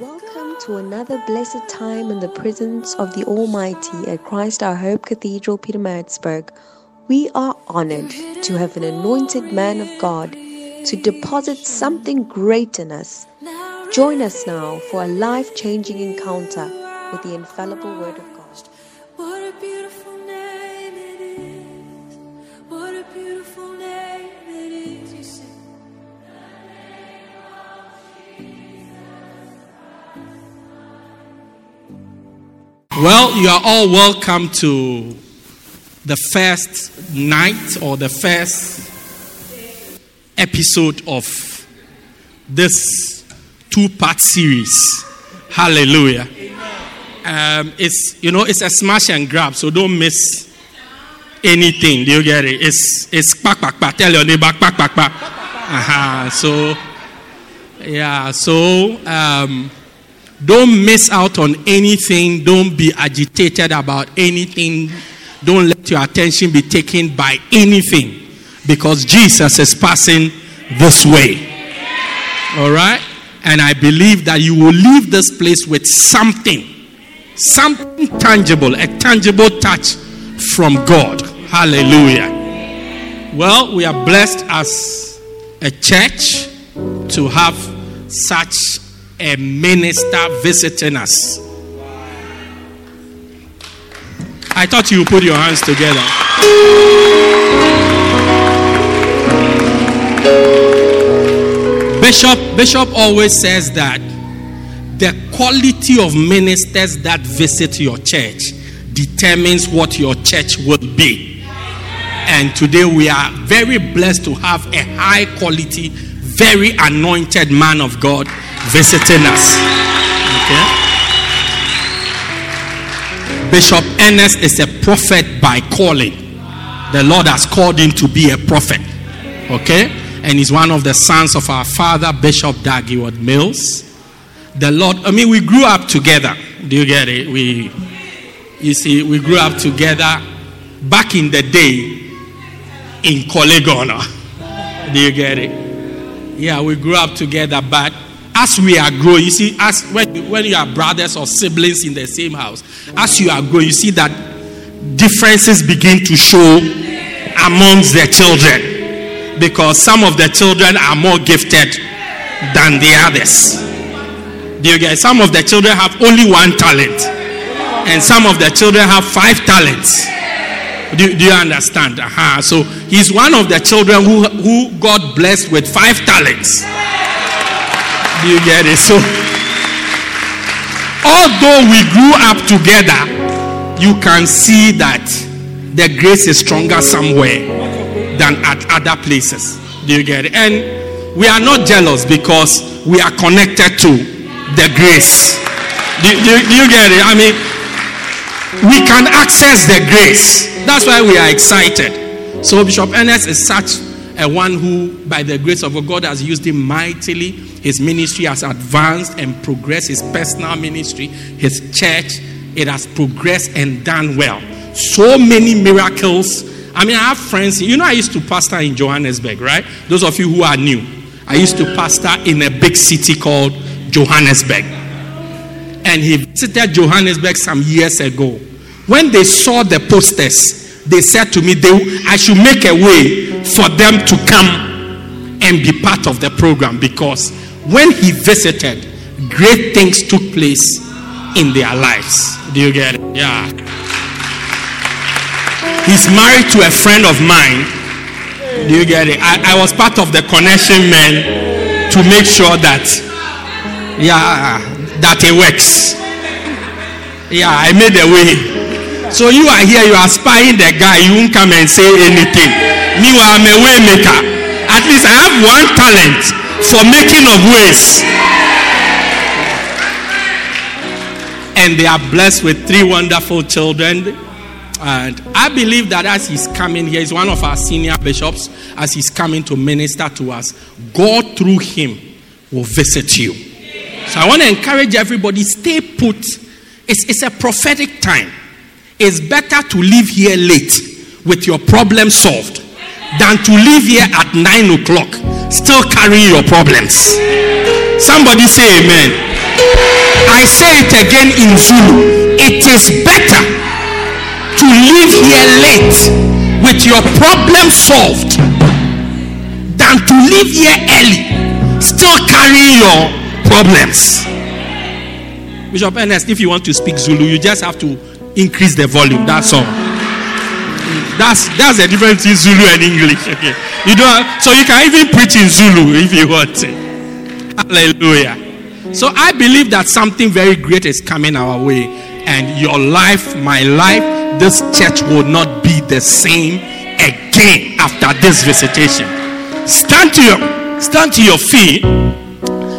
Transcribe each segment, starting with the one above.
Welcome to another blessed time in the presence of the Almighty at Christ Our Hope Cathedral, Pietermaritzburg. We are honored to have an anointed man of God to deposit something great in us. Join us now for a life changing encounter with the infallible Word of God. Well, you are all welcome to the first night or the first episode of this two part series. Hallelujah. Um, it's, you know, it's a smash and grab, so don't miss anything. Do you get it? It's, it's kpak, kpak, kpak. Tell your neighbor, kpak, kpak, kpak. Uh-huh. So, yeah, so um, don't miss out on anything. Don't be agitated about anything. Don't let your attention be taken by anything because Jesus is passing this way. All right? And I believe that you will leave this place with something, something tangible, a tangible touch from God. Hallelujah. Well, we are blessed as a church to have such a minister visiting us. I thought you put your hands together. Bishop Bishop always says that the quality of ministers that visit your church determines what your church will be. And today we are very blessed to have a high quality, very anointed man of God visiting us. Okay? Bishop Ernest is a prophet by calling. The Lord has called him to be a prophet. Okay? And he's one of the sons of our father, Bishop Dag Heward-Mills. The Lord, I mean, we grew up together. Do you get it? We, you see, we grew up together back in the day in Korle Gonno. Do you get it? Yeah, we grew up together, but as we are growing, you see, as when, when you are brothers or siblings in the same house, as you are growing, you see that differences begin to show amongst the children because some of the children are more gifted than the others. Do you get? Some of the children have only one talent, and some of the children have five talents. Do, do you understand? Uh-huh. So he's one of the children who, who God blessed with five talents. Do you get it? So, although we grew up together, you can see that the grace is stronger somewhere than at other places. Do you get it? And we are not jealous because we are connected to the grace. Do, do, do you get it? I mean, we can access the grace. That's why we are excited. So, Bishop Ernest is such a one who, by the grace of God, has used him mightily. His ministry has advanced and progressed. His personal ministry, his church, it has progressed and done well. So many miracles. I mean, I have friends. You know, I used to pastor in Johannesburg, right? Those of you who are new, I used to pastor in a big city called Johannesburg. And he visited Johannesburg some years ago. When they saw the posters, they said to me, they, I should make a way for them to come and be part of the program because when he visited, great things took place in their lives. Do you get it? Yeah. He's married to a friend of mine. Do you get it? I, I was part of the connection men to make sure that, yeah, that it works. Yeah, I made a way. So you are here, you are spying the guy, you won't come and say anything. Meanwhile, I'm a way maker. At least I have one talent for making of ways. And they are blessed with three wonderful children. And I believe that as he's coming here, he's one of our senior bishops, as he's coming to minister to us, God through him will visit you. So I want to encourage everybody stay put. It's, it's a prophetic time. It's better to leave here late with your problem solved than to leave here at 9 o'clock still carrying your problems. Somebody say amen. I say it again in Zulu. It is better to leave here late with your problem solved than to leave here early still carrying your problems. Bishop Ernest, if you want to speak Zulu, you just have to increase the volume. That's all. That's that's the difference between Zulu and English. Okay. You don't have, so you can even preach in Zulu if you want. Hallelujah. So I believe that something very great is coming our way, and your life, my life, this church will not be the same again after this visitation. Stand to your stand to your feet.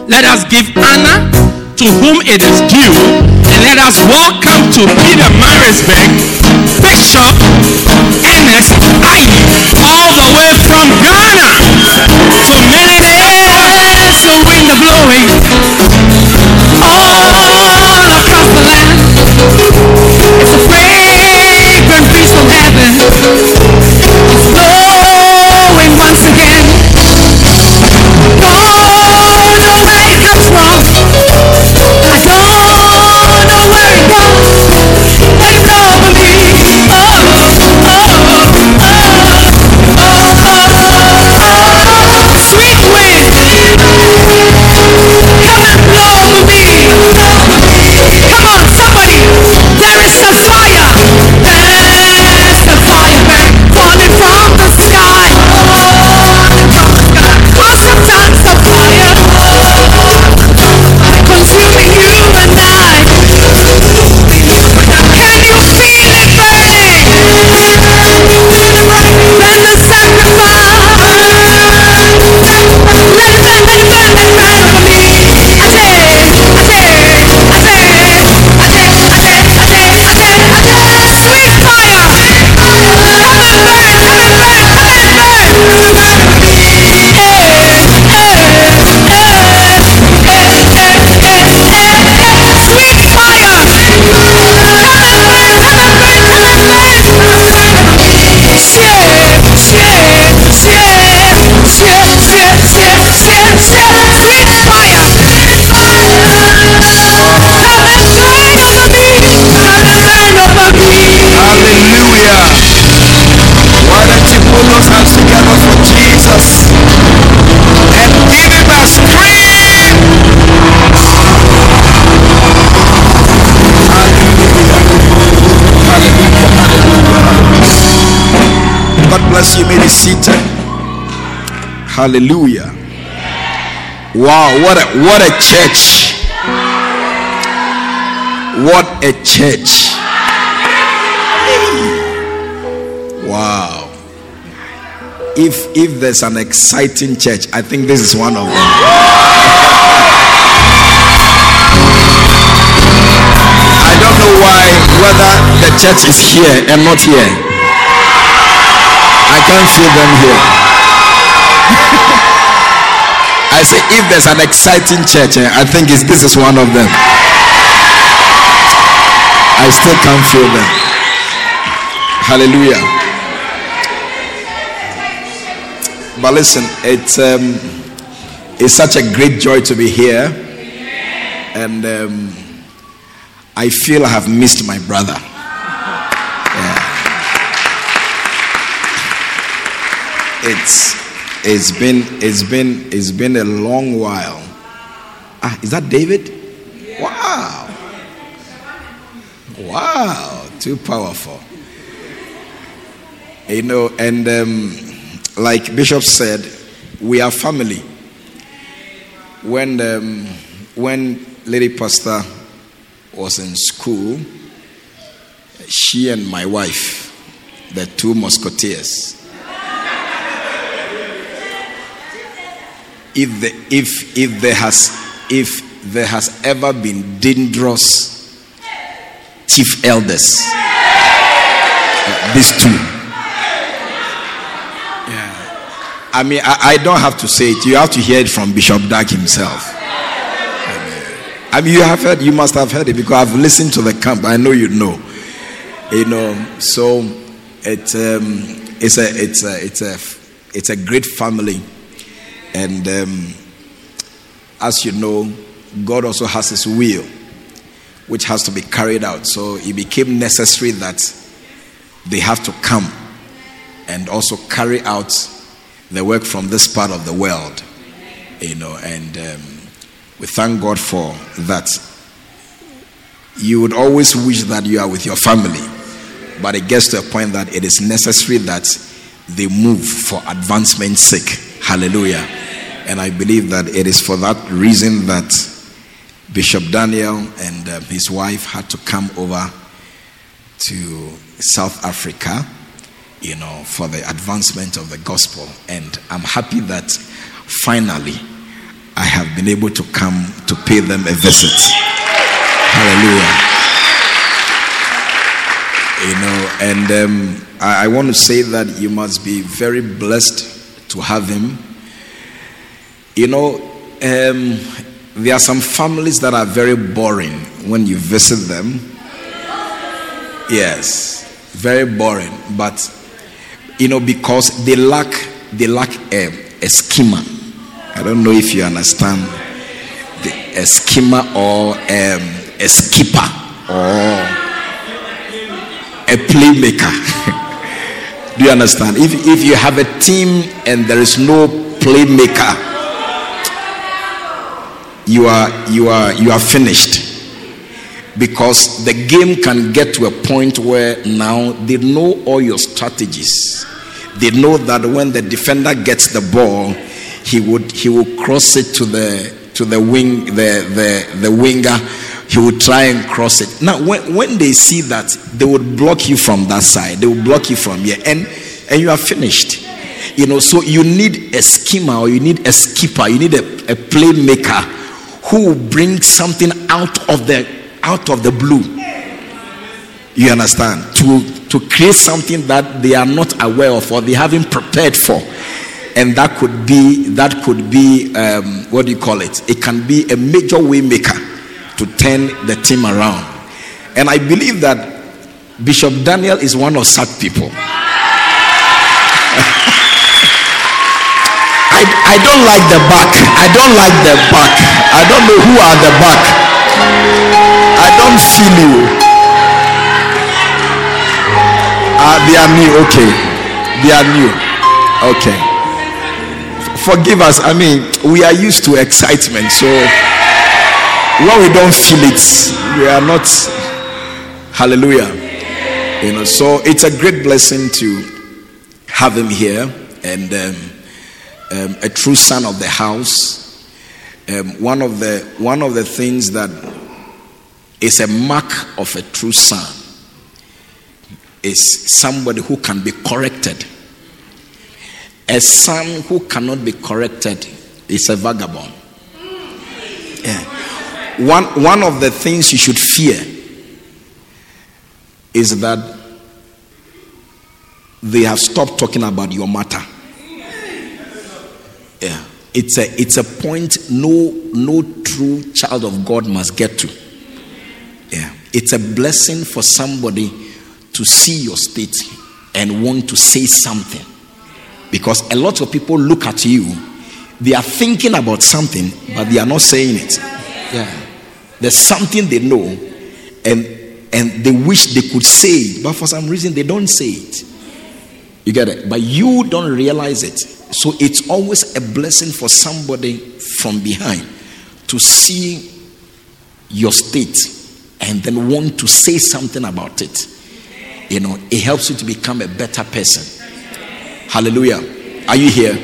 Let us give honor to whom it is due, let us welcome to Pietermaritzburg Bishop Ernest Ayi, all the way from Ghana. So many days, the wind is blowing all across the land. It's a fragrant breeze from heaven. Be seated. Hallelujah. Wow, what a what a church. What a church. Wow. If if there's an exciting church, I think this is one of them. I don't know why whether the church is here and not here. I can't feel them here. I say if there's an exciting church, eh, I think this is one of them. I still can't feel them. Hallelujah. But listen, it's um, it's such a great joy to be here, and um, I feel I have missed my brother. It's it's been it's been it's been a long while. Ah, is that David? Wow. Wow, too powerful. You know, and um, like Bishop said, we are family. When um, when Lady Pastor was in school, she and my wife, the two musketeers, if the, if if there has if there has ever been dangerous chief elders, these two. Yeah. I mean, I, I don't have to say it. You have to hear it from Bishop Dag himself. I mean, you have heard, you must have heard it because I've listened to the camp. I know you know. You know, so it, um, it's a, it's a, it's a, it's a great family, and um, as you know, God also has His will, which has to be carried out. So it became necessary that they have to come and also carry out the work from this part of the world. You know, and um, we thank God for that. You would always wish that you are with your family, but it gets to a point that it is necessary that they move for advancement's sake. Hallelujah. And I believe that it is for that reason that Bishop Daniel and uh, his wife had to come over to South Africa, you know, for the advancement of the gospel. And I'm happy that finally I have been able to come to pay them a visit. Hallelujah. You know, and um, I, I want to say that you must be very blessed to have him. You know, um, there are some families that are very boring when you visit them. Yes, very boring. But you know, because they lack they lack a, a schema. I don't know if you understand the, a schema or um, a skipper or a playmaker. Do you understand? If if you have a team and there is no playmaker, you are you are you are finished. Because the game can get to a point where now they know all your strategies. They know that when the defender gets the ball he would he will cross it to the to the wing the the the winger he would try and cross it. Now when, when they see that they would block you from that side. They would block you from here. And and you are finished. You know so you need a schemer or you need a skipper. You need a, a playmaker who will bring something out of the out of the blue. You understand? To to create something that they are not aware of or they haven't prepared for. And that could be that could be um, what do you call it? It can be a major way maker to turn the team around and i believe that bishop daniel is one of such people I, I don't like the back. I don't like the back. I don't know who are the back. I don't feel you. Ah, they are new. Okay. They are new. Okay. Forgive us. I mean, we are used to excitement. So when we don't feel it, we are not. Hallelujah. You know, so it's a great blessing to have him here and. Um, um, a true son of the house. Um, one of the one of the things that is a mark of a true son is somebody who can be corrected. A son who cannot be corrected is a vagabond. Yeah. One, one of the things you should fear is that they have stopped talking about your matter. Yeah. It's a it's a point no no true child of God must get to. Yeah. It's a blessing for somebody to see your state and want to say something. Because a lot of people look at you, they are thinking about something, but they are not saying it. Yeah. There's something they know and and they wish they could say it, but for some reason they don't say it. You get it? But you don't realize it. So it's always a blessing for somebody from behind to see your state and then want to say something about it. You know, it helps you to become a better person. Hallelujah. Are you here?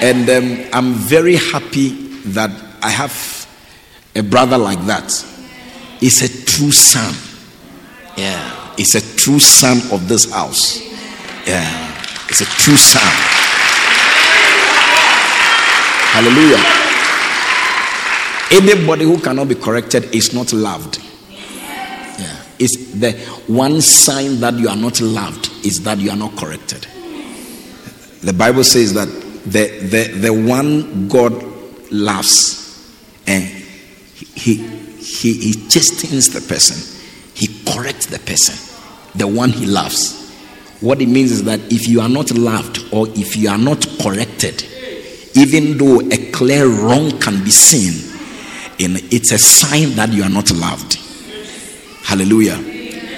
And um, I'm very happy that I have a brother like that is a true son. Yeah. He's a true son of this house. Yeah. It's a true son. Hallelujah. Anybody who cannot be corrected is not loved. Yeah. It's the one sign that you are not loved is that you are not corrected. The Bible says that the, the, the one God loves and he, he, he chastens the person, he corrects the person, the one he loves. What it means is that if you are not loved or if you are not corrected, even though a clear wrong can be seen it's a sign that you are not loved. Hallelujah.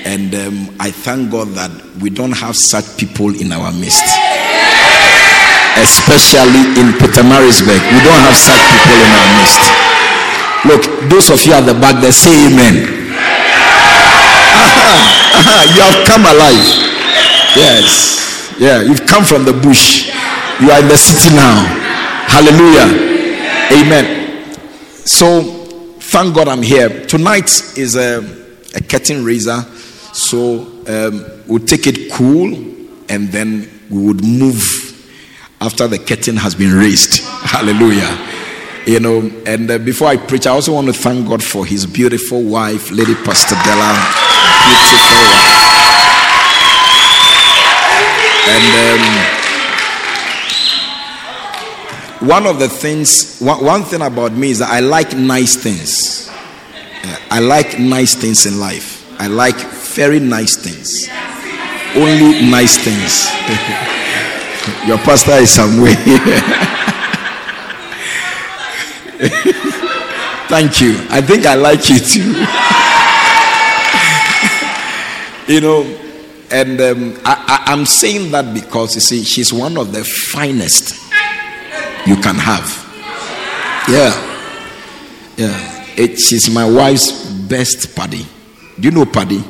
And um, I thank God that we don't have such people in our midst. Especially in Pietermaritzburg. We don't have such people in our midst. Look, those of you at the back, they say amen. you have come alive. Yes. Yeah, you've come from the bush. You are in the city now. Hallelujah. Amen. So, thank God I'm here. Tonight is a, a curtain raiser. So, um, we'll take it cool and then we would move after the curtain has been raised. Hallelujah. You know, and uh, before I preach, I also want to thank God for his beautiful wife, Lady Pastor Della. Beautiful wife. And um, one of the things, one, one thing about me is that I like nice things. I like nice things in life. I like very nice things. Only nice things. Your pastor is somewhere. Thank you. I think I like you too. you know, and um, I, I'm saying that because you see, she's one of the finest you can have. Yeah. Yeah. It, she's my wife's best buddy. Do you know Paddy?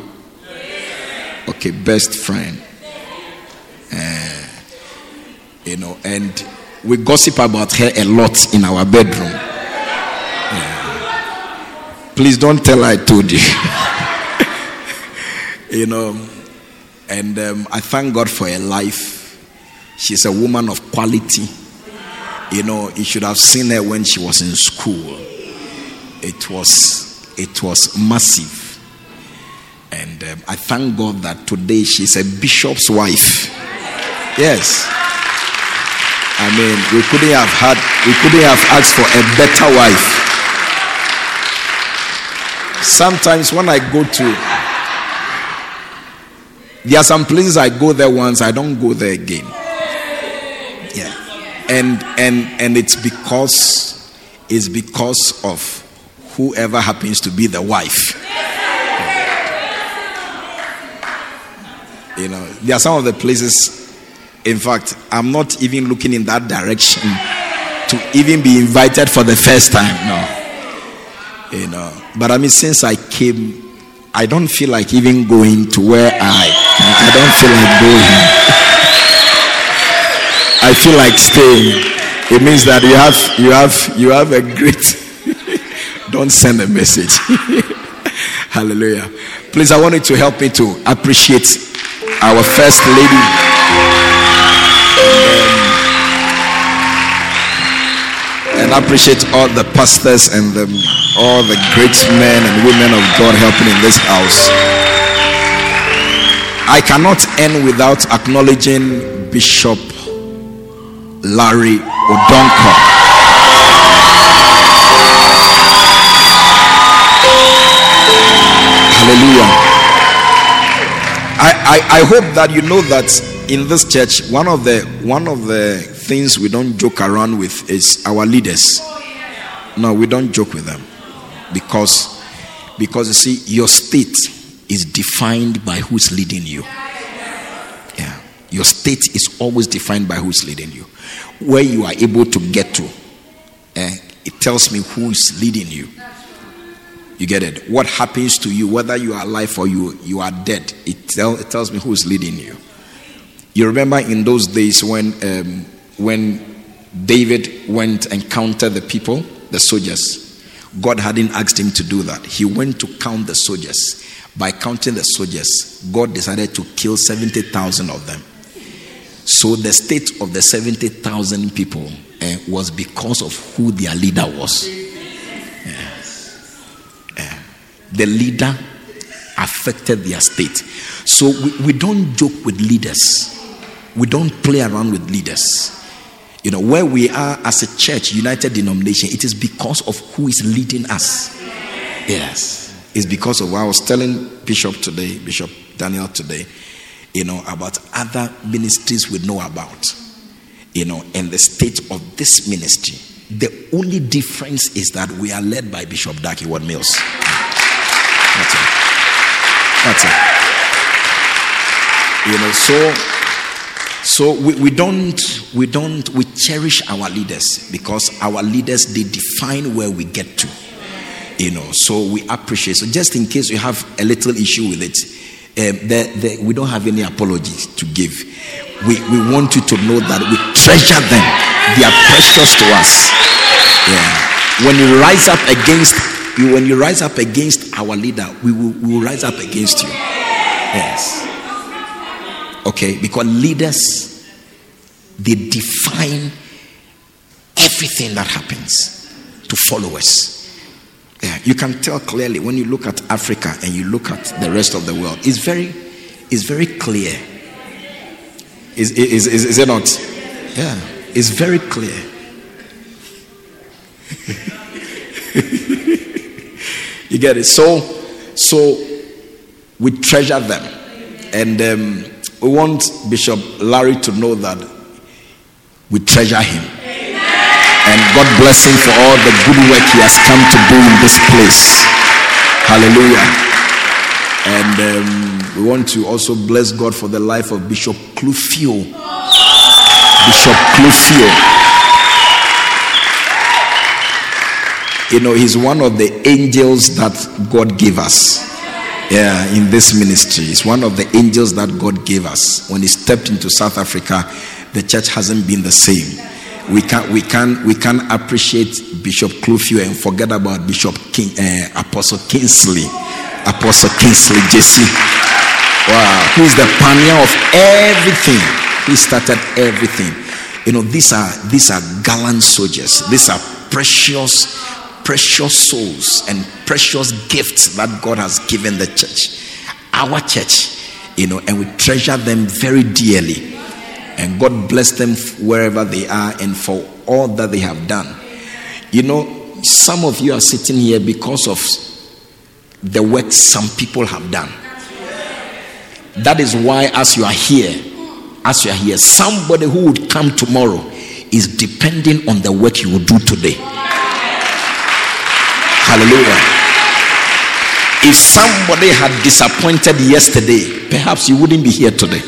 Okay, best friend. Uh, you know, and we gossip about her a lot in our bedroom. Please don't tell I told you. you know, and um, I thank God for her life. She's a woman of quality. You know, you should have seen her when she was in school. It was it was massive. And um, I thank God that today she's a bishop's wife. Yes. I mean, we couldn't have had, we couldn't have asked for a better wife. Sometimes when I go to, there are some places I go there once, I don't go there again. Yeah. And and and it's because it's because of whoever happens to be the wife. You know, there are some of the places in fact, I'm not even looking in that direction to even be invited for the first time. No. You know. But I mean, since I came, I don't feel like even going to where I I don't feel like going. I feel like staying. It means that you have you have you have a great don't send a message. Hallelujah. Please, I want you to help me to appreciate our first lady. And appreciate all the pastors and the, all the great men and women of God helping in this house. I cannot end without acknowledging Bishop Larry Odonko. Hallelujah. I, I, I hope that you know that in this church, one of the one of the things we don't joke around with is our leaders. No, we don't joke with them because because you see, your state is defined by who's leading you. Yeah, your state is always defined by who's leading you. Where you are able to get to, eh, it tells me who is leading you. You get it? What happens to you, whether you are alive or you you are dead, it, tell, it tells me who is leading you. You remember in those days when um, when David went and counted the people, the soldiers. God hadn't asked him to do that. He went to count the soldiers. By counting the soldiers, God decided to kill 70,000 of them. So the state of the 70,000 people uh, was because of who their leader was. Yeah. Yeah. The leader affected their state. So we, we don't joke with leaders. We don't play around with leaders. You know, where we are as a church, United Denomination, it is because of who is leading us. Yes. It's because of what I was telling Bishop today, Bishop Daniel today, you know, about other ministries we know about, you know, and the state of this ministry The only difference is that we are led by Bishop Dag Heward-Mills. That's it. That's it. You know, so so we, we don't we don't we cherish our leaders because our leaders they define where we get to. You know, so we appreciate. So just in case you have a little issue with it, um, we don't have any apologies to give. We, we want you to know that we treasure them. They are precious to us. Yeah. When you rise up against you, when you rise up against our leader, we will, we will rise up against you. Yes. Okay, because leaders they define everything that happens to followers. Yeah, you can tell clearly when you look at Africa and you look at the rest of the world. It's very, it's very clear. Is, is, is, is it not? Yeah, it's very clear. you get it? So, so we treasure them, and um, we want Bishop Larry to know that we treasure him. And God bless him for all the good work he has come to do in this place. Hallelujah. And um, we want to also bless God for the life of Bishop Clufio. Bishop Clufio. You know, he's one of the angels that God gave us. Yeah, in this ministry. He's one of the angels that God gave us. When he stepped into South Africa, the church hasn't been the same we can't, we can't, we can't appreciate Bishop Clufio and forget about Bishop King, uh, Apostle Kingsley, Apostle Kingsley Jesse. Wow, he is the pioneer of everything. He started everything. You know, these are these are gallant soldiers. These are precious, precious souls and precious gifts that God has given the church, our church. You know, and we treasure them very dearly and God bless them wherever they are and for all that they have done. You know, some of you are sitting here because of the work some people have done. That is why, as you are here, as you are here, somebody who would come tomorrow is depending on the work you will do today. Hallelujah. If somebody had disappointed yesterday, perhaps you wouldn't be here today.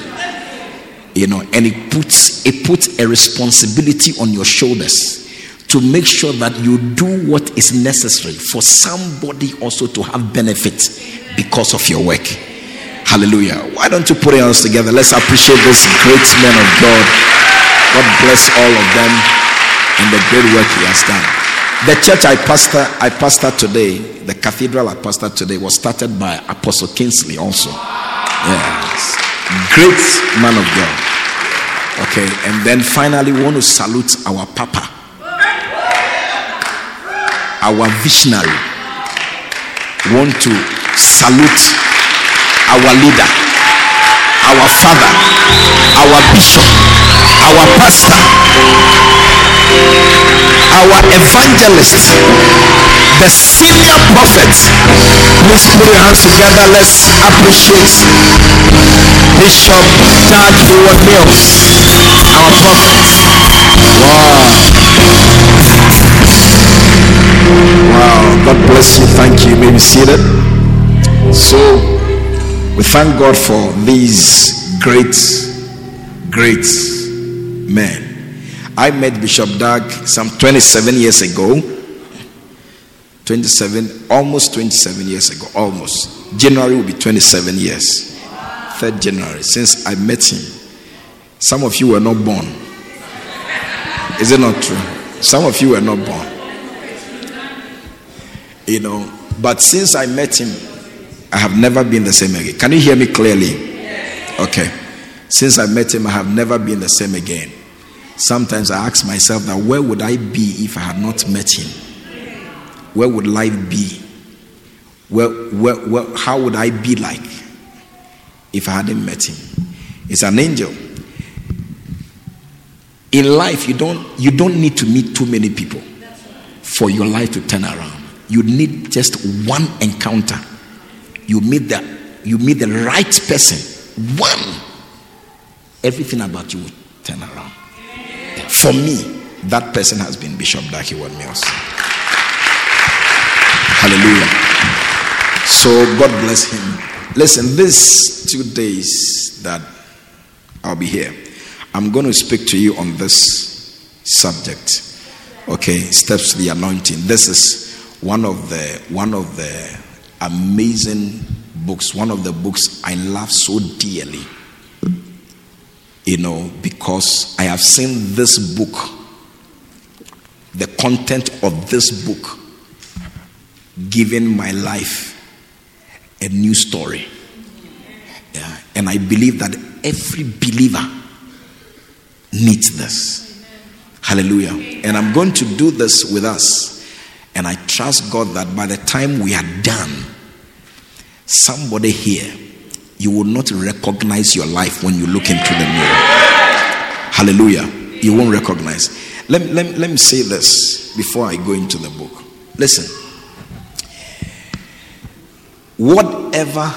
You know and it puts it puts a responsibility on your shoulders to make sure that you do what is necessary for somebody also to have benefit because of your work. Hallelujah. Why don't you put your hands together? Let's appreciate this great man of god. God bless all of them and the great work he has done the church i pastor i pastor today the cathedral i pastor today was started by apostle kingsley also yes Great man of God. Okay, and then finally, we want to salute our Papa, our visionary. We want to salute our leader, our father, our bishop, our pastor, our evangelist, the senior prophet. Please put your hands together. Let's appreciate Bishop Dag Heward-Mills, our prophet. Wow. Wow. God bless you. Thank you. you. May be seated. So, we thank God for these great, great men. I met Bishop Dag some 27 years ago. 27, almost 27 years ago. Almost. January will be 27 years. 3rd January, since I met him. Some of you were not born. Is it not true? Some of you were not born. You know, but since I met him, I have never been the same again. Can you hear me clearly? Okay. Since I met him, I have never been the same again. Sometimes I ask myself that where would I be if I had not met him? Where would life be? Where, where, where, how would I be like if I hadn't met him? He's an angel. In life, you don't, you don't need to meet too many people for your life to turn around. You need just one encounter. You meet the, you meet the right person. One. Everything about you will turn around. For me, that person has been Bishop Dag Heward-Mills. Hallelujah. So God bless him. Listen, these two days that I'll be here, I'm going to speak to you on this subject. Okay, steps to the anointing. This is one of the one of the amazing books, one of the books I love so dearly. You know, because I have seen this book, the content of this book, giving my life a new story. Yeah. And I believe that every believer needs this. Hallelujah. And I'm going to do this with us. And I trust God that by the time we are done, somebody here, you will not recognize your life when you look into the mirror. Hallelujah. You won't recognize. Let, let, let me say this before I go into the book. Listen. Whatever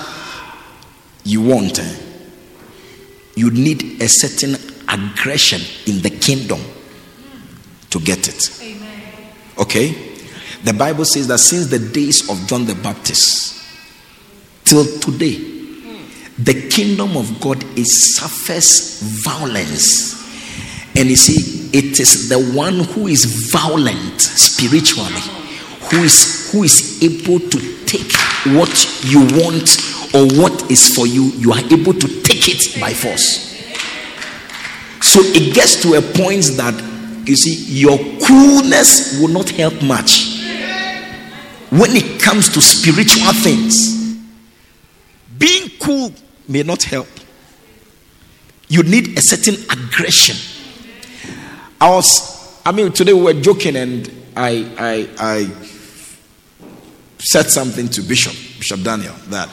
you want, eh, you need a certain aggression in the kingdom to get it. Okay? The Bible says that since the days of John the Baptist till today, the kingdom of God is suffers violence. And you see, it is the one who is violent spiritually who is who is able to take what you want or what is for you, you are able to take it by force. So it gets to a point that you see your coolness will not help much when it comes to spiritual things. Being cool may not help. You need a certain aggression. I was, I mean, today we were joking and I, I, I said something to Bishop, Bishop Daniel, that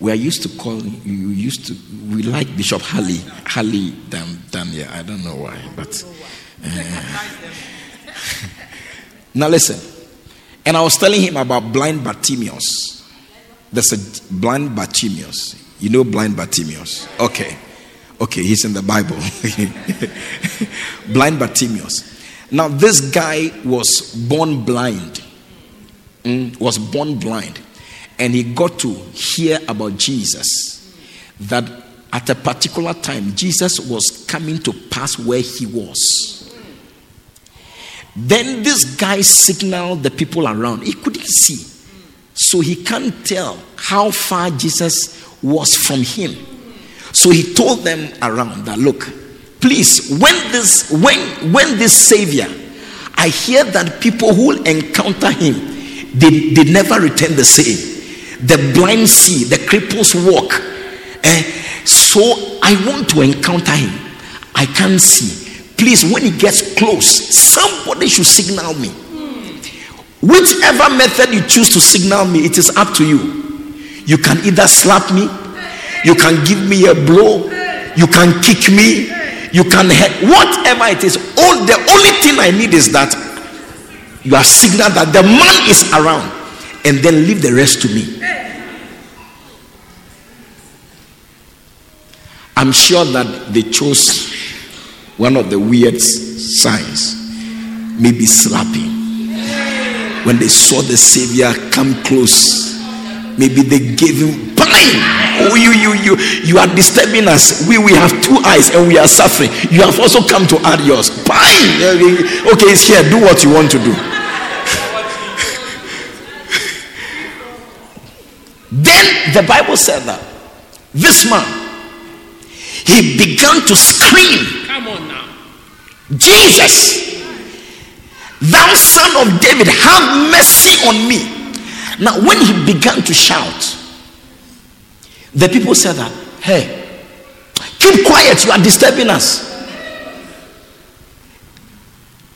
we are used to calling you used to we like Bishop Halley Halley Dan, Daniel. I don't know why, but uh, now listen. And I was telling him about blind Bartimaeus. There's a blind Bartimaeus. You know blind Bartimaeus? Okay. Okay, he's in the Bible. blind Bartimaeus. Now, this guy was born blind mm, was born blind and he got to hear about Jesus. That at a particular time, Jesus was coming to pass where he was. Then this guy signaled the people around. He couldn't see. So he can't tell how far Jesus was from him. So he told them around that look, please, when this when when this savior, I hear that people who encounter him they, they never return the same. The blind see, the cripples walk. Eh? So I want to encounter him. I can't see. Please, when he gets close, somebody should signal me. Whichever method you choose to signal me, it is up to you. You can either slap me, you can give me a blow, you can kick me, you can hit whatever it is. All the only thing I need is that you are signal that the man is around and then leave the rest to me i'm sure that they chose one of the weird signs maybe slapping when they saw the savior come close maybe they gave him pine oh you you you you are disturbing us. We we have two eyes and we are suffering. You have also come to add yours. Pine okay it's here. Do what you want to do. Then the bible said that this man he began to scream. Come on now. Jesus, thou son of David, have mercy on me. Now, when he began to shout, the people said that, hey, keep quiet, you are disturbing us.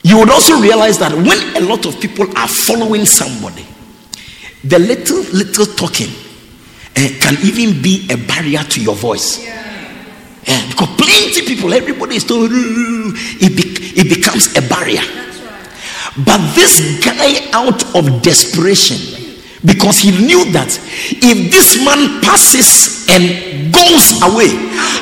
You would also realize that when a lot of people are following somebody, the little, little talking eh, can even be a barrier to your voice. Yeah, because plenty people, everybody is told it, be, it becomes a barrier. But this guy, out of desperation, because he knew that if this man passes and goes away,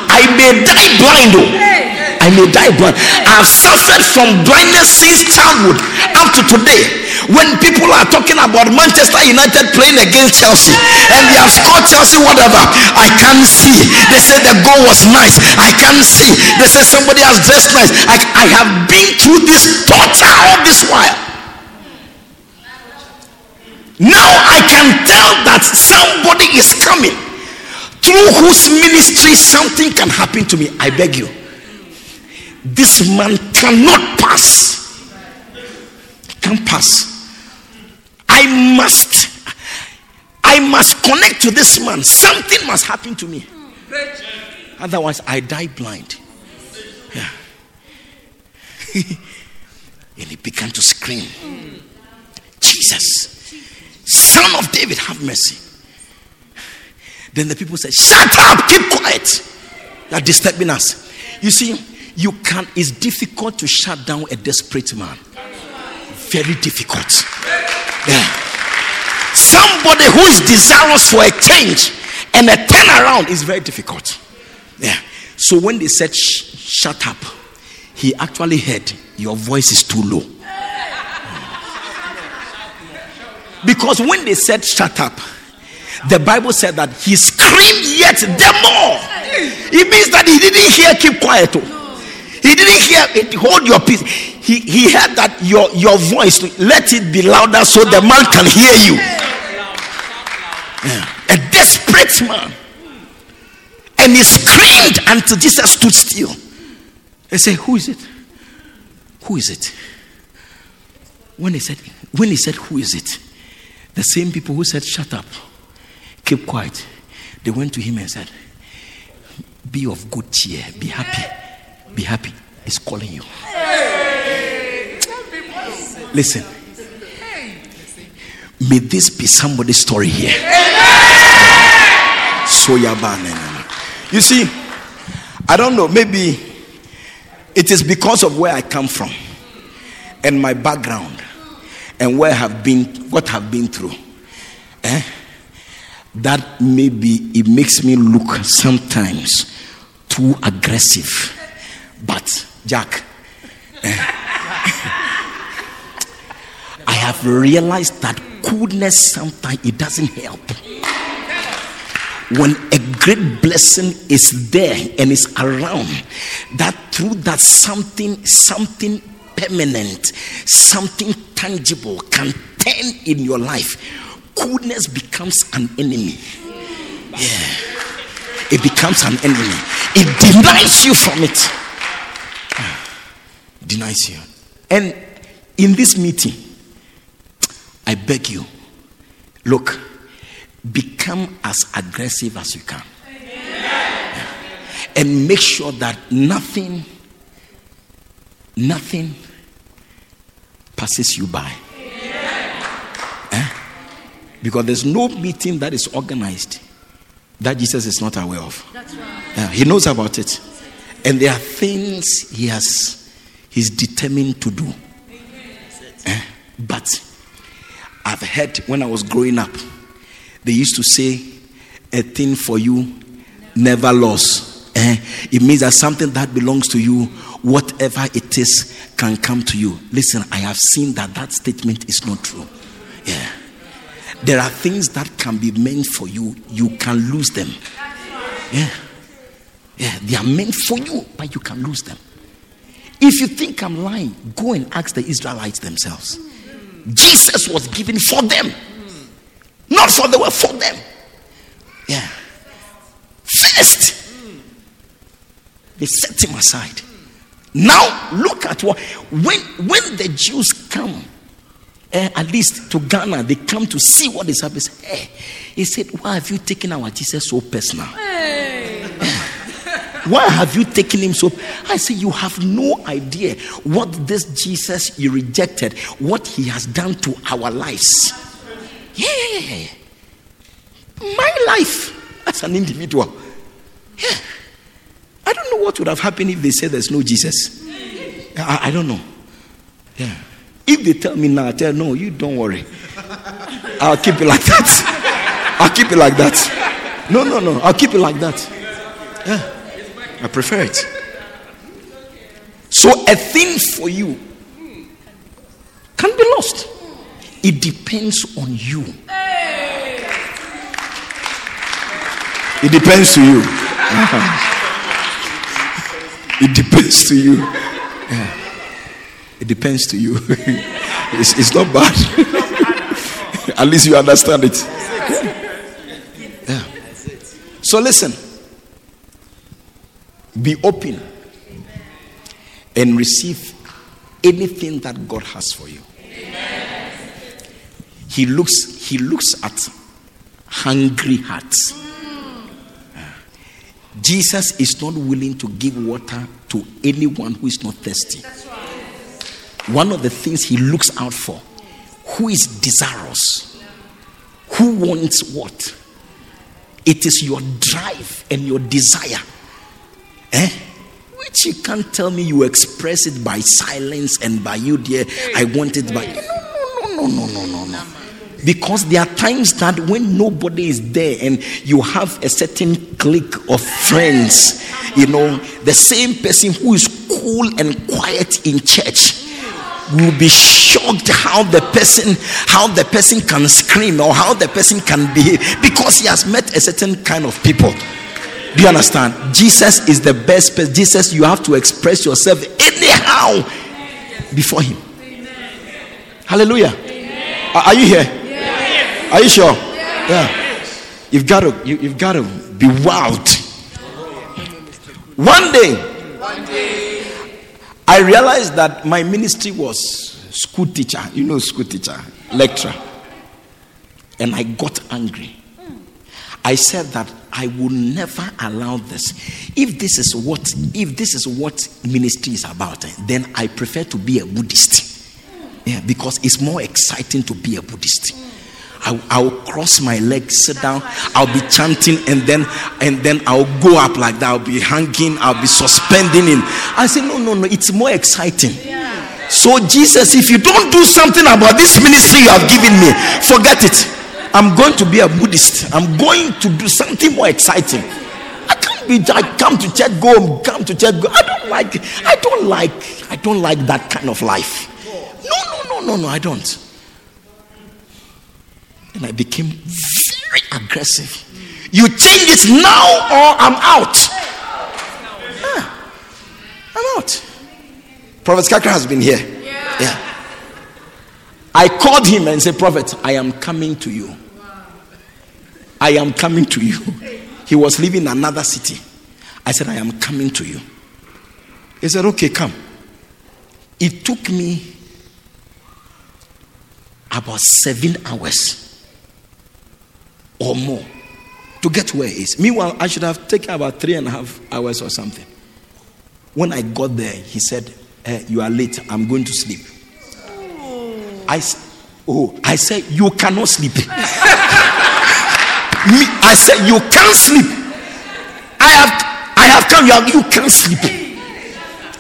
I may die blind. Oh. I may die blind. I have suffered from blindness since childhood up to today. When people are talking about Manchester United playing against Chelsea and they have scored Chelsea, whatever, I can't see. They say the goal was nice. I can't see. They say somebody has dressed nice. I, I have been through this torture all this while. Now I can tell that somebody is coming through whose ministry something can happen to me. I beg you. This man cannot pass. Can't pass. I must. I must connect to this man. Something must happen to me. Otherwise, I die blind. Yeah. and he began to scream, Jesus, Son of David, have mercy. Then the people said, Shut up, keep quiet. They're disturbing us. You see, you can it's difficult to shut down a desperate man. Very difficult. Yeah. Somebody who is desirous for a change and a turnaround is very difficult. Yeah. So when they said, Shut up, he actually heard, Your voice is too low. Because when they said, Shut up, the Bible said that he screamed yet the more. It means that he didn't hear, keep quiet. Oh. He didn't hear it, hold your peace. He, he heard that your, your voice, let it be louder so the man can hear you. Yeah. A desperate man. And he screamed until Jesus stood still. They say, Who is it? Who is it? When he said, when he said, Who is it? The same people who said, Shut up, keep quiet. They went to him and said, Be of good cheer, be happy. Be happy. He's calling you. Listen. May this be somebody's story here. So You see, I don't know, maybe it is because of where I come from and my background and where I have been, what I've been through. Eh? That maybe it makes me look sometimes too aggressive. But, Jack, eh, I have realized that coolness sometimes it doesn't help. When a great blessing is there and is around, that through that something, something permanent, something tangible can turn in your life, coolness becomes an enemy. Yeah. It becomes an enemy. It denies you from it denies you. And in this meeting, I beg you, look, become as aggressive as you can. And make sure that nothing, nothing passes you by. Eh? Because there's no meeting that is organized that Jesus is not aware of. Right. Yeah, he knows about it. And there are things he has he's determined to do. Eh? But I've heard when I was growing up, they used to say, a thing for you never lost. Eh? It means that something that belongs to you, whatever it is, can come to you. Listen, I have seen that that statement is not true. Yeah. There are things that can be meant for you, you can lose them. Yeah. Yeah, they are meant for you, but you can lose them. If you think I'm lying, go and ask the Israelites themselves. Jesus was given for them, not for the world, for them. Yeah. First, they set him aside. Now look at what when when the Jews come, eh, at least to Ghana, they come to see what is happening. Hey, he said, "Why have you taken our Jesus so personal?" Hey. Why have you taken him so? I say, You have no idea what this Jesus you rejected, what he has done to our lives. Yeah. My life as an individual. Yeah. I don't know what would have happened if they said there's no Jesus. I, I don't know. Yeah. If they tell me now, I tell no, you don't worry. I'll keep it like that. I'll keep it like that. No, no, no. I'll keep it like that. Yeah. I prefer it. So a thing for you can be lost. It depends on you. It depends to you. It depends to you. Yeah. It depends to you. it's, it's not bad. At least you understand it. Yeah. So listen. Be open and receive anything that God has for you. He looks he looks at hungry hearts. Jesus is not willing to give water to anyone who is not thirsty. One of the things he looks out for who is desirous, who wants what. It is your drive and your desire. Eh? Which you can't tell me you express it by silence and by you, dear. I want it by. No, no, no, no, no, no, no. Because there are times that when nobody is there and you have a certain clique of friends, you know, the same person who is cool and quiet in church will be shocked how the person how the person can scream or how the person can behave because he has met a certain kind of people do you understand? Jesus is the best person. Jesus you have to express yourself anyhow before him. Hallelujah. Are, are you here? Are you sure? Yeah. You've got to you, you've got to be wild. One day I realized that my ministry was school teacher, you know, school teacher, lecturer. And I got angry. I said that I will never allow this. If this is what if this is what ministry is about, eh, then I prefer to be a Buddhist. Yeah, because it's more exciting to be a Buddhist. I, I'll cross my legs, sit down, I'll be chanting, and then and then I'll go up like that. I'll be hanging, I'll be suspending in. I say, no, no, no, it's more exciting. So, Jesus, if you don't do something about this ministry you have given me, forget it. I'm going to be a Buddhist. I'm going to do something more exciting. I can't be I come to church, go home, come to church, go. I don't like I don't like I don't like that kind of life. No, no, no, no, no, I don't. And I became very aggressive. You change it now or I'm out. Ah, I'm out. Prophet Skakra has been here. Yeah. I called him and said, Prophet, I am coming to you. I am coming to you. He was living in another city. I said, I am coming to you. He said, Okay, come. It took me about seven hours or more to get where he is. Meanwhile, I should have taken about three and a half hours or something. When I got there, he said, eh, You are late. I'm going to sleep. I, oh, I said, You cannot sleep. Me, I said, You can't sleep. I have, I have come. You, have, you can't sleep.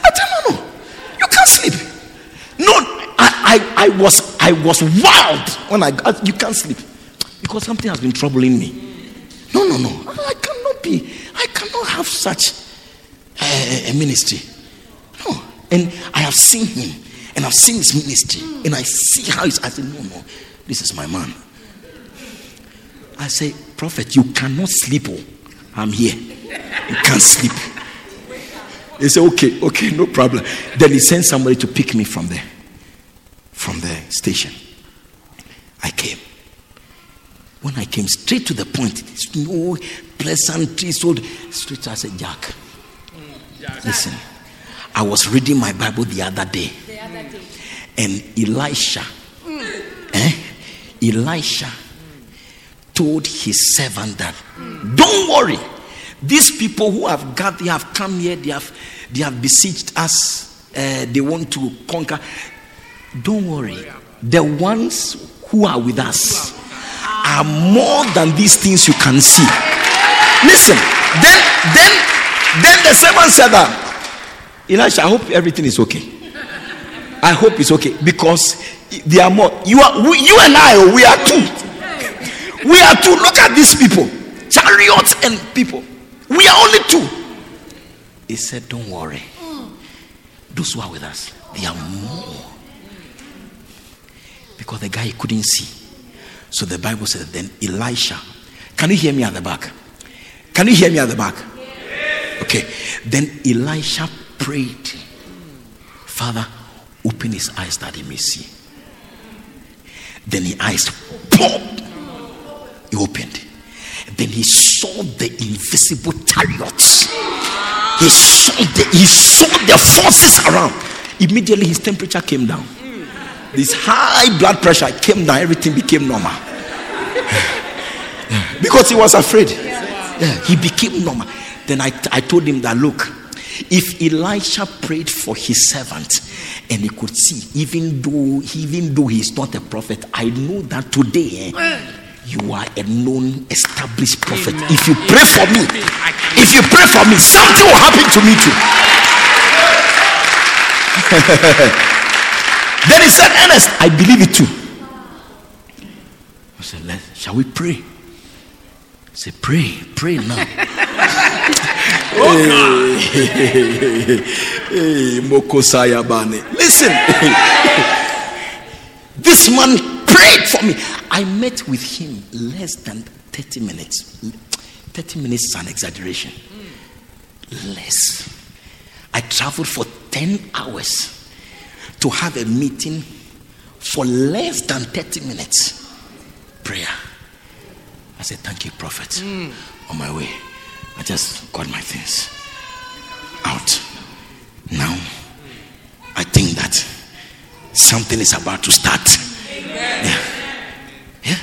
I tell No, no, you can't sleep. No, I, I, I was, I was wild when I got. You can't sleep because something has been troubling me. No, no, no. I cannot be. I cannot have such a, a ministry. No. And I have seen him, and I've seen his ministry, and I see how he's. I said, no, no, this is my man. I say, prophet, you cannot sleep. Oh, I'm here. You can't sleep. He said, okay, okay, no problem. Then he sent somebody to pick me from there, from the station. I came. When I came straight to the point, there's no pleasantry. So straight, I said, Jack, listen, I was reading my Bible the other day, and Elisha, eh, Elisha told his servant that, don't worry, these people who have gathered, they have come here, they have, they have besieged us, uh, they want to conquer. Don't worry, the ones who are with us are more than these things you can see. Listen, then, then, then the servant said that, Elisha, I hope everything is okay. I hope it's okay because they are more. You are, we, you and I, we are two. We are two. Look at these people, chariots and people. We are only two. He said, Don't worry. Those who are with us, they are more. Because the guy couldn't see. So the Bible says, then Elisha. Can you hear me at the back? Can you hear me at the back? Okay. Then Elisha prayed, Father, open his eyes that he may see. Then his eyes popped. He opened. Then he saw the invisible chariots. He saw the he saw the forces around. Immediately his temperature came down. This high blood pressure came down, everything became normal. because he was afraid. Yeah, he became normal. Then I, I told him that look, if Elisha prayed for his servant and he could see, even though even though he's not a prophet, I know that today eh, you are a known established prophet. Amen. If you pray for me, if you pray for me, something will happen to me too. then he said, Ernest, I believe it too. I said, Let, shall we pray? I said, pray, pray now. Oh, hey, Mokosaya Bane. Listen. this man prayed for me. I met with him less than 30 minutes. 30 minutes is an exaggeration. Less. I traveled for 10 hours to have a meeting for less than 30 minutes. Prayer. I said, Thank you, prophet. Hmm. On my way, I just got my things out. Now, I think that something is about to start. Yeah. Yeah.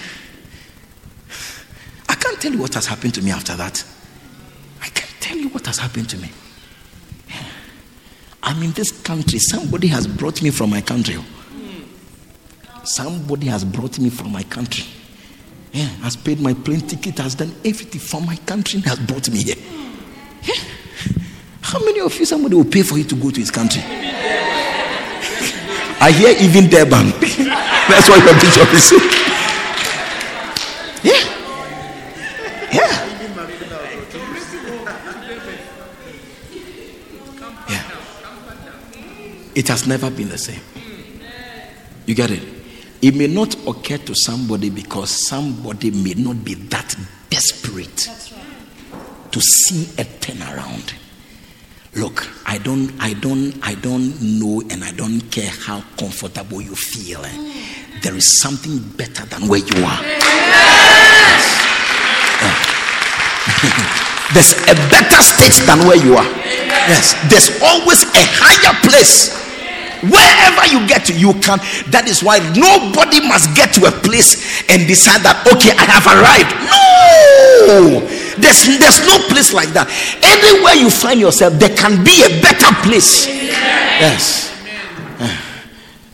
I can't tell you what has happened to me after that. I can't tell you what has happened to me. I'm in this country. Somebody has brought me from my country. Oh. Somebody has brought me from my country. Yeah, has paid my plane ticket, has done everything for my country, and has brought me here. Yeah. How many of you somebody will pay for you to go to his country? I hear even Durban. That's what your bishop is saying. Yeah. Yeah. Yeah. It has never been the same. You get it? It may not occur to somebody because somebody may not be that desperate to see a turnaround. Look, I don't, I don't, I don't know, and I don't care how comfortable you feel. eh. There is something better than where you are. Yes. Yeah. There's a better state than where you are. Yes, there's always a higher place. Wherever you get to, you can. That is why nobody must get to a place and decide that okay, I have arrived. No, there's there's no place like that. Anywhere you find yourself, there can be a better place. Yes,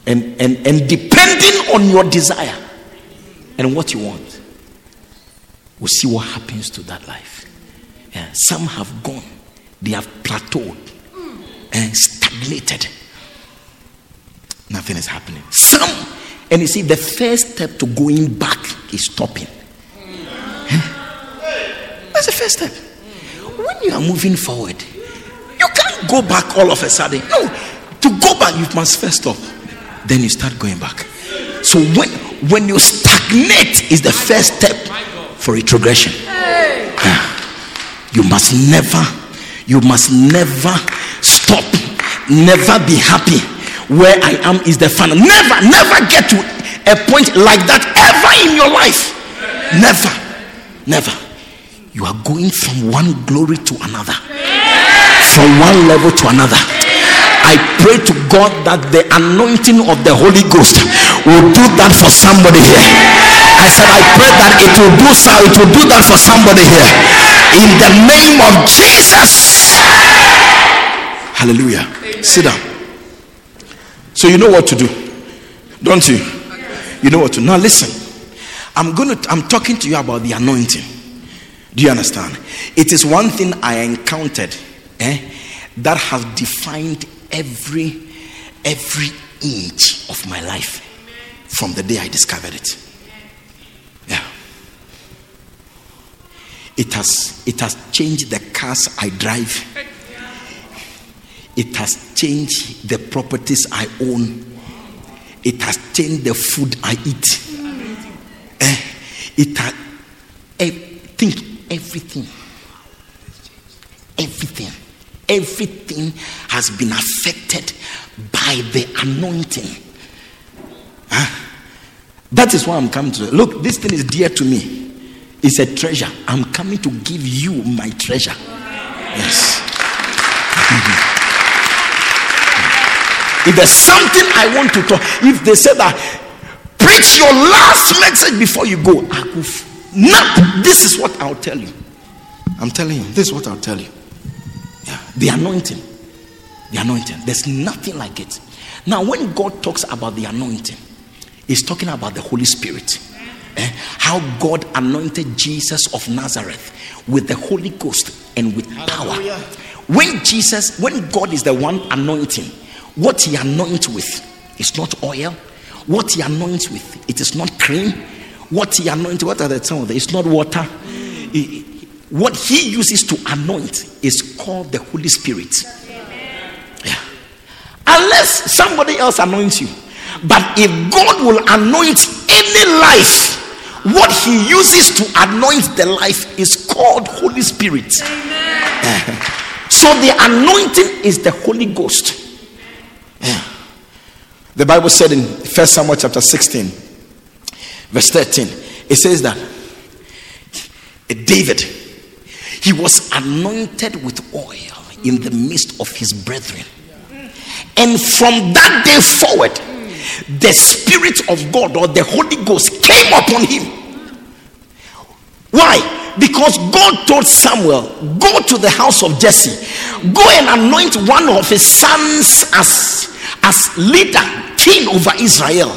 and and and depending on your desire and what you want, we'll see what happens to that life. Yeah, some have gone, they have plateaued and stagnated. Nothing is happening. Some, and you see, the first step to going back is stopping. Eh? That's the first step. When you are moving forward, you can't go back all of a sudden. No, to go back, you must first stop. Then you start going back. So when when you stagnate is the first step for retrogression. Ah. You must never, you must never stop. Never be happy. Where I am is the final. Never, never get to a point like that ever in your life. Never, never. You are going from one glory to another, from one level to another. I pray to God that the anointing of the Holy Ghost will do that for somebody here. I said, I pray that it will do so, it will do that for somebody here. In the name of Jesus. Hallelujah. Sit down. So you know what to do, don't you? You know what to. Now listen. I'm going to. I'm talking to you about the anointing. Do you understand? It is one thing I encountered, eh, that has defined every every inch of my life from the day I discovered it. Yeah. It has it has changed the cars I drive. It has changed the properties I own. It has changed the food I eat. Eh, it has, eh, think everything. Everything. Everything has been affected by the anointing. Huh? That is why I'm coming to. Look, this thing is dear to me. It's a treasure. I'm coming to give you my treasure. Yes. if there's something I want to talk, if they say that preach your last message before you go, I f- not. This is what I'll tell you. I'm telling you. This is what I'll tell you. Yeah, the anointing. The anointing. There's nothing like it. Now, when God talks about the anointing, He's talking about the Holy Spirit. Eh? How God anointed Jesus of Nazareth with the Holy Ghost and with power. When Jesus, when God is the one anointing, what He anoints with is not oil. What He anoints with, it is not cream. What He anoints, what are the terms? It's not water. He- what He uses to anoint is called the Holy Spirit. Yeah. Unless somebody else anoints you. But if God will anoint any life, what He uses to anoint the life is called Holy Spirit. so the anointing is the Holy Ghost. Yeah. The Bible said in First Samuel chapter 16, verse 13, it says that David, he was anointed with oil in the midst of his brethren. And from that day forward, the Spirit of God or the Holy Ghost came upon him. Why? Because God told Samuel, Go to the house of Jesse, go and anoint one of his sons as, as leader, king over Israel.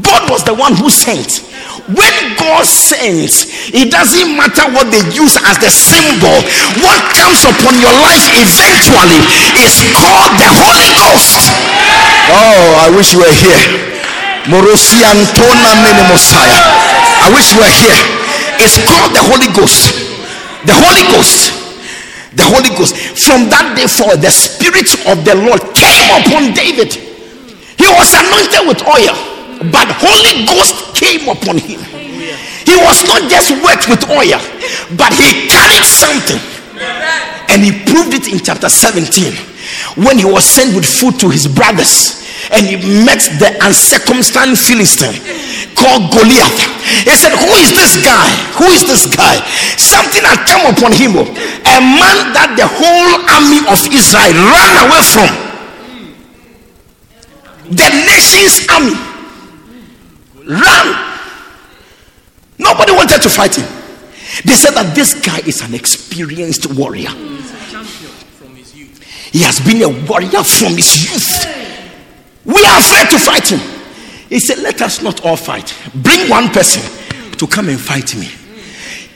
God was the one who sent. When God sends, it doesn't matter what they use as the symbol. What comes upon your life eventually is called the Holy Ghost. Oh, I wish you were here. Morosiantona mene Messiah. I wish you were here. It's called the Holy Ghost. The Holy Ghost. The Holy Ghost. From that day forward, the Spirit of the Lord came upon David. He was anointed with oil, but Holy Ghost came upon him. He was not just wet with oil, but he carried something. And he proved it in chapter 17 when he was sent with food to his brothers and he met the uncircumcised Philistine called Goliath. He said, Who is this guy? Who is this guy? Something had come upon him. A man that the whole army of Israel ran away from. The nation's army ran. Nobody wanted to fight him. They said that this guy is an experienced warrior. He has been a warrior from his youth. We are afraid to fight him. He said, Let us not all fight. Bring one person to come and fight me.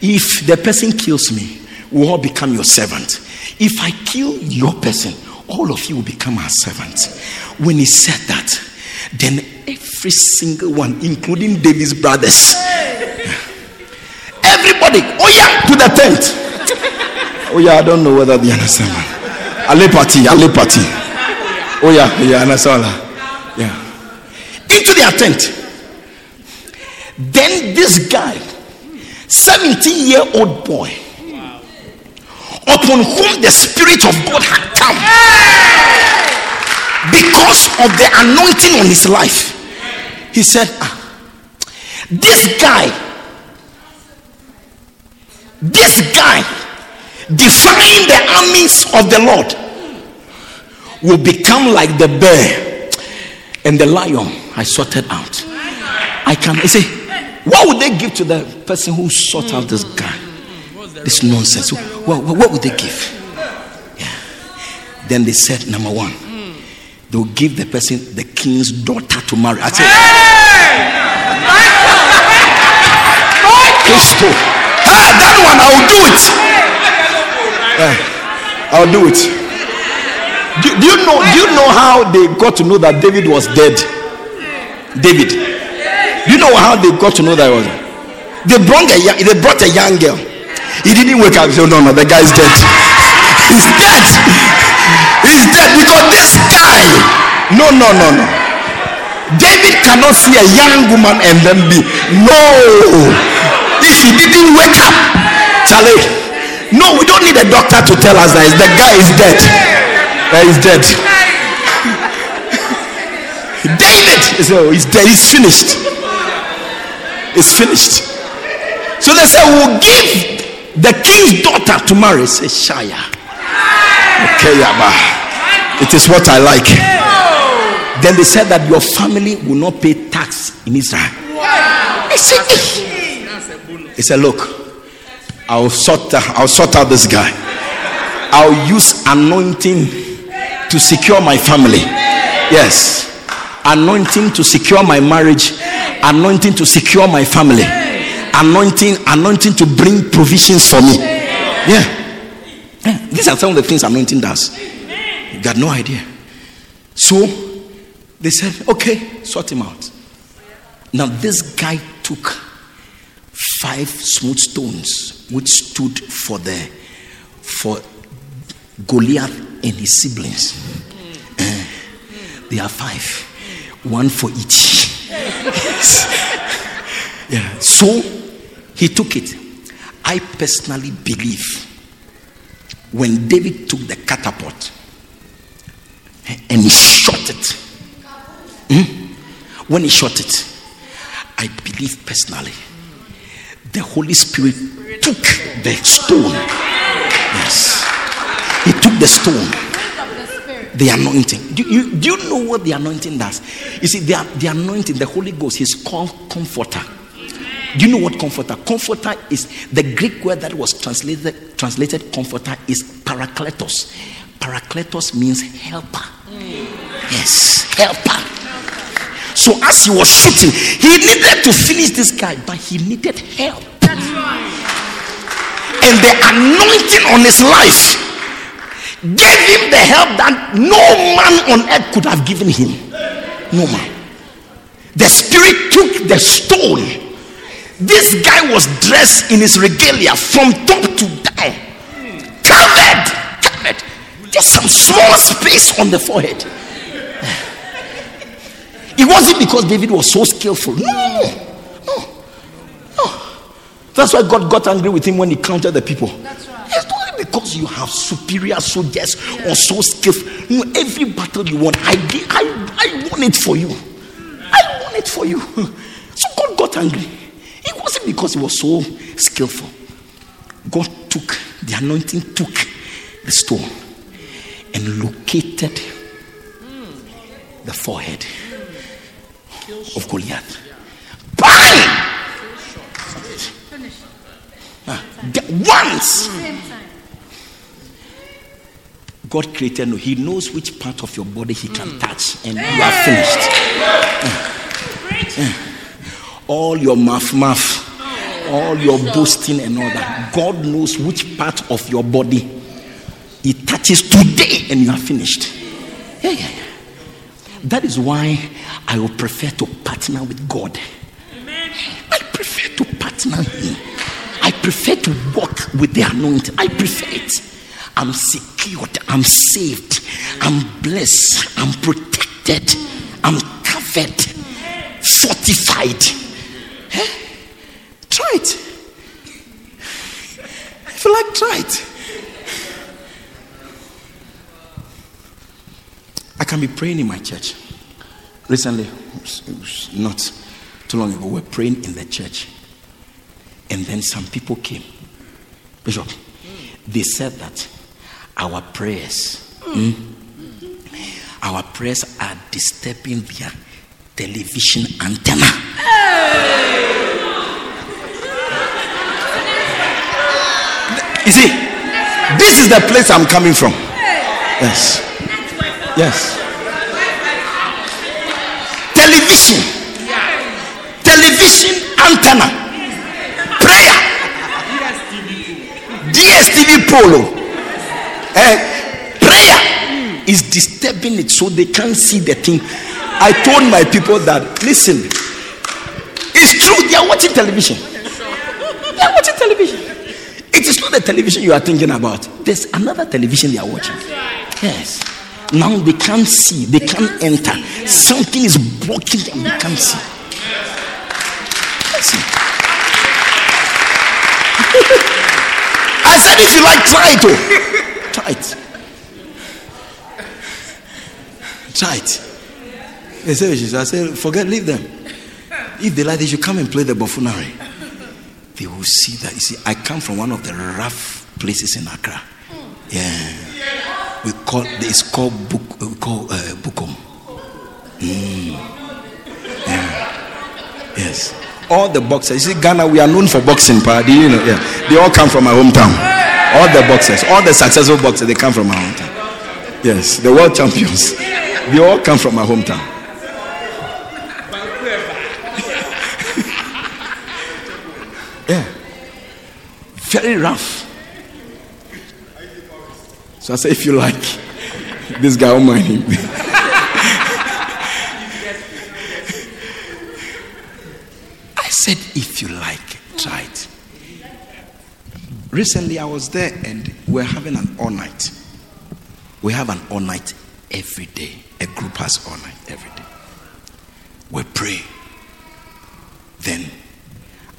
If the person kills me, we all become your servant. If I kill your person, all of you will become our servants. When he said that, then every single one, including David's brothers, everybody, oh yeah, to the tent. Oh yeah, I don't know whether they understand. Ale party, ale party. Oh yeah, yeah, understand. Yeah. Into their tent. Then this guy, 17 year old boy, upon whom the Spirit of God had come because of the anointing on his life, he said, ah, This guy, this guy, defying the armies of the Lord, will become like the bear and the lion I sorted out. I can say, what would they give to the person who sought out this guy? This nonsense. What, what, what would they give? Yeah. Then they said, number one, they'll give the person the king's daughter to marry. I said, Christo. Hey, ah, that one, I'll do it. Yeah, I'll do it. Do, do you know? Do you know how they got to know that David was dead? David. Do you know how they got to know that was? They brought a they brought a young girl. He didn't wake up. He said, "No, no, the guy's dead. He's dead. He's dead because this No, no, no, no. David cannot see a young woman and then be no. If he didn't wake up, Charlie. No, we don't need a doctor to tell us that the guy is dead. Uh, he's dead. David is oh, he's dead. He's finished. It's finished. So they say we'll give the king's daughter to marry. Say Shire. Okay, Yaba. It is what I like. Then they said that your family will not pay tax in Israel. He said, "Eh." he said, Look, I'll sort, I'll sort out this guy. I'll use anointing to secure my family. Yes. Anointing to secure my marriage. Anointing to secure my family. Anointing, anointing to bring provisions for me. Yeah. Yeah, These are some of the things anointing does. You got no idea. So they said, okay, sort him out. Now, this guy took five smooth stones which stood for the for Goliath and his siblings. Eh, they are five, one for each. yeah. So he took it. I personally believe when David took the catapult and he shot it, hmm? when he shot it, I believe personally the Holy Spirit took the stone. Yes, he took the stone the anointing. Do you, do you know what the anointing does? You see, the, the anointing, the Holy Ghost, is called comforter. Do you know what comforter? Comforter is the Greek word that was translated translated comforter is parakletos. Parakletos means helper. Yes, helper. So as he was shooting, he needed to finish this guy, but he needed help. And the anointing on his life gave him the help that no man on earth could have given him. No man. The spirit took the stone. This guy was dressed in his regalia from top to down, covered. Just some small space on the forehead. It wasn't because David was so skillful. No, no, no. That's why God got angry with him when he counted the people. It's not because you have superior soldiers or so skillful. No, every battle you won, I, I, I won it for you. I won it for you. So God got angry. It wasn't because he was so skillful. God took the anointing, took the stone, and located the forehead of Goliath. Bang! The- once God created you, He knows which part of your body He can touch, and you are finished. Ah. All your mouth, mouth, all your boasting and all that. God knows which part of your body He touches today, and you are finished. Yeah, yeah, yeah. That is why I would prefer to partner with God. I prefer to partner Him. I prefer to walk with the anointing. I prefer it. I'm secured. I'm saved. I'm blessed. I'm protected. I'm covered. Fortified. Eh? Try it. If you like, try it. I can be praying in my church. Recently, it was- not too long ago, we were praying in the church. And then some people came. Bishop, they said that our prayers, hmm, our prayers are disturbing their television antenna. You see, this is the place I'm coming from. Yes. Yes. Television. Television antenna. Prayer. DSTV polo. Eh? Prayer is disturbing it so they can't see the thing. I told my people that listen, it's true, they are watching television. They are watching television. It is not the television you are thinking about. There's another television they are watching. Yes. Now they can't see, they can't enter. Something is blocking them, they can't see. Listen. I said, if you like, try it. Oh. Try it. Try it. They said, I said, forget, leave them. If they like, they should come and play the buffoonery. They will see that. You see, I come from one of the rough places in Accra. Yeah. We call it's called book we call uh, Bukom. Mm. Yeah. Yes. All the boxers. You see, Ghana, we are known for boxing, pa. Do you know? Yeah. They all come from my hometown. All the boxers, all the successful boxers, they come from my hometown. Yes, the world champions. They all come from my hometown. yeah. Very rough. So I said, if you like, this guy won't mind him. I said, if you like, try it. Recently, I was there and we're having an all night. We have an all night every day. A group has all night every day. We pray. Then,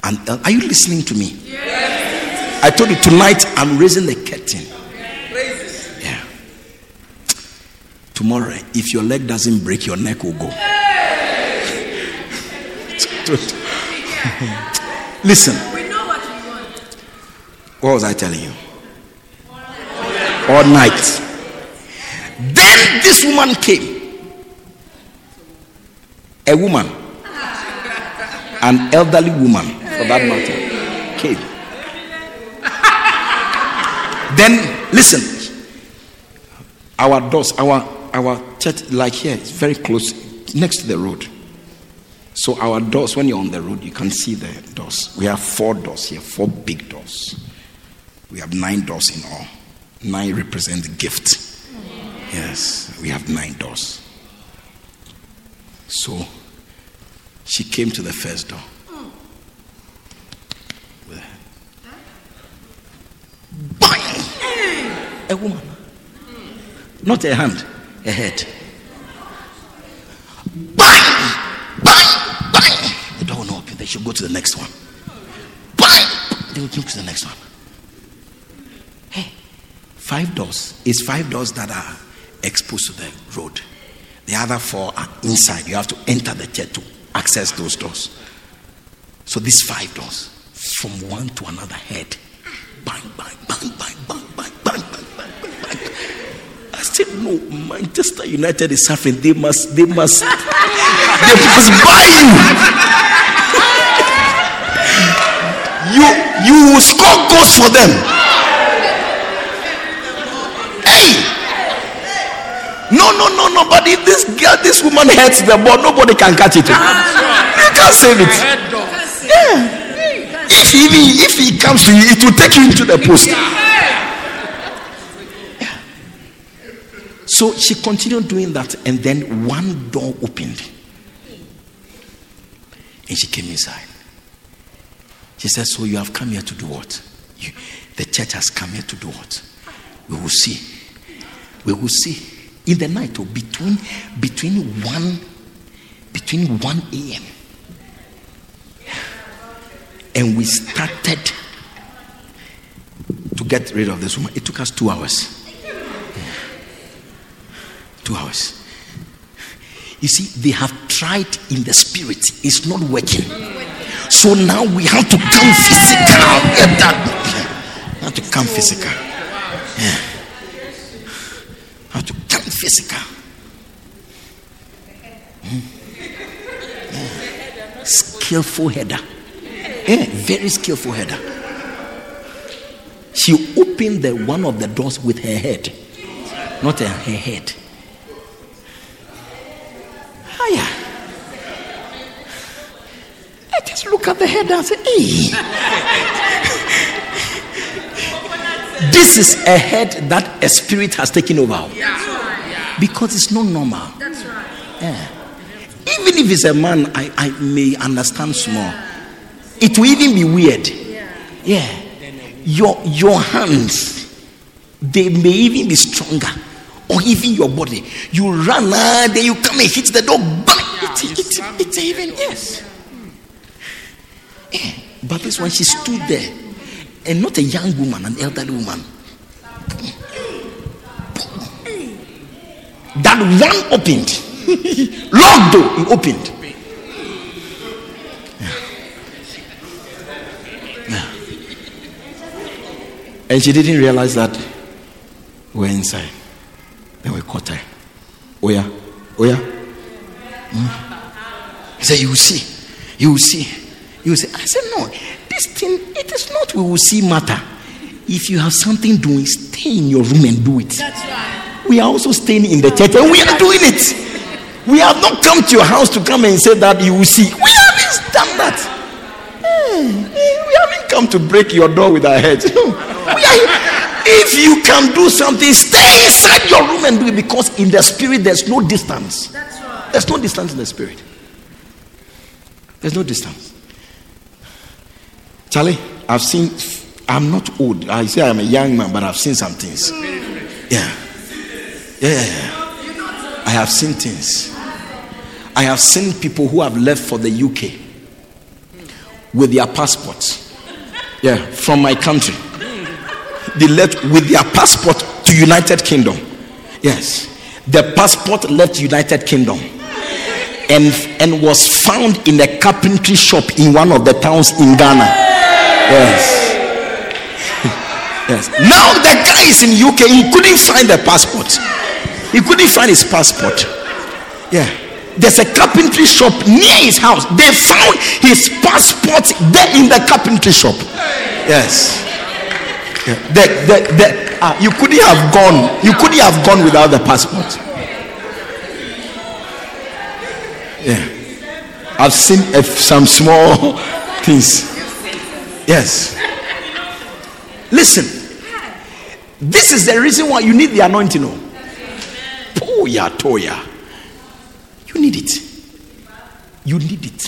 and uh, are you listening to me? Yes. I told you tonight I'm raising the curtain. Yeah. Tomorrow, if your leg doesn't break, your neck will go. Listen. What was I telling you? All night. Then this woman came. A woman. An elderly woman, for that matter, came. Then listen. Our doors, our our church, like here, is very close, next to the road. So our doors, when you're on the road, you can see the doors. We have four doors here, four big doors. We have nine doors in all. Nine represent the gift. Yes, we have nine doors. So she came to the first door. Bang! A woman. Not a hand, ahead. Bang! Bang! Bang! The door will not open. They should go to the next one. Bang! They will jump to the next one. Hey, five doors. It's five doors that are exposed to the road. The other four are inside. You have to enter the church to access those doors. So these five doors, from one to another head, bang, bang, bang, bang, bang, bang said, no, Manchester United is suffering. They must, they must, they must buy you. You, you will score goals for them. Hey. No, no, no, no. But if this girl, this woman hits the ball, nobody can catch it. You can't save it. Yeah. If he if he comes to you, it will take you into the post. So she continued doing that, and then one door opened, and she came inside. She said, "So you have come here to do what? You, the church has come here to do what? We will see. We will see." in the night or between between 1 between 1 a.m and we started to get rid of this woman it took us two hours two hours you see they have tried in the spirit it's not working so now we have to come physical get that have to come physical yeah have to come physical. Mm. Yeah. Skillful header. Yeah, very skillful header. She opened the one of the doors with her head, not her, her head. Higher. I just look at the head and say, hey. this is a head that a spirit has taken over. Because it's not normal. That's right. Yeah. Even if it's a man, I, I may understand small. It will even be weird. Yeah. Your your hands, they may even be stronger. Or even your body. You run, ah, then you come and hit the door, bang! It, you it, it's even, yes. Yeah. But this one, she stood there, and not a young woman, an elderly woman. That one opened, locked door, it opened. And she didn't realize that we're inside. Then we caught her. Oh yeah, oh yeah. Hmm? He said, You will see, you will see, you will see. I said, No, this thing, it is not we will see matter. If you have something doing, stay in your room and do it. That's right. We are also staying in the church and we are doing it. We have not come to your house to come and say that you will see. We haven't done that. Eh, eh, We haven't come to break your door with our heads. We are- if you can do something, stay inside your room and do it because in the spirit there's no distance. That's right. There's no distance in the spirit. There's no distance. Charlie, I've seen, I'm not old. I say I'm a young man, but I've seen some things. Yeah. Yeah, yeah, yeah. I have seen things. I have seen people who have left for the UK with their passports. Yeah, from my country. They left with their passport to United Kingdom. Yes. The passport left United Kingdom and and was found in a carpentry shop in one of the towns in Ghana. Yes. Yes. Now the guy is in UK. He couldn't find the passport. He couldn't find his passport. Yeah. There's a carpentry shop near his house. They found his passport there in the carpentry shop. Yes. Yeah. The, the, the, ah, you couldn't have gone. You couldn't have gone without the passport. Yeah. I've seen uh, some small things. Yes. Listen. This is the reason why you need the anointing. Oh, Toya, toya. You need it. You need it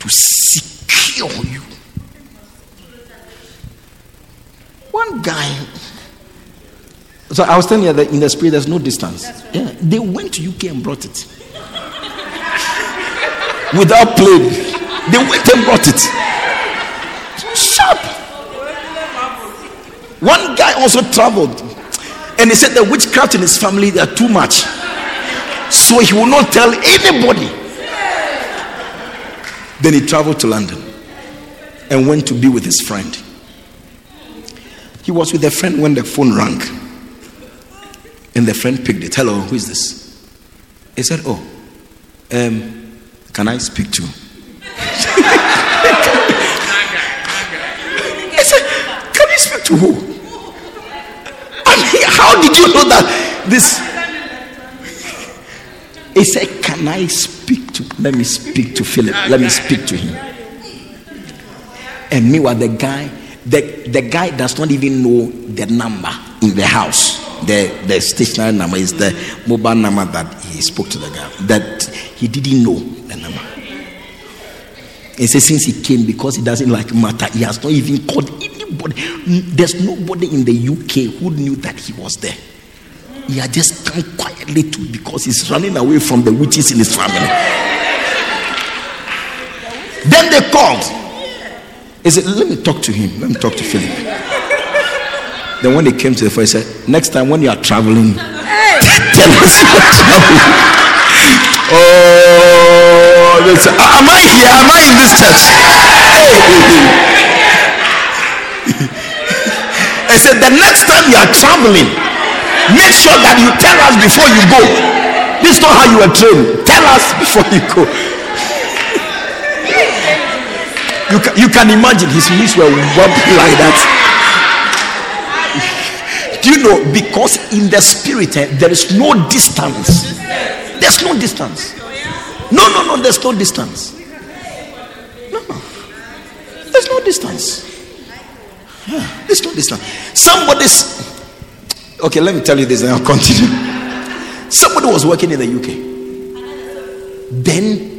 to secure you. One guy. So I was telling you that in the spirit, there's no distance. Yeah, they went to UK and brought it without plane. They went and brought it. Sharp. One guy also traveled and he said the witchcraft in his family they are too much. So he will not tell anybody. Then he traveled to London and went to be with his friend. He was with a friend when the phone rang. And the friend picked it. Hello, who is this? He said, Oh, um, can I speak to? He said, Can you speak to who? I mean, how did you know that this? He said, Can I speak to? Let me speak to Philip. Let me speak to him. And meanwhile, the guy, the, the guy does not even know the number in the house. The the stationary number is the mobile number that he spoke to the guy. That he didn't know the number. He says since he came because he doesn't like matter, he has not even called anybody. There's nobody in the UK who knew that he was there. He had just come quietly to because he's running away from the witches in his family. Then they called. He said, Let me talk to him. Let me talk to Philip. Then when they came to the phone, he said, Next time when you are traveling, tell us you are traveling. Oh, they said, "Ah, Am I here? Am I in this church? Hey. I said, The next time you are traveling, make sure that you tell us before you go. This is not how you are trained. Tell us before you go. You can, you can imagine his knees were wobbling like that. Do you know? Because in the spirit, eh, there is no distance. There's no distance. No, no, no, there's no distance. No, no. There's no distance. There's no distance. Somebody's. Okay, let me tell you this and I'll continue. Somebody was working in the UK. Then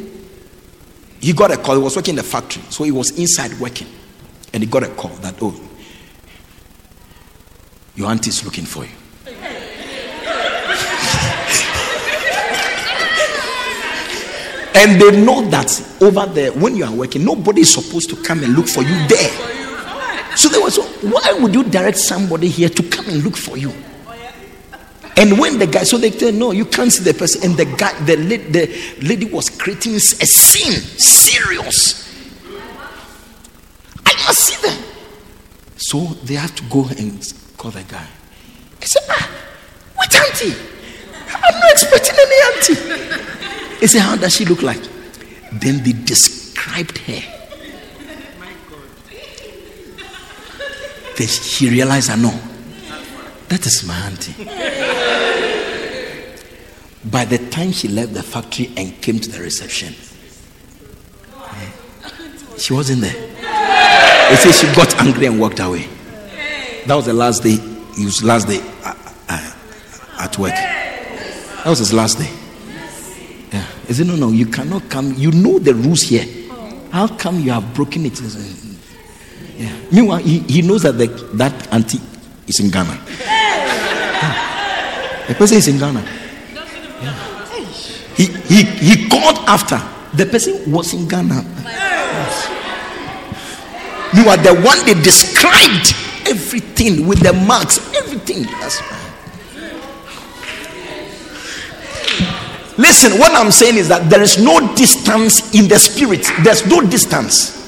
he got a call. He was working in the factory, so he was inside working, and he got a call that oh, your auntie is looking for you. and they know that over there, when you are working, nobody is supposed to come and look for you there. So they were so, why would you direct somebody here to come and look for you? And when the guy, so they said, no, you can't see the person. And the guy, the, the lady was creating a scene, serious. I must see them. So they have to go and call the guy. He said, ah, what auntie? I'm not expecting any auntie. He said, how does she look like? Then they described her. My God. Then she realized, I know, that is my auntie. By the time she left the factory and came to the reception, eh, she wasn't there. They say she got angry and walked away. That was the last day. It was last day uh, uh, at work. That was his last day. Yeah. He said, No, no, you cannot come. You know the rules here. How come you have broken it? Yeah. Meanwhile, he, he knows that the, that auntie is in Ghana. Yeah. The person is in Ghana. Yeah. He, he, he called after. The person was in Ghana. You are the one they described everything with the marks, everything. That's Listen, what I'm saying is that there is no distance in the spirit. There's no distance.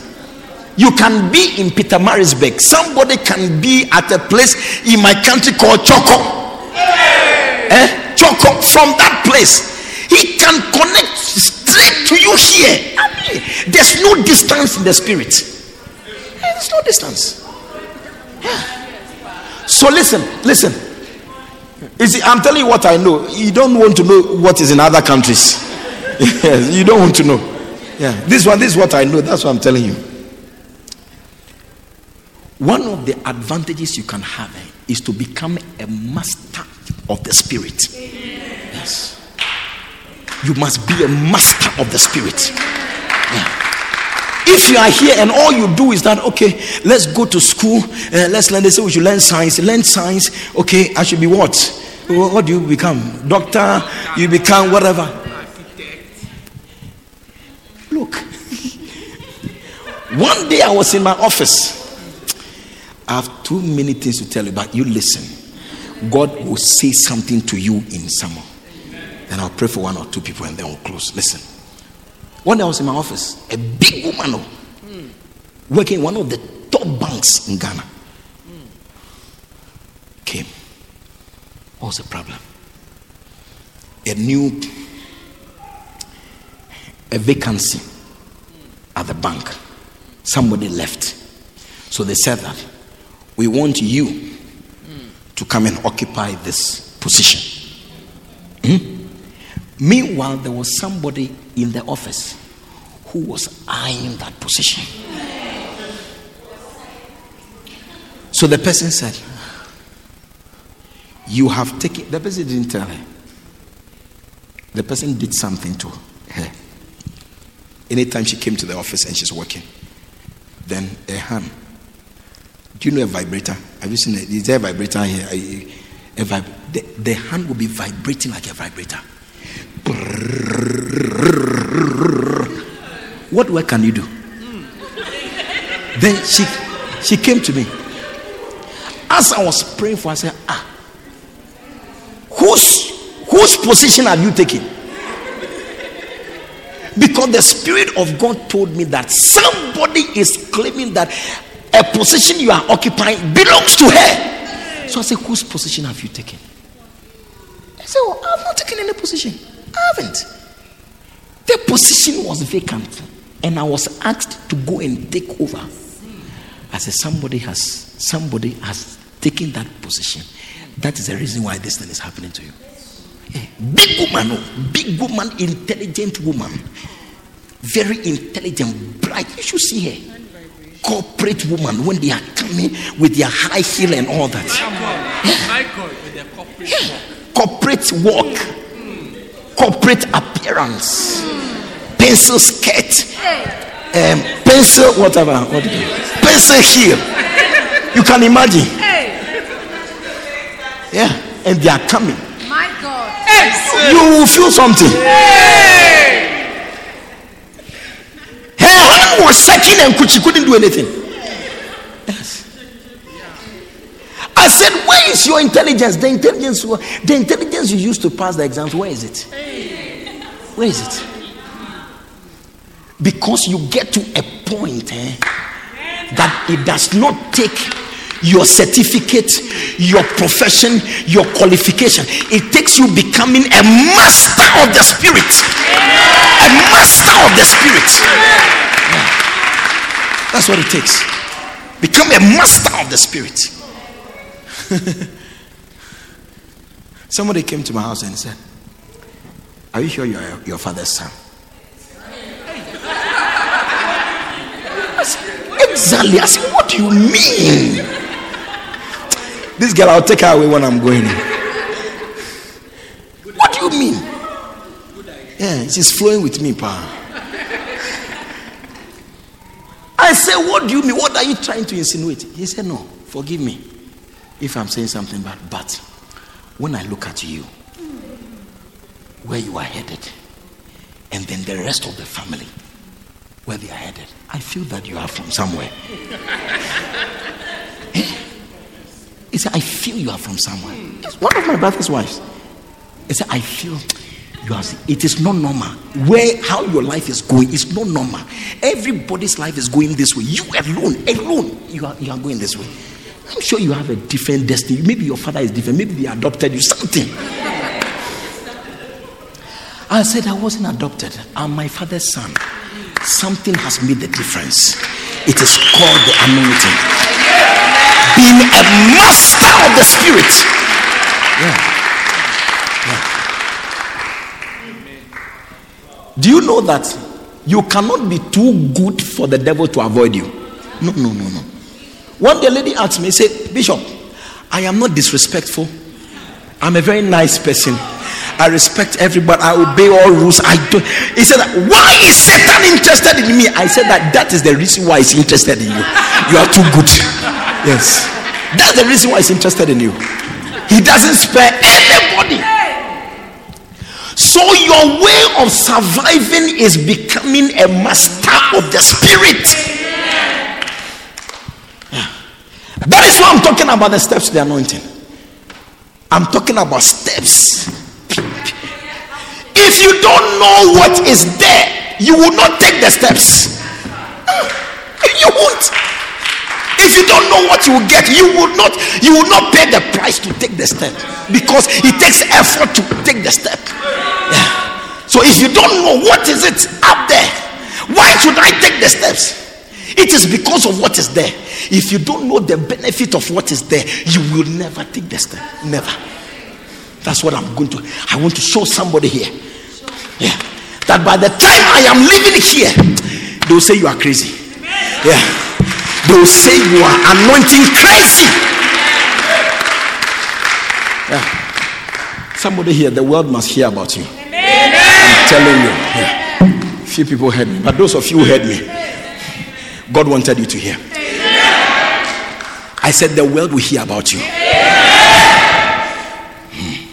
You can be in Pietermaritzburg. Somebody can be at a place in my country called Chorkor. Eh? Chorkor. From that place, he can connect straight to you here. I mean, there's no distance in the spirit. Eh, There's no distance. Yeah. So listen, listen. You see, I'm telling you what I know. You don't want to know what is in other countries. yes, you don't want to know. Yeah, this one, this is what I know. That's what I'm telling you. One of the advantages you can have eh, is to become a master of the spirit. Yes. You must be a master of the spirit. Yeah. If you are here and all you do is that, okay, let's go to school, uh, let's learn, they say we should learn science, learn science, okay, I should be what? What what do you become? Doctor, you become whatever. Look, one day I was in my office. I have too many things to tell you, but you listen. God will say something to you in summer. Then I'll pray for one or two people and then we'll close. Listen. One day I was in my office, a big woman oh, working in one of the top banks in Ghana came. What was the problem? A new a vacancy at the bank. Somebody left. So they said that we want you to come and occupy this position. Hmm? Meanwhile, there was somebody in the office who was eyeing that position. So the person said, You have taken, the person didn't tell her. The person did something to her. Anytime she came to the office and she's working, then a hand. Do you know a vibrator? Have you seen it? Is there a vibrator here? A, vib- the, the hand will be vibrating like a vibrator. What work can you do? Then she she came to me. As I was praying for, her, I said, Ah, whose whose position have you taken? Because the Spirit of God told me that somebody is claiming that a position you are occupying belongs to her. So I said, Whose position have you taken? I said, Oh, I've not taken any position. I haven't. The position was vacant, and I was asked to go and take over. I said, Somebody has somebody has taken that position. That is the reason why this thing is happening to you. Yeah. Big woman, oh, big woman, intelligent woman, very intelligent, bright. You should see her. Corporate woman when they are coming with their high heel and all that. My God, with the corporate Yeah. Corporate walk, corporate appearance, pencil skirt, um, pencil whatever, what do you pencil heel. You can imagine. Yeah, and they are coming. My God. You will feel something. In and could, she couldn't do anything. Yes. I said, Where is your intelligence? The intelligence, the intelligence you used to pass the exams, where is it? Where is it? Because you get to a point eh, that it does not take your certificate, your profession, your qualification. It takes you becoming a master of the spirit. A master of the spirit. Yeah. That's what it takes. Become a master of the spirit. Somebody came to my house and said, Are you sure you are your father's son? Exactly. I said, What do you mean? This girl, I'll take her away when I'm going. What do you mean? Yeah, she's flowing with me, pa. I said, What do you mean? What are you trying to insinuate? He said, No, forgive me if I'm saying something bad. But when I look at you, where you are headed, and then the rest of the family, where they are headed, I feel that you are from somewhere. Eh? He said, I feel you are from somewhere. It's one of my brother's wives. He said, I feel you are. It is not normal. Where how your life is going is not normal. Everybody's life is going this way. You alone, alone, you are you are going this way. I'm sure you have a different destiny. Maybe your father is different. Maybe they adopted you. Something. I said I wasn't adopted. I'm my father's son. Something has made the difference. It is called the anointing being a master of the spirit. Yeah. yeah. Do you know that you cannot be too good for the devil to avoid you? No, no, no, no. One day, lady asked me, "Say, Bishop, I am not disrespectful. I'm a very nice person. I respect everybody. I obey all rules. I do. He said, Why is Satan interested in me? I said that that is the reason why he's interested in you. You are too good. Yes. That's the reason why he's interested in you. He doesn't spare. So your way of surviving is becoming a master of the spirit. That is why I'm talking about the steps the anointing. I'm talking about steps. If you don't know what is there, you will not take the steps. You won't. If you don't know what you will get, you will not you will not pay the price to take the step because it takes effort to take the step. Yeah. So if you don't know what is it up there, why should I take the steps? It is because of what is there. If you don't know the benefit of what is there, you will never take the step. Never. That's what I'm going to. I want to show somebody here. Yeah. That by the time I am leaving here, they'll say you are crazy. Yeah they will say you are anointing crazy. Yeah. Somebody here, the world must hear about you. I'm telling you. Yeah. Few people heard me, but those of you who heard me, God wanted you to hear. I said the world will hear about you. Hmm.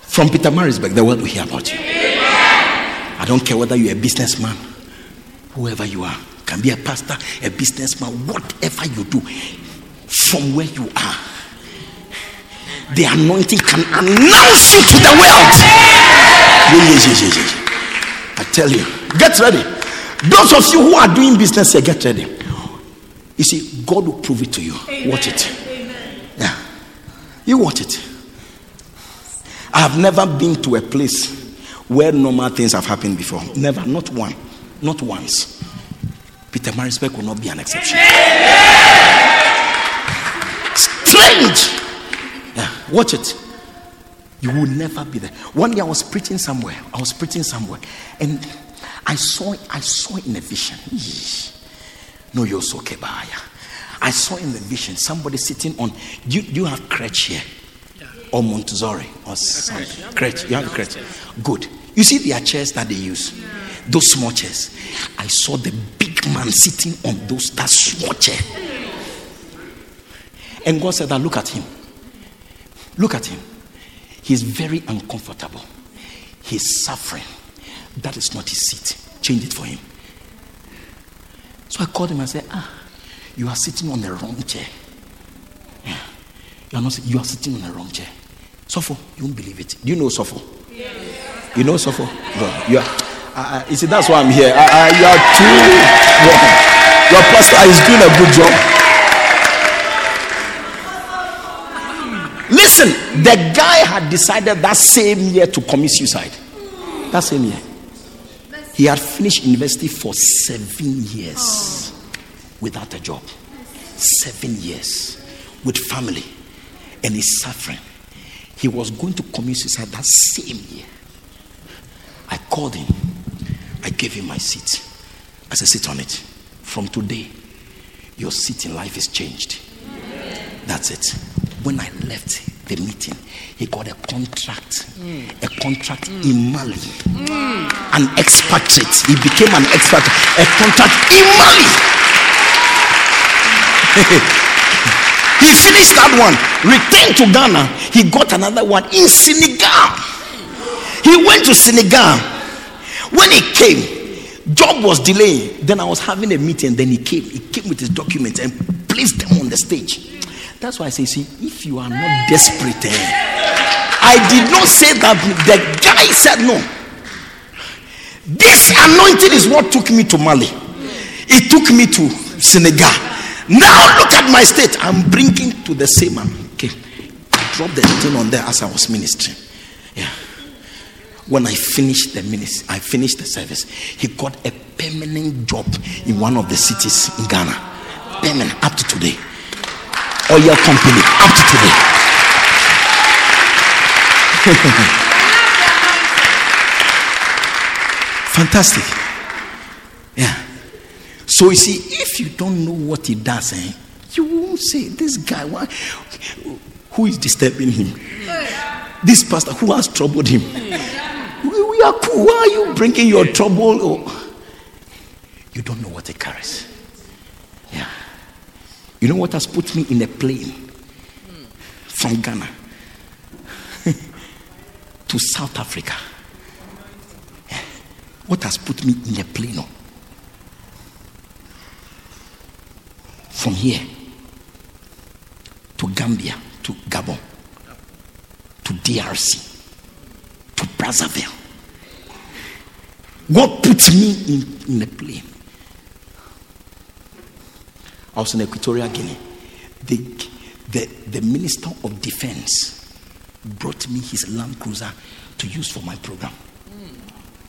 From Pietermaritzburg, the world will hear about you. I don't care whether you're a businessman, whoever you are can be a pastor, a businessman, whatever you do, from where you are, the anointing can announce you to the world. Yes, yes, yes, yes. I tell you, get ready. Those of you who are doing business here, get ready. You see, God will prove it to you. Watch it. Yeah. You watch it. I have never been to a place where normal things have happened before. Never, not one, not once. Pietermaritzburg will not be an exception. Strange. Yeah, watch it. You will never be there. One day I was preaching somewhere. I was preaching somewhere, and I saw I saw it in a vision. No, you're so kebaya. I saw in the vision somebody sitting on. Do you, you have crutch here? Or Montessori or something? Crutch. You have a crutch. Good. You see, there are chairs that they use. Those small chairs. I saw the big man sitting on those that small chair. And God said that look at him. Look at him. He's very uncomfortable. He's suffering. That is not his seat. Change it for him. So I called him and said, Ah, you are sitting on the wrong chair. Yeah. You are not you are sitting on the wrong chair. Sopho, you won't believe it. Do you know Sopho? Yes. You know Sopho? No, you are uh, you see, that's why I'm here. Uh, uh, you are too well, Your pastor is doing a good job. Listen, the guy had decided that same year to commit suicide. That same year. He had finished university for seven years without a job. Seven years with family. And he's suffering. He was going to commit suicide that same year. I called him. I gave him my seat. I said, Sit on it. From today, your seat in life is changed. That's it. When I left the meeting, he got a contract, a contract in Mali, an expatriate. He became an expatriate, a contract in Mali. he finished that one, returned to Ghana. He got another one in Senegal. He went to Senegal. When he came, job was delaying. Then I was having a meeting. Then he came. He came with his documents and placed them on the stage. That's why I say, see, if you are not desperate, eh, I did not say that. The guy said no. This anointing is what took me to Mali. It took me to Senegal. Now look at my state. I'm bringing to the same man. Okay, I dropped the thing on there as I was ministering. Yeah. When I finished the ministry, I finished the service. He got a permanent job in one of the cities in Ghana. Permanent up to today oil company up to today. Fantastic. Yeah. So you see, if you don't know what he does, eh, you won't say, This guy, why, who is disturbing him? This pastor, who has troubled him? We are cool. Why are you bringing your trouble? Oh. You don't know what it carries. Yeah. You know what has put me in a plane from Ghana to South Africa? What has put me in a plane? oh? From here to Gambia, to Gabon, to DRC, to Brazzaville. God put me in, in a plane. I was in Equatorial Guinea. The, the, the Minister of Defense brought me his Land Cruiser to use for my program.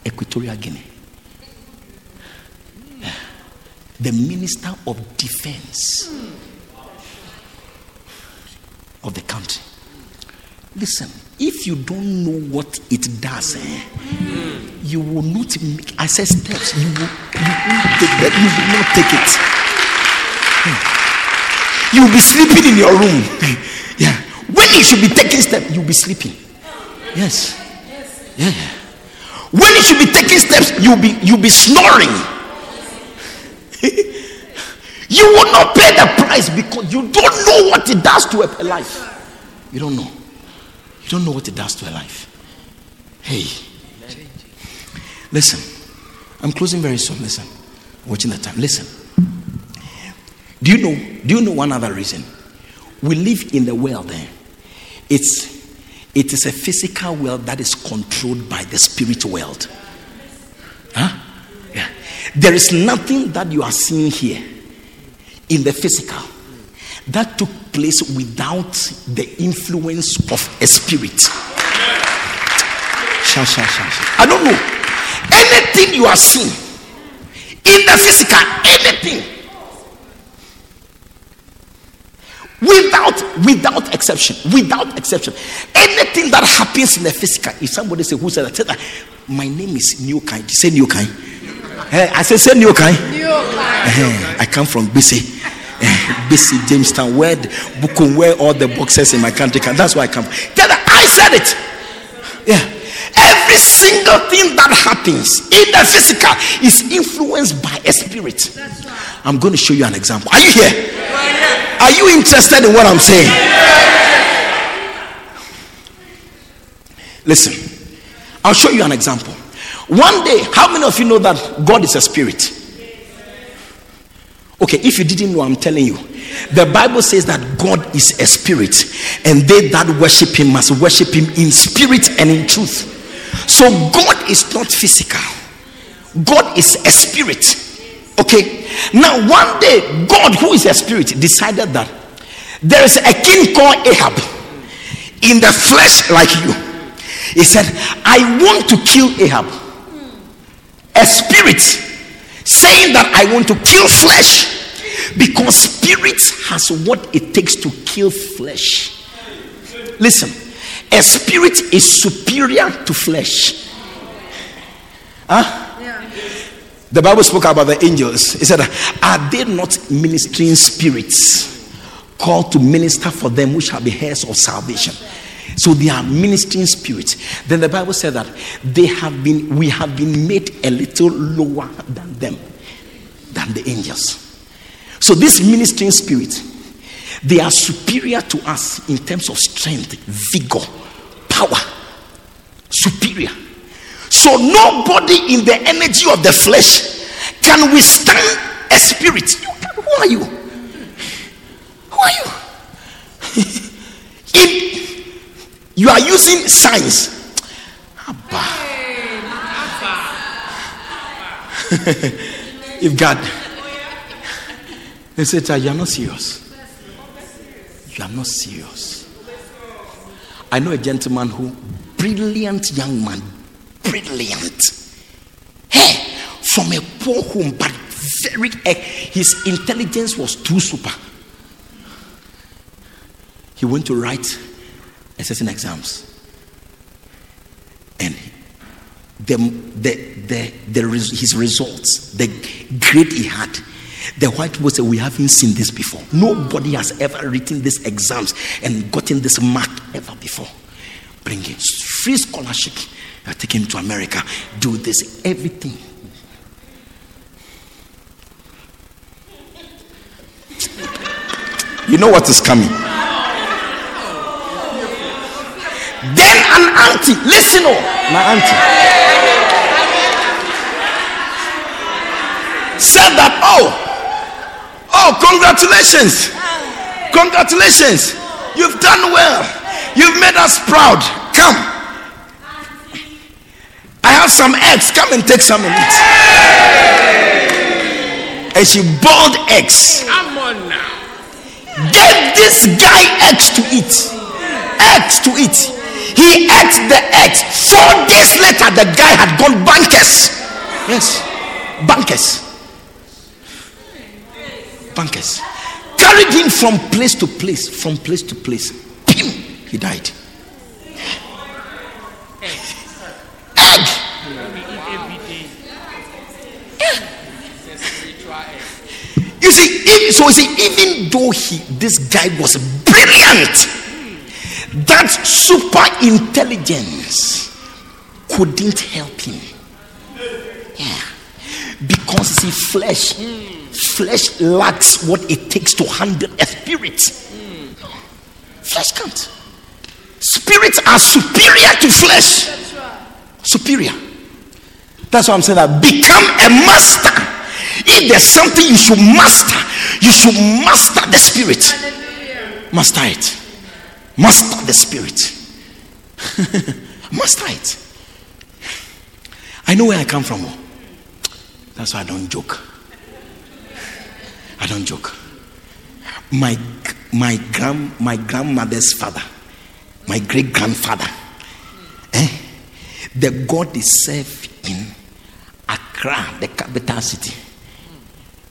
Equatorial Guinea. The Minister of Defense of the country. Listen, if you don't know what it does, eh, you will not make. I said steps. You will, you will take. You will not take it. You'll be sleeping in your room. yeah. When you should be taking steps, you'll be sleeping. Yes. Yeah. When you should be taking steps, you'll be you'll be snoring. you will not pay the price because you don't know what it does to a life. You don't know. Don't know what it does to a life. Hey. Listen. I'm closing very soon. Listen. Watching the time. Listen. Do you know? Do you know one other reason? We live in the world there. It's it is a physical world that is controlled by the spirit world. Huh? Yeah. There is nothing that you are seeing here in the physical that took place without the influence of a spirit. Sha, sha, sha, sha. I don't know. Anything you are seeing in the physical, anything without without exception without exception anything that happens in the physical if somebody say who said that, say that my name is new kind say new kind Eh, i say say new kind Eh, i come from bc Bc jamestown where the, Bukum, where all the boxers in my country come that's why i come. Tell them i said it. Yeah. Every single thing that happens in the physical is influenced by a spirit. I'm going to show you an example. Are you here? Are you interested in what I'm saying? Listen, I'll show you an example. One day, how many of you know that God is a spirit? Okay, if you didn't know, I'm telling you. The Bible says that God is a spirit, and they that worship him must worship him in spirit and in truth. So God is not physical, God is a spirit. Okay, now one day, God, who is a spirit, decided that there is a king called Ahab in the flesh like you. He said, I want to kill Ahab. A spirit saying that I want to kill flesh because spirit has what it takes to kill flesh. Listen, a spirit is superior to flesh. Huh? The Bible spoke about the angels. It said, Are they not ministering spirits called to minister for them which shall be heirs of salvation? So they are ministering spirits. Then the Bible said that they have been, we have been made a little lower than them, than the angels. So this ministering spirit, they are superior to us in terms of strength, vigor, power. Superior. So nobody in the energy of the flesh can withstand a spirit. Can, who are you? Who are you? if you are using science, if God, they say, "Child, you are not serious. You are not serious. I know a gentleman who, brilliant young man, brilliant. Hey, from a poor home, but very, eh, his intelligence was too super. He went to write a certain exams. And the, the, the, the, his results, the grade he had, the white people said, We haven't seen this before. Nobody has ever written these exams and gotten this mark ever before. Bring it. Free scholarship. I take him to America. Do this. Everything. You know what is coming. Then an auntie, listen, oh, my auntie, said that, oh, oh, congratulations, congratulations, you've done well, you've made us proud. Come, I have some eggs, come and take some and eat. And she boiled eggs, Come on now. gave this guy eggs to eat, eggs to eat. He ate the eggs. Four days later, the guy had gone bankers. Yes, bankers. Bankers. Carried him from place to place, from place to place. He died. Egg. You see, so you see, even though he, this guy was brilliant, that super intelligence couldn't help him. Yeah, because see, flesh, flesh lacks what it takes to handle a spirit. Flesh can't. Spirits are superior to flesh. Superior. That's why I'm saying that become a master. If there's something you should master, you should master the spirit. Master it. Master the spirit. master it. I know where I come from. That's why I don't joke. I don't joke. My my grand my grandmother's father, my great grandfather, eh? The God they serve in Accra, the capital city.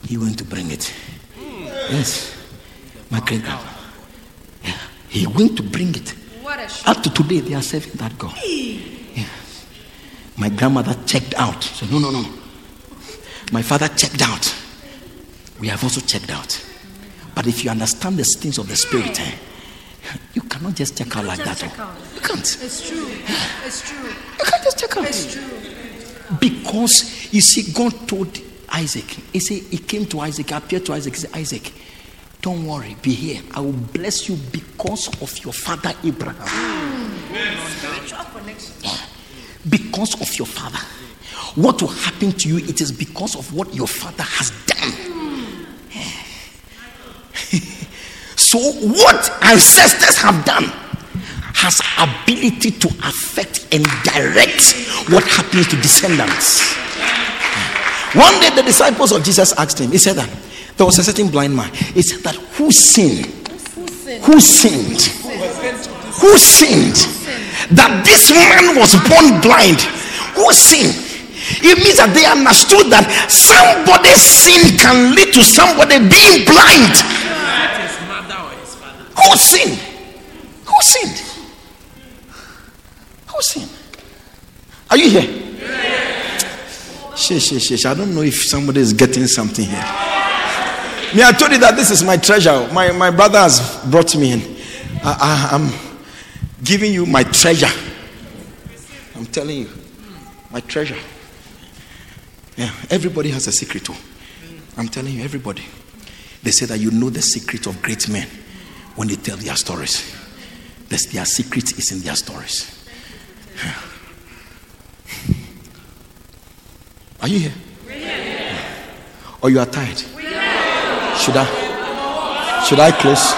He went to bring it. Yes. My great grandfather. He went to bring it. Up to today, they are serving that God. My grandmother checked out. So, no, no, no. My father checked out. We have also checked out. But if you understand the things of the spirit, eh, you cannot just check out like that. oh. You can't. It's true. It's true. You can't just check out. It's true. Because you see, God told Isaac, He said, He came to Isaac, appeared to Isaac, He said, Isaac, don't worry, be here. I will bless you because of your father Abraham. Because of your father. What will happen to you, it is because of what your father has done. So, what ancestors have done has ability to affect and direct what happens to descendants. One day, the disciples of Jesus asked him, He said that there was a certain blind man. He said that who sinned? Who sinned? Who sinned? That this man was born blind. Who sinned? It means that they understood that somebody's sin can lead to somebody being blind. Who sinned? Who sinned? Who sinned? Are you here? Shh, shh, shh. I don't know if somebody is getting something here. Me, I told you that this is my treasure. My, my brother has brought me in. I, I, I'm giving you my treasure. I'm telling you, my treasure. Yeah, everybody has a secret too. I'm telling you, everybody. They say that you know the secret of great men when they tell their stories. Their secret is in their stories. Yeah. Are you here? Yeah. Or you are tired? Should I? Should I close?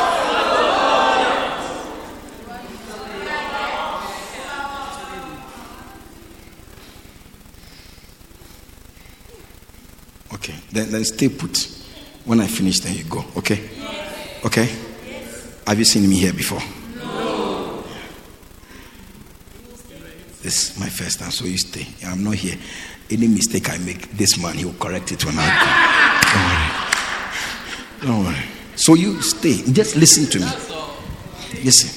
Okay, then, then stay put. When I finish, then you go. Okay? Okay? Have you seen me here before? No. This is my first time, so you stay. I'm not here. Any mistake I make, this man, he will correct it when I come. Don't worry. Don't worry. So you stay. Just listen to me. Listen.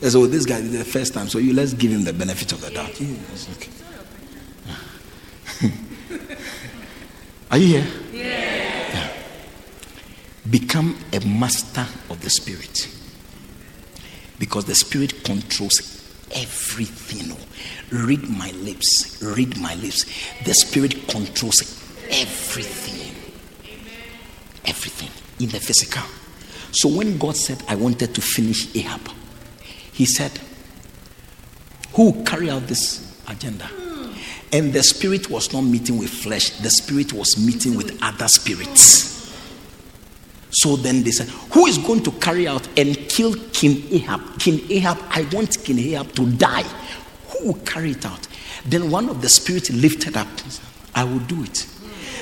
Yeah. So this guy is the first time, so you let's give him the benefit of the doubt. Yes, okay. Are you here? Yeah. Become a master of the spirit. Because the spirit controls everything. Oh, Read my lips. Read my lips. The spirit controls everything. Everything in the physical. So when God said, I wanted to finish Ahab, He said, Who carry out this agenda? And the spirit was not meeting with flesh, the spirit was meeting with other spirits. So then they said, Who is going to carry out and kill King Ahab? King Ahab, I want King Ahab to die. Who will carry it out? Then one of the spirits lifted up. I will do it.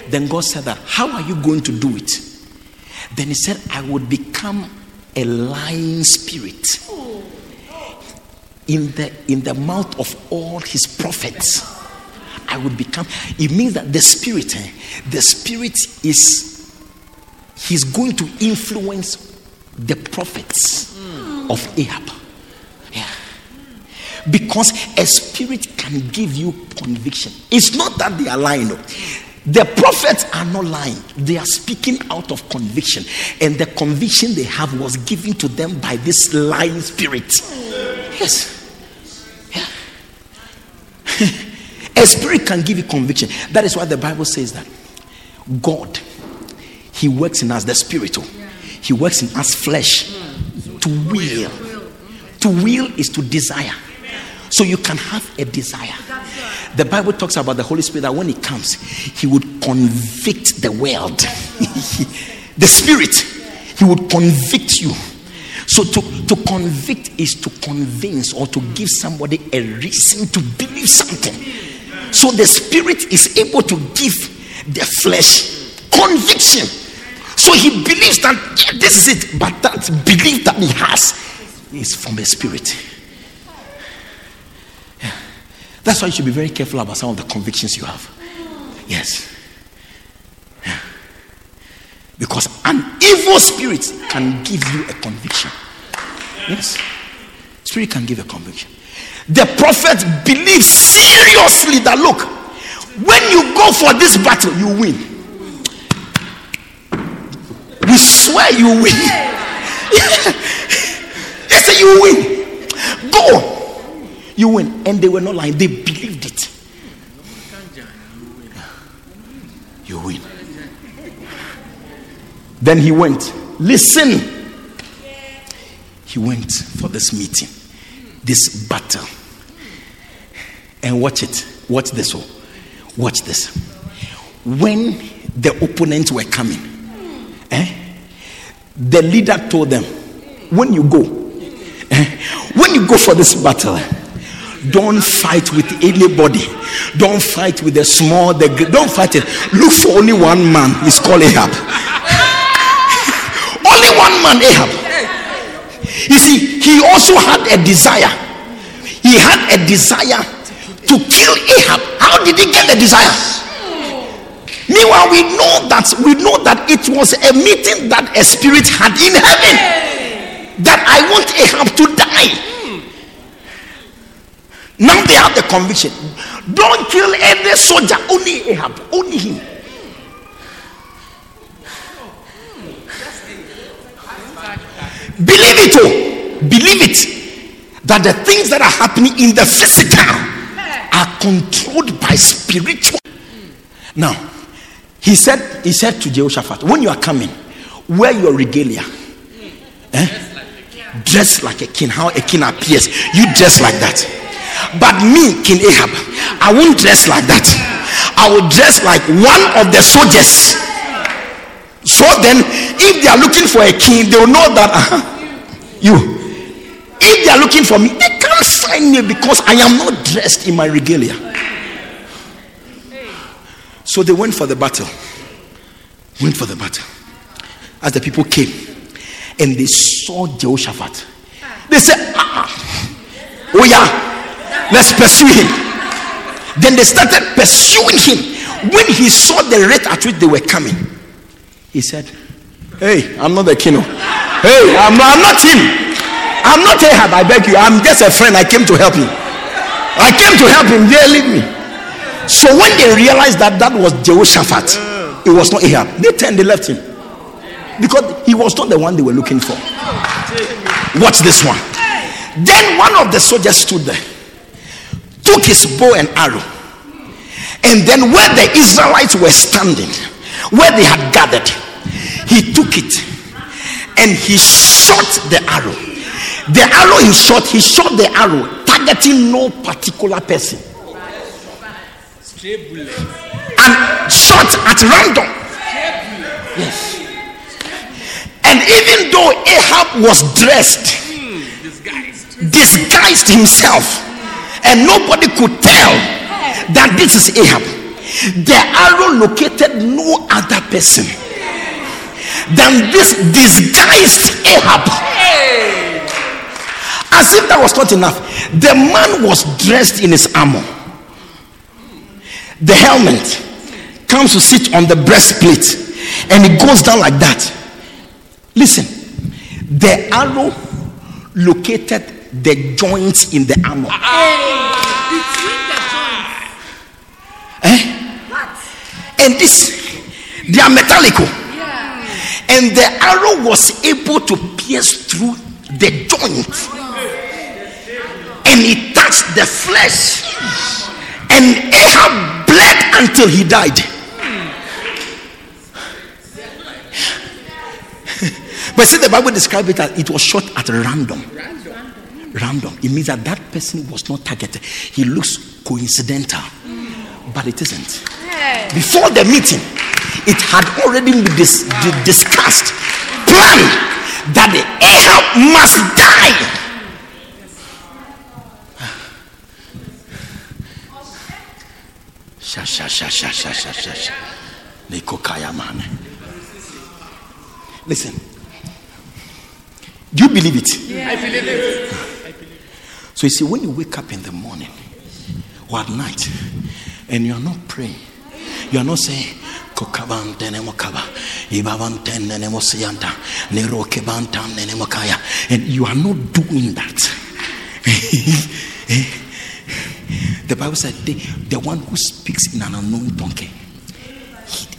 Then God said that, How are you going to do it? Then he said, I would become a lying spirit in the in the mouth of all his prophets. I would become. It means that the spirit, eh, the spirit is he's going to influence the prophets of Ahab. Yeah. Because a spirit can give you conviction. It's not that they are lying. no. The prophets are not lying. They are speaking out of conviction. And the conviction they have was given to them by this lying spirit. Yes. Yeah. a spirit can give you conviction. That is why the Bible says that God, He works in us, the spirit. oh. He works in us flesh to will. To will is to desire. So you can have a desire. The Bible talks about the Holy Spirit that when He comes, He would convict the world. the Spirit, He would convict you. So to, to convict is to convince or to give somebody a reason to believe something. So the Spirit is able to give the flesh conviction. So he believes that yeah, this is it, but that belief that he has is from the Spirit. That's why you should be very careful about some of the convictions you have. Yes. Because an evil spirit can give you a conviction. Yes. Spirit can give a conviction. The prophet believes seriously that look, when you go for this battle, you win. We swear you win. say you win. Go. You win. And they were not lying, they believed it. You win. Then he went. Listen. He went for this meeting, this battle. And watch it. Watch this. Oh. Watch this. When the opponents were coming, eh, the leader told them, when you go, eh, when you go for this battle, don't fight with anybody. Don't fight with the small, the great. Don't fight it. Look for only one man. He's called Ahab. only one man, Ahab. You see, he also had a desire. He had a desire to kill Ahab. How did he get the desire? Meanwhile, we know that we know that it was a meeting that a spirit had in heaven. That I want Ahab to die. Now they have the conviction. Don't kill any soldier, only Ahab, only him. Believe it, oh, believe it, that the things that are happening in the physical are controlled by spiritual. Now, he said, he said to Jehoshaphat, when you are coming, wear your regalia. Eh? Dress like a king. How a king appears. You dress like that. But me, King Ahab, I won't dress like that. I will dress like one of the soldiers. So then, if they are looking for a king, they will know that uh, you. If they are looking for me, they can't find me because I am not dressed in my regalia. So they went for the battle. Went for the battle. As the people came and they saw Jehoshaphat, they said, ah, ah. Oh, yeah, let's pursue him. Then they started pursuing him. When he saw the rate at which they were coming, he said, Hey, I'm not the king. oh. Hey, I'm not, I'm not him. I'm not Ahab, I beg you. I'm just a friend. I came to help him. I came to help him. They leave me. So when they realized that that was Jehoshaphat, it was not Ahab, they turned, they left him. Because he was not the one they were looking for. Watch this one. Then one of the soldiers stood there, took his bow and arrow, and then where the Israelites were standing, where they had gathered, he took it and he shot the arrow. The arrow he shot, he shot the arrow, targeting no particular person and shot at random. Yes. And even though Ahab was dressed, disguised himself, and nobody could tell that this is Ahab, the arrow located no other person than this disguised Ahab. As if that was not enough, the man was dressed in his armor the helmet comes to sit on the breastplate and it goes down like that. Listen, the arrow located the joints in the armor. Eh? And this, they are metallical. And the arrow was able to pierce through the joint. And it touched the flesh. And Ahab bled until he died. but see, the Bible describes it as it was shot at random. Random. It means that that person was not targeted. He looks coincidental, but it isn't. Before the meeting, it had already been dis- di- discussed, planned that the Ahab must die. Sha sha sha sha sha sha sha sha. Listen. Do you believe it? I believe it. So you see, when you wake up in the morning or at night and you are not praying, you are not saying, and you are not doing that. The Bible said, the, "The one who speaks in an unknown tongue, he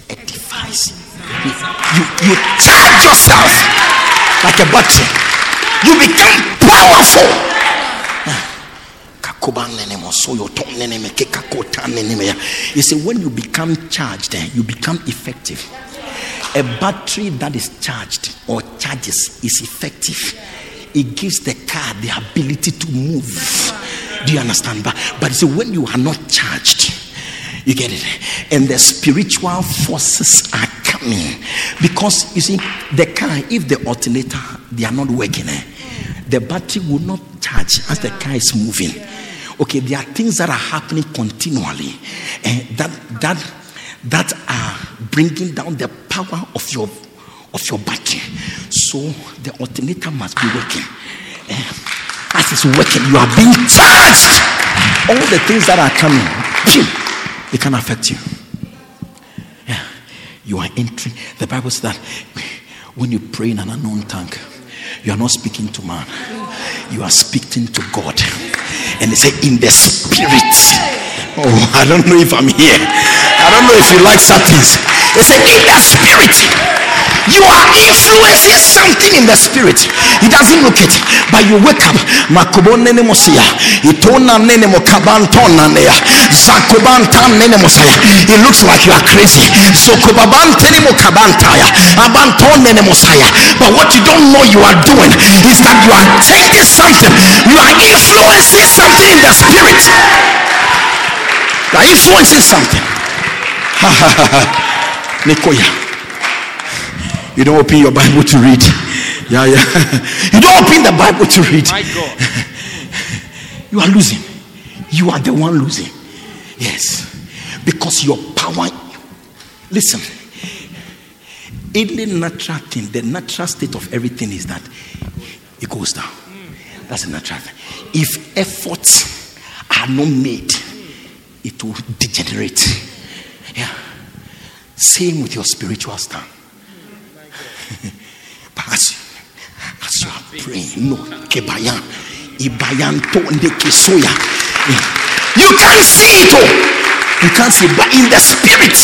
edifies." You, you, you charge yourself like a battery. You become powerful. You see, when you become charged, eh, you become effective. A battery that is charged or charges is effective. It gives the car the ability to move. Do you understand? But, but see, when you are not charged, you get it. And the spiritual forces are coming because you see the car if the alternator they are not working eh, the battery will not charge as the car is moving okay there are things that are happening continually and that that that are bringing down the power of your of your battery so the alternator must be working Eh, as it's working you are being charged all the things that are coming they can affect you yeah. You are entering. The Bible says that when you pray in an unknown tongue, you are not speaking to man, you are speaking to God. And they say, in the spirit. Oh, I don't know if I'm here. I don't know if you like such. They say, in the spirit. You are influencing something in the spirit. He doesn't look it, but you wake up. Mosia. Itona nene nene mosaya. It looks like you are crazy. Nene mokabantaya. Abanton nene mosaya. But what you don't know you are doing is that you are taking something. You are influencing something in the spirit. You are influencing something. ha ha ha Nikoya. You don't open your Bible to read. Yeah, yeah. You don't open the Bible to read. My God. You are losing. You are the one losing. Yes. Because your power. Listen. Any natural thing, the natural state of everything is that it goes down. That's a natural thing. If efforts are not made, it will degenerate. Yeah. Same with your spiritual stand. But as, as you are praying, no, kebayan, ibayan to ndeke soya. You can't see it all. You can't see it, but in the spirit,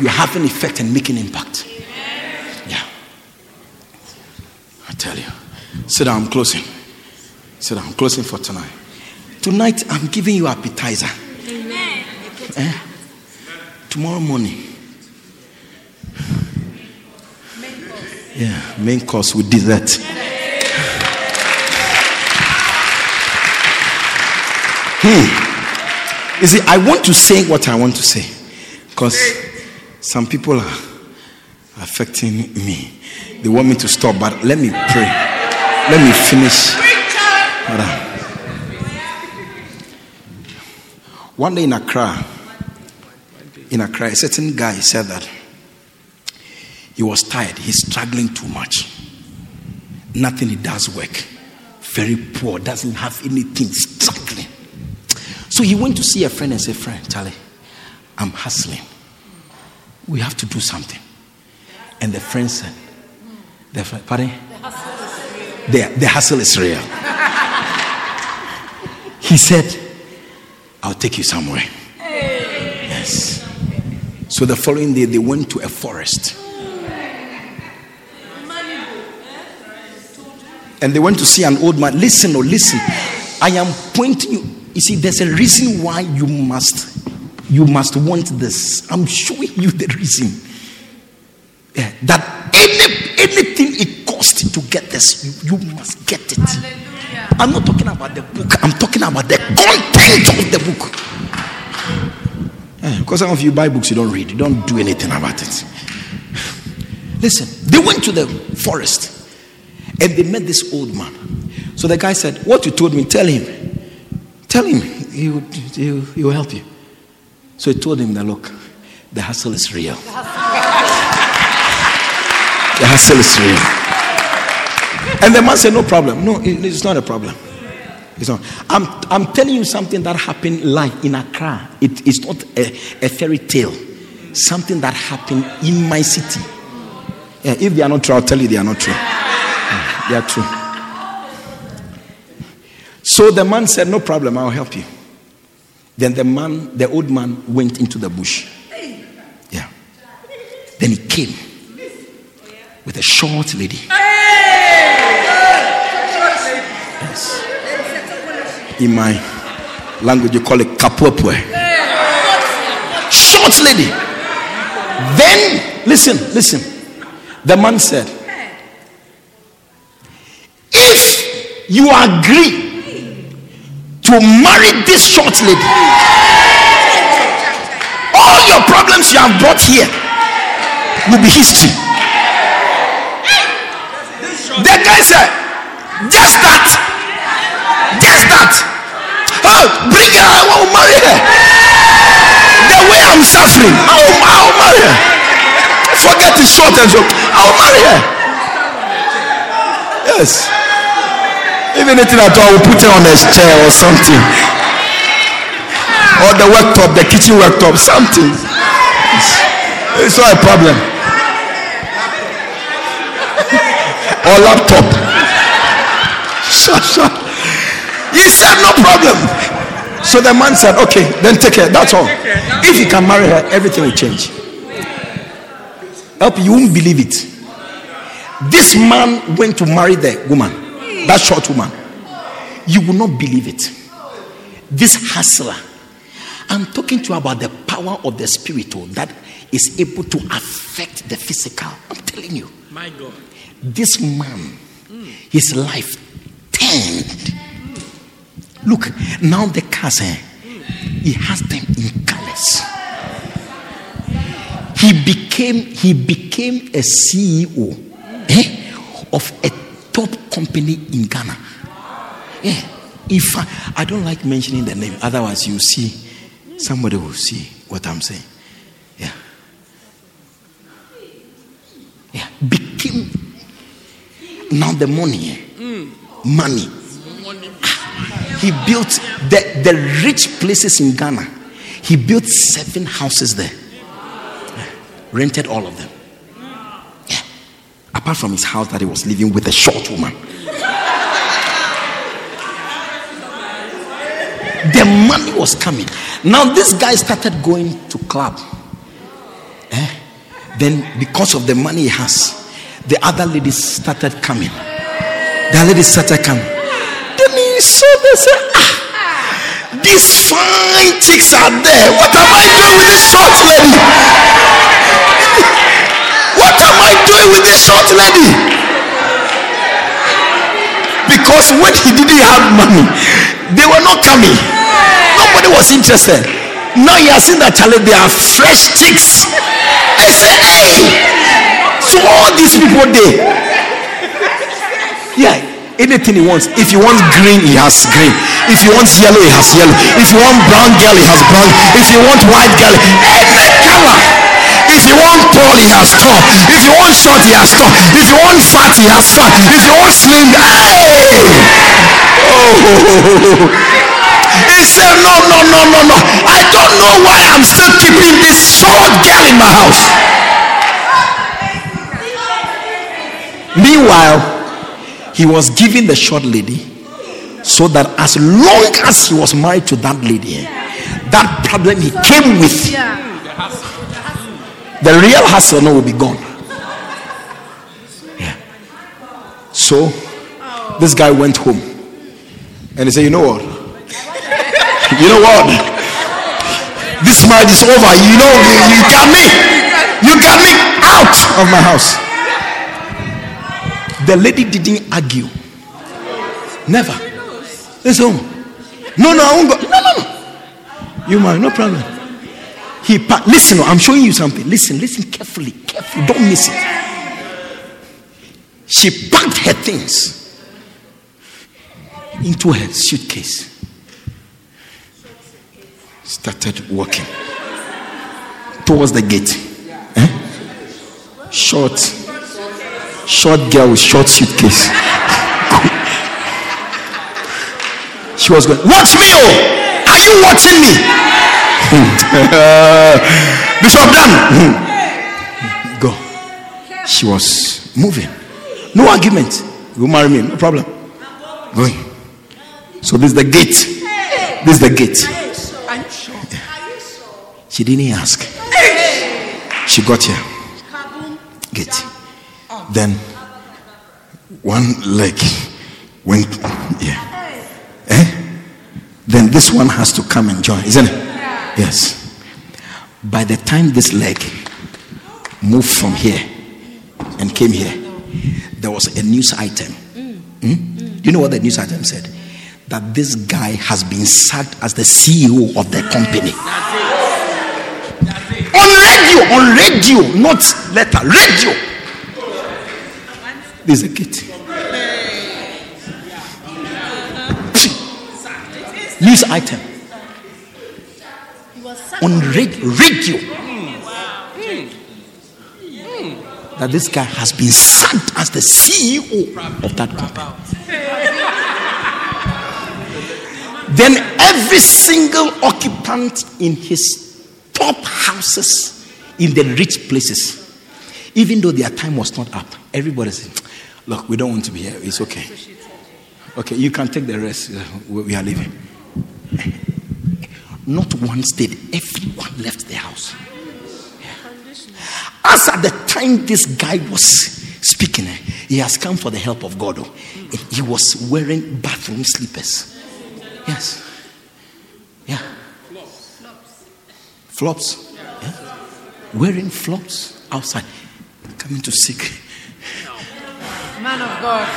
you have an effect and make an impact. Yeah. I tell you. Sit down, I'm closing. Sit down, I'm closing for tonight. Tonight, I'm giving you appetizer. Eh? Tomorrow morning. Yeah, main course with dessert. Hmm. You see, I want to say what I want to say because some people are affecting me. They want me to stop, but let me pray. Let me finish. One day in Accra, in Accra, a certain guy said that he was tired. He's struggling too much. Nothing he does work. Very poor. Doesn't have anything. Struggling. So he went to see a friend and said, Friend, Charlie, I'm hustling. We have to do something. And the friend said, the friend, pardon? The, the hustle is real. he said, I'll take you somewhere. Yes. So the following day, they went to a forest. And they went to see an old man. Listen, or listen. I am pointing you. You see, there's a reason why you must you must want this. I'm showing you the reason. Yeah, that any anything it costs to get this, you, you must get it. I'm not talking about the book, I'm talking about the content of the book. Yeah, because some of you buy books you don't read, you don't do anything about it. Listen, they went to the forest and they met this old man. So the guy said, What you told me, tell him. Tell him, he will, he will, he will help you. So he told him that, Look, the hustle is real. The hustle is real. And the man said, No problem. No, it- it's not a problem. It's not. I'm, I'm telling you something that happened live in Accra. It is not a, a fairy tale. Something that happened in my city. Yeah, if they are not true, I'll tell you they are not true. They are true. So the man said, No problem, I'll help you. Then the man, the old man, went into the bush. Yeah. Then he came with a short lady. Yes. In my language, you call it kapopwe. Short lady. Then, listen, listen. The man said, If you agree to marry this short lady, all your problems you have brought here, will be history. The guy said, just that. Just that. Oh, bring her. I will marry her. The way I'm suffering, I will, I will marry her. Forget the short and short. I will marry her. Yes. Even anything at all, we'll put her on a chair or something. Or the worktop, the kitchen worktop, something. It's, not a problem. or laptop. Sure. He said, No problem. So the man said, Okay, then take her. That's all. If you can marry her, everything will change. Help you won't believe it. This man went to marry the woman, that short woman. You will not believe it. This hustler, I'm talking to you about the power of the spiritual that is able to affect the physical. I'm telling you My God. this man, his life turned. Look, now the cars, eh, he has them in colors. He became he became a CEO eh, of a top company in Ghana. Yeah. If I, I don't like mentioning the name, otherwise you see somebody will see what I'm saying. Yeah. Yeah. Became now the money, eh? money. Ah, He built the, the rich places in Ghana. He built seven houses there. Rented all of them. Apart from his house that he was living with a short woman. The money was coming. Now this guy started going to club. Eh? Then because of the money he has, the other ladies started coming. The ladies started coming. Then he saw they said, ah, these fine chicks are there. What am I doing with this short lady? what am I doing with this short lady? Because when he didn't have money, they were not coming. Nobody was interested. Now he has seen that challenge, there are fresh chicks. I say, hey, so all these people there. Yeah, anything he wants. If he wants green, he has green. If he wants yellow, he has yellow. If you want brown girl, he has brown. If you want white girl, any color. If you want tall, he has tall. If you want short, he has tall. If you want fat, he has fat. If you want slim, hey! Oh! He said, No, no, no, no, no. I don't know why I'm still keeping this short girl in my house. Meanwhile, he was giving the short lady so that as long as he was married to that lady, that problem he came with, the real hustle now will be gone. Yeah. So this guy went home and he said, You know what? You know what? This marriage is over. You know, you, you got me. You got me out of my house. The lady didn't argue. Never. It's home. No, no, I won't go. No, no, no. You marry, no problem. He pa- listen. I'm showing you something. Listen, listen carefully, carefully. Don't miss it. She packed her things into her suitcase. Started walking towards the gate. Eh? Short, short girl with short suitcase. she was going, Watch me, oh! Are you watching me? Bishop Dan. Go. She was moving. No argument. You marry me, no problem. Going. So this is the gate. This is the gate. Are you sure? Are you sure? She didn't ask. She got here. Gate. Then one leg went yeah. Eh? Then this one has to come and join, isn't it? Yes. By the time this leg moved from here and came here, there was a news item. Hmm? You know what the news item said? That this guy has been sacked as the CEO of the company. On radio, on radio, not letter, radio. There's a gate. News item. On ra- radio. That this guy has been sacked as the CEO of that company. then every single occupant in his top houses in the rich places, even though their time was not up, everybody said, Look, we don't want to be here. It's okay. Okay, you can take the rest. We are leaving. Not one stayed, everyone left the house. As at the time this guy was speaking, eh, he has come for the help of God. oh. He was wearing bathroom slippers. Yes. Yeah. Flops. Yeah. Wearing flops outside. Coming to seek. Man of God.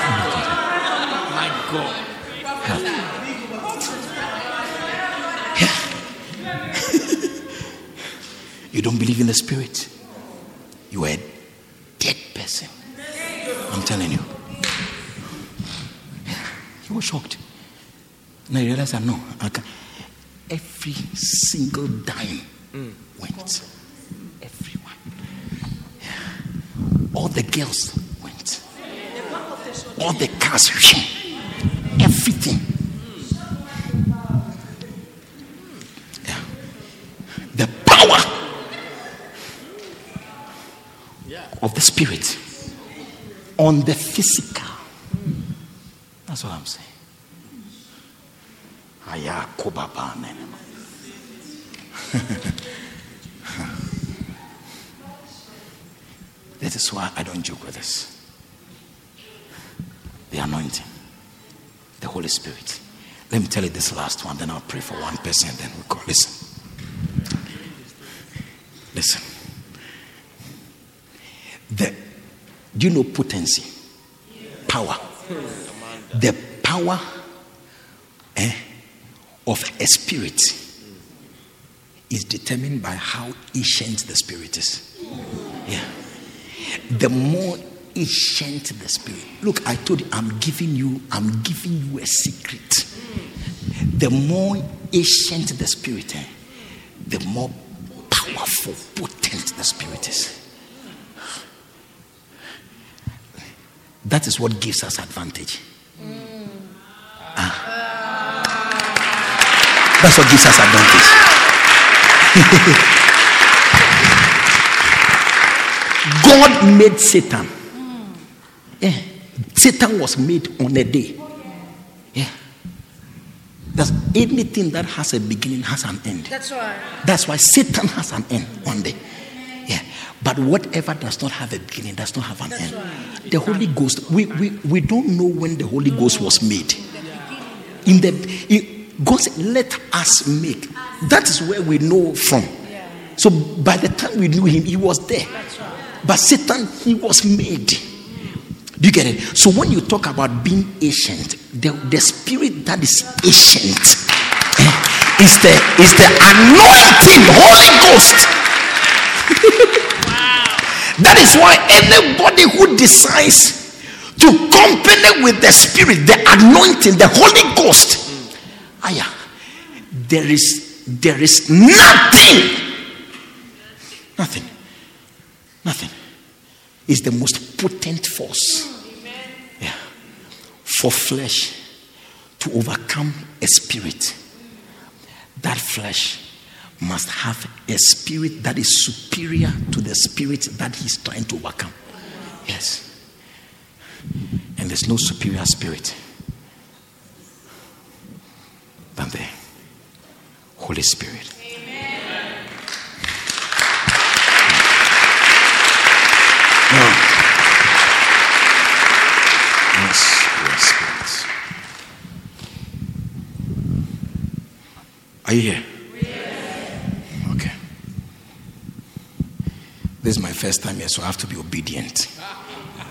My God. You don't believe in the spirit. You are a dead person. I'm telling you. He was shocked. Now you realize that no, I can every single dime went. Everyone. All the girls went. All the cars, everything. Yeah. The power of the spirit on the physical. That's what I'm saying. That is why I don't joke with this. The anointing, the Holy Spirit. Let me tell you this last one, then I'll pray for one person, then we go. Listen. Listen. The, do you know potency? Power. The power eh, of a spirit is determined by how ancient the spirit is. Yeah. The more ancient the spirit. Look, I told you, I'm giving you, I'm giving you a secret. The more ancient the spirit, eh, the more powerful, potent the spirit is. That is what gives us advantage. Ah. That's what gives us advantage. God made Satan. Yeah. Satan was made on a day. Yeah. That's anything that has a beginning has an end. That's right. That's why Satan has an end one day. Yeah. But whatever does not have a beginning does not have an end. The Holy Ghost, we, we, we don't know when the Holy Ghost was made. In the in, God said, let us make. That is where we know from. So by the time we knew him, he was there. But Satan, he was made. Do you get it? So when you talk about being ancient, the, the spirit that is ancient eh, is the is the anointing Holy Ghost. That is why anybody who decides to company with the spirit, the anointing, the Holy Ghost, aya, there is there is nothing, nothing, nothing is the most potent force. Yeah. For flesh to overcome a spirit, that flesh must have a spirit that is superior to the spirit that he's trying to overcome. Yes. And there's no superior spirit than the Holy Spirit. No. Yes, yes, spirits. Are you here? Okay. This is my first time here, so I have to be obedient.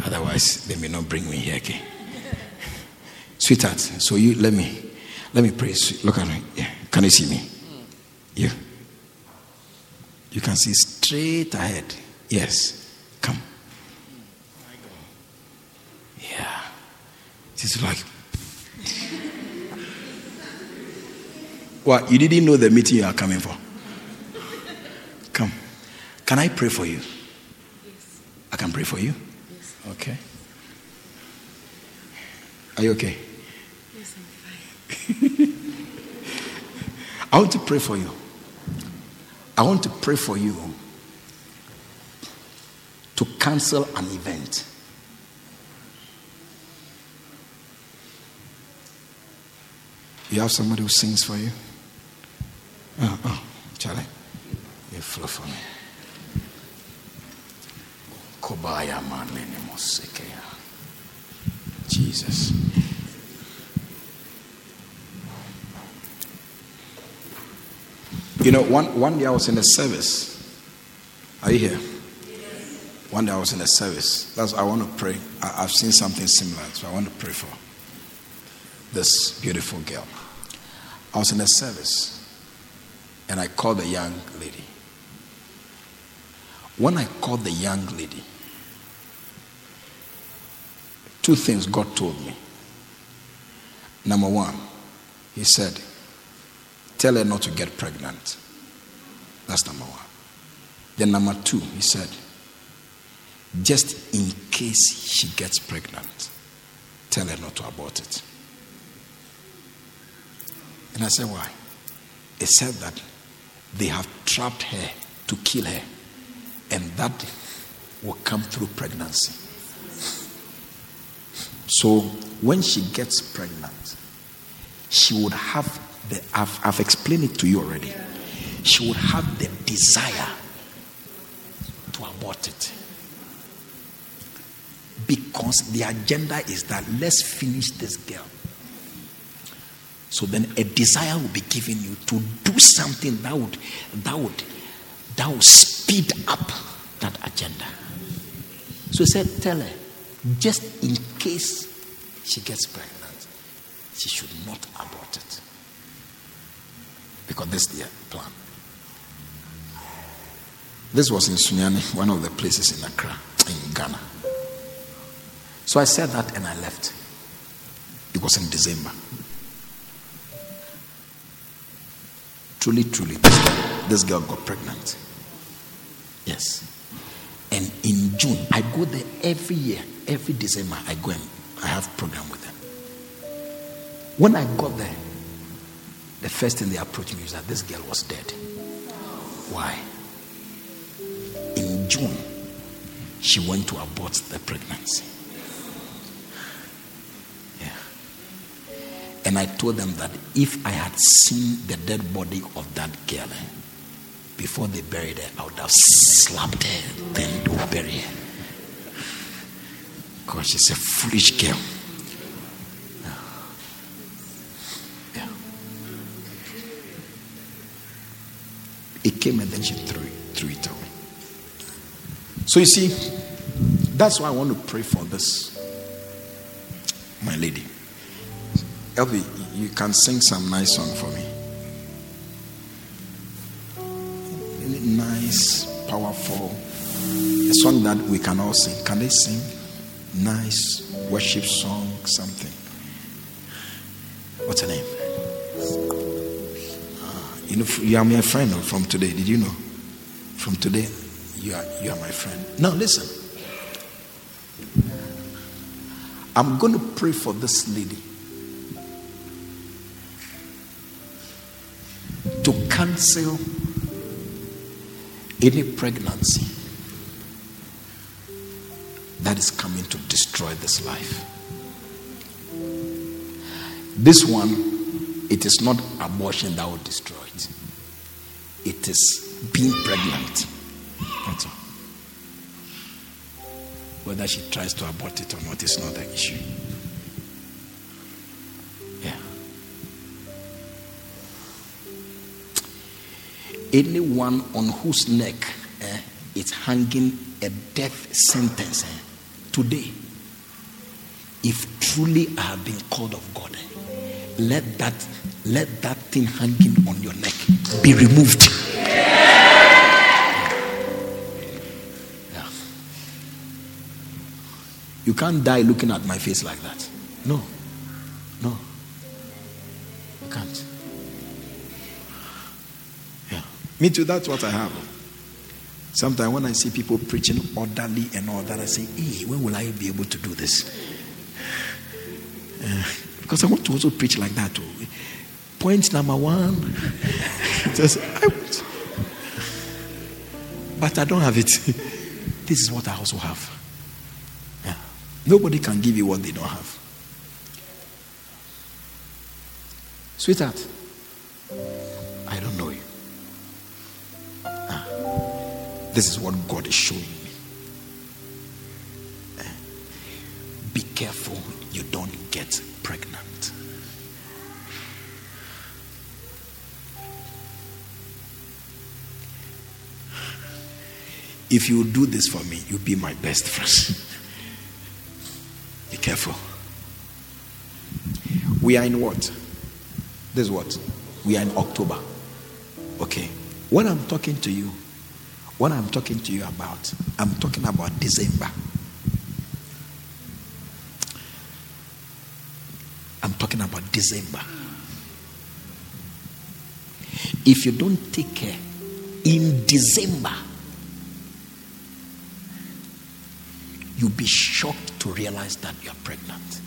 Otherwise, they may not bring me here. Okay. Sweetheart, so you let me let me pray. Look at me. Yeah. Can you see me? You. You can see straight ahead. Yes. Come. Yeah. It's like. What? You didn't know the meeting you are coming for? Can I pray for you? Yes. I can pray for you? Yes. Okay. Are you okay? Yes, I'm fine. I want to pray for you. I want to pray for you to cancel an event. You have somebody who sings for you? Oh, oh Charlie, you flow for me. Kobaya. Jesus. You know, one, one day I was in a service. Are you here? One day I was in a service. That's I want to pray. I, I've seen something similar, so I want to pray for this beautiful girl. I was in a service and I called the young lady. When I called the young lady, two things God told me. Number one, He said, Tell her not to get pregnant. That's number one. Then, number two, He said, Just in case she gets pregnant, tell her not to abort it. And I said, Why? He said that they have trapped her to kill her, and that will come through pregnancy. So when she gets pregnant, she would have the, I've, I've explained it to you already. She would have the desire to abort it. Because the agenda is that let's finish this girl. So then a desire will be given you to do something that would that would that would speed up that agenda. So he said, tell her, just in case she gets pregnant, she should not abort it. Because this is the plan. This was in Sunyani, one of the places in Accra, in Ghana. So I said that and I left. It was in December. Truly, truly, this girl, this girl got pregnant. Yes. And in June, I go there every year, every December, I go and I have program with them. When I got there, the first thing they approached me is that this girl was dead. Why? In June, she went to abort the pregnancy. Yeah. And I told them that if I had seen the dead body of that girl before they buried her, I would have slapped her, then to bury her. Because she's a foolish girl. Yeah. It came and then she threw it, threw it away. So you see, that's why I want to pray for this, my lady. Elvi, you can sing some nice song for me. Nice, powerful, a song that we can all sing. Can they sing? Nice worship song, something. What's her name? Uh, you know, you are my friend from today. Did you know? From today, you are you are my friend. Now listen. I'm going to pray for this lady. to cancel any pregnancy that is coming to destroy this life. This one, it is not abortion that will destroy it, it is being pregnant. That's all. Whether she tries to abort it or not is not the issue. Yeah. Anyone on whose neck eh, is hanging a death sentence eh, today, if truly I have been called of God, let that let that thing hanging on your neck be removed. Yeah. You can't die looking at my face like that. No. No. You can't. Yeah. Me too, that's what I have. Sometimes when I see people preaching orderly and all that, I say, hey, when will I be able to do this? Uh, because I want to also preach like that too. Point number one. Just, I want. But I don't have it. this is what I also have. Yeah. Nobody can give you what they don't have. Sweetheart, this is what God is showing me. Eh, Be careful you don't get pregnant. If you do this for me, you'll be my best friend. Be careful. We are in what? This is what? We are in October. Okay. When I'm talking to you, what I'm talking to you about, I'm talking about December. I'm talking about December. If you don't take care, in December, you'll be shocked to realize that you're pregnant.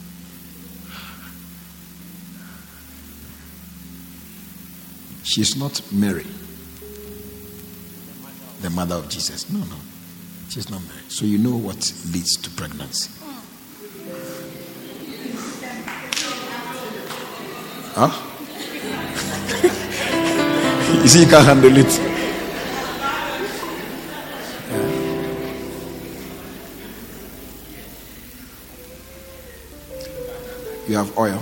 She's not Mary, the mother of Jesus. No, no. She's not Mary. So you know what leads to pregnancy. Huh? you see, you can't handle it. You have oil.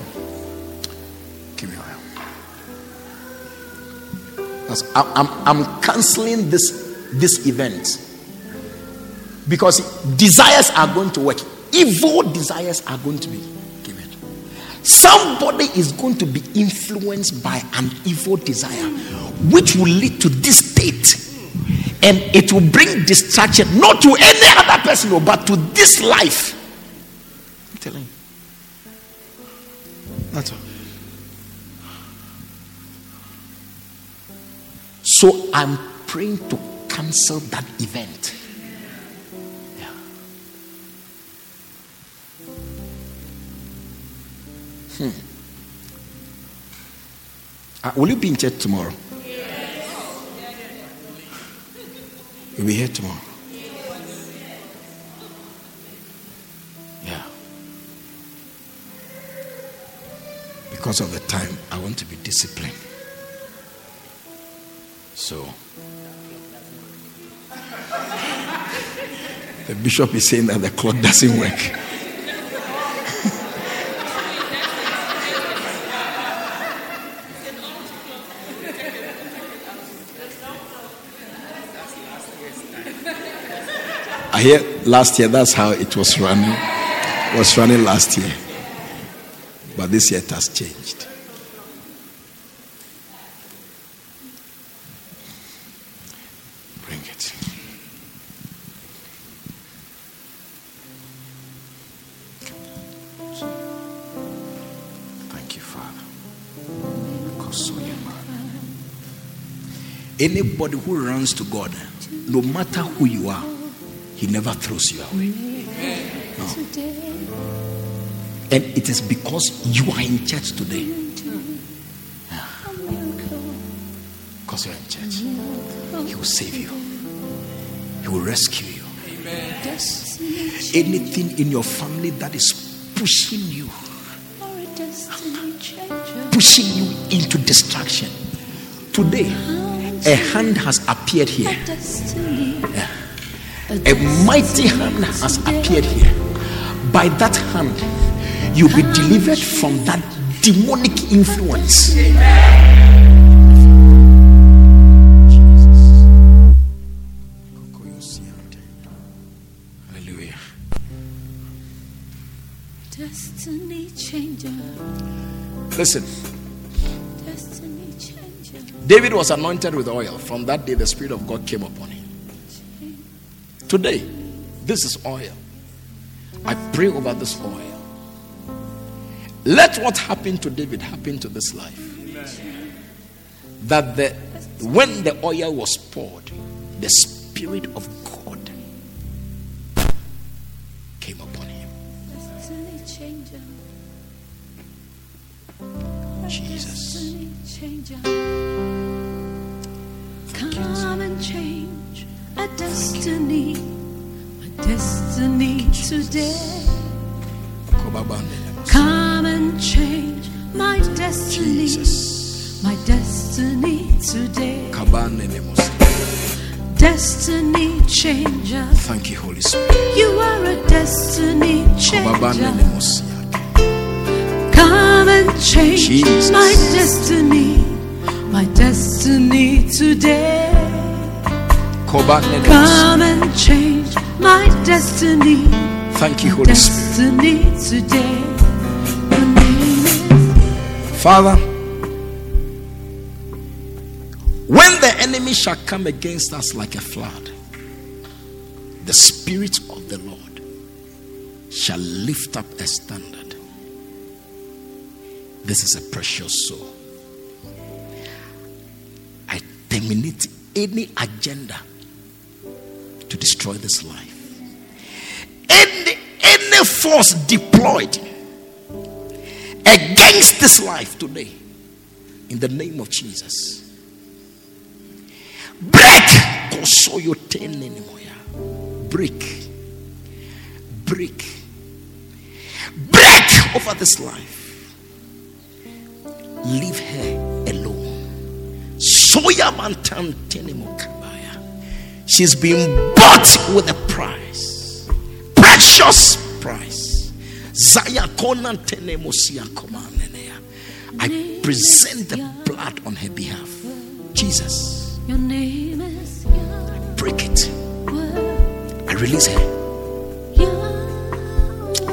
Give me oil. I'm, I'm, I'm canceling this, this event because desires are going to work. Evil desires are going to be given. Somebody is going to be influenced by an evil desire, which will lead to this state. And it will bring distraction, not to any other person, oh, but to this life. I'm telling you. That's all. So I'm praying to cancel that event. Yeah. Hmm. Uh, will you be in church tomorrow? You'll be here tomorrow. Yeah. Because of the time, I want to be disciplined. So, the bishop is saying that the clock doesn't work. I hear last year that's how it was running. Was running last year. But this year it has changed. Anybody who runs to God, no matter who you are, He never throws you away. No. And it is because you are in church today. Because you're in church. He will save you, He will rescue you. Anything in your family that is pushing you, pushing you into destruction Today, a hand has appeared here. Yeah. A mighty hand has appeared here. By that hand, you'll be delivered from that demonic influence. Hallelujah. Destiny changer. Listen. David was anointed with oil. From that day, the Spirit of God came upon him. Today, this is oil. I pray over this oil. Let what happened to David happen to this life. That the when the oil was poured, the spirit of Come and change my destiny. Thank you, Holy Spirit. Destiny today. Name is Father, when the enemy shall come against us like a flood, the Spirit of the Lord shall lift up a standard. This is a precious soul. I terminate any agenda destroy this life. Any, any force deployed against this life today in the name of Jesus. Break. Break. Break. Break over this life. Leave her alone. Soya mantan tenemo kabaya. She's been bought with a price. Precious price. Zaya kona tenemo siya komanenea. I present the blood on her behalf. Jesus, your name is Yahweh. break it. I release her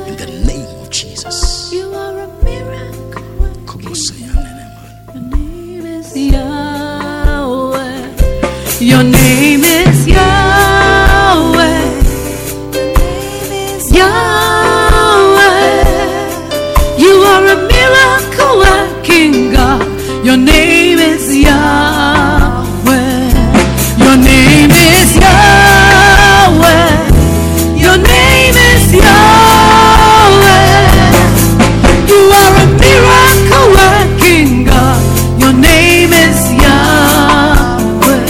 in the name of Jesus. You are a miracle. Come on, say amen, amen. Your name is Yahweh. Your name Your name is Yahweh. Your name is Yahweh. Your name is Yahweh. You are a miracle working God. Your name is Yahweh.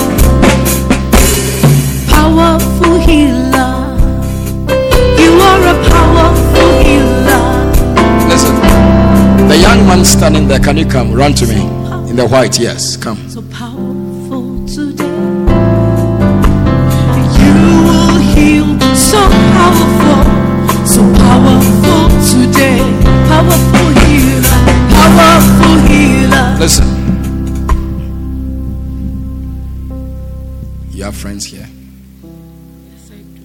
Powerful healer. You are a powerful healer. Listen, the young man standing there, can you come? Run to me. In the white, yes, come. So powerful today. You will heal. So powerful. So powerful today. Powerful healer. Powerful healer. Listen. You have friends here? Yes, I do.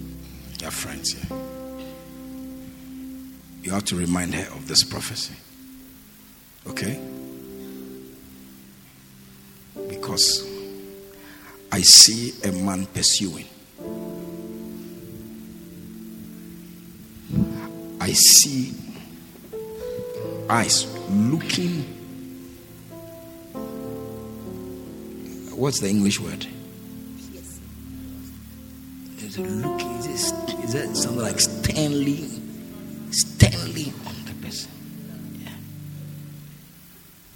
You have friends here. You have to remind her of this prophecy. Okay? Because I see a man pursuing. I see eyes looking. What's the English word? Is it looking? Is, it, is that something like Stanley? Stanley on the person. Yeah.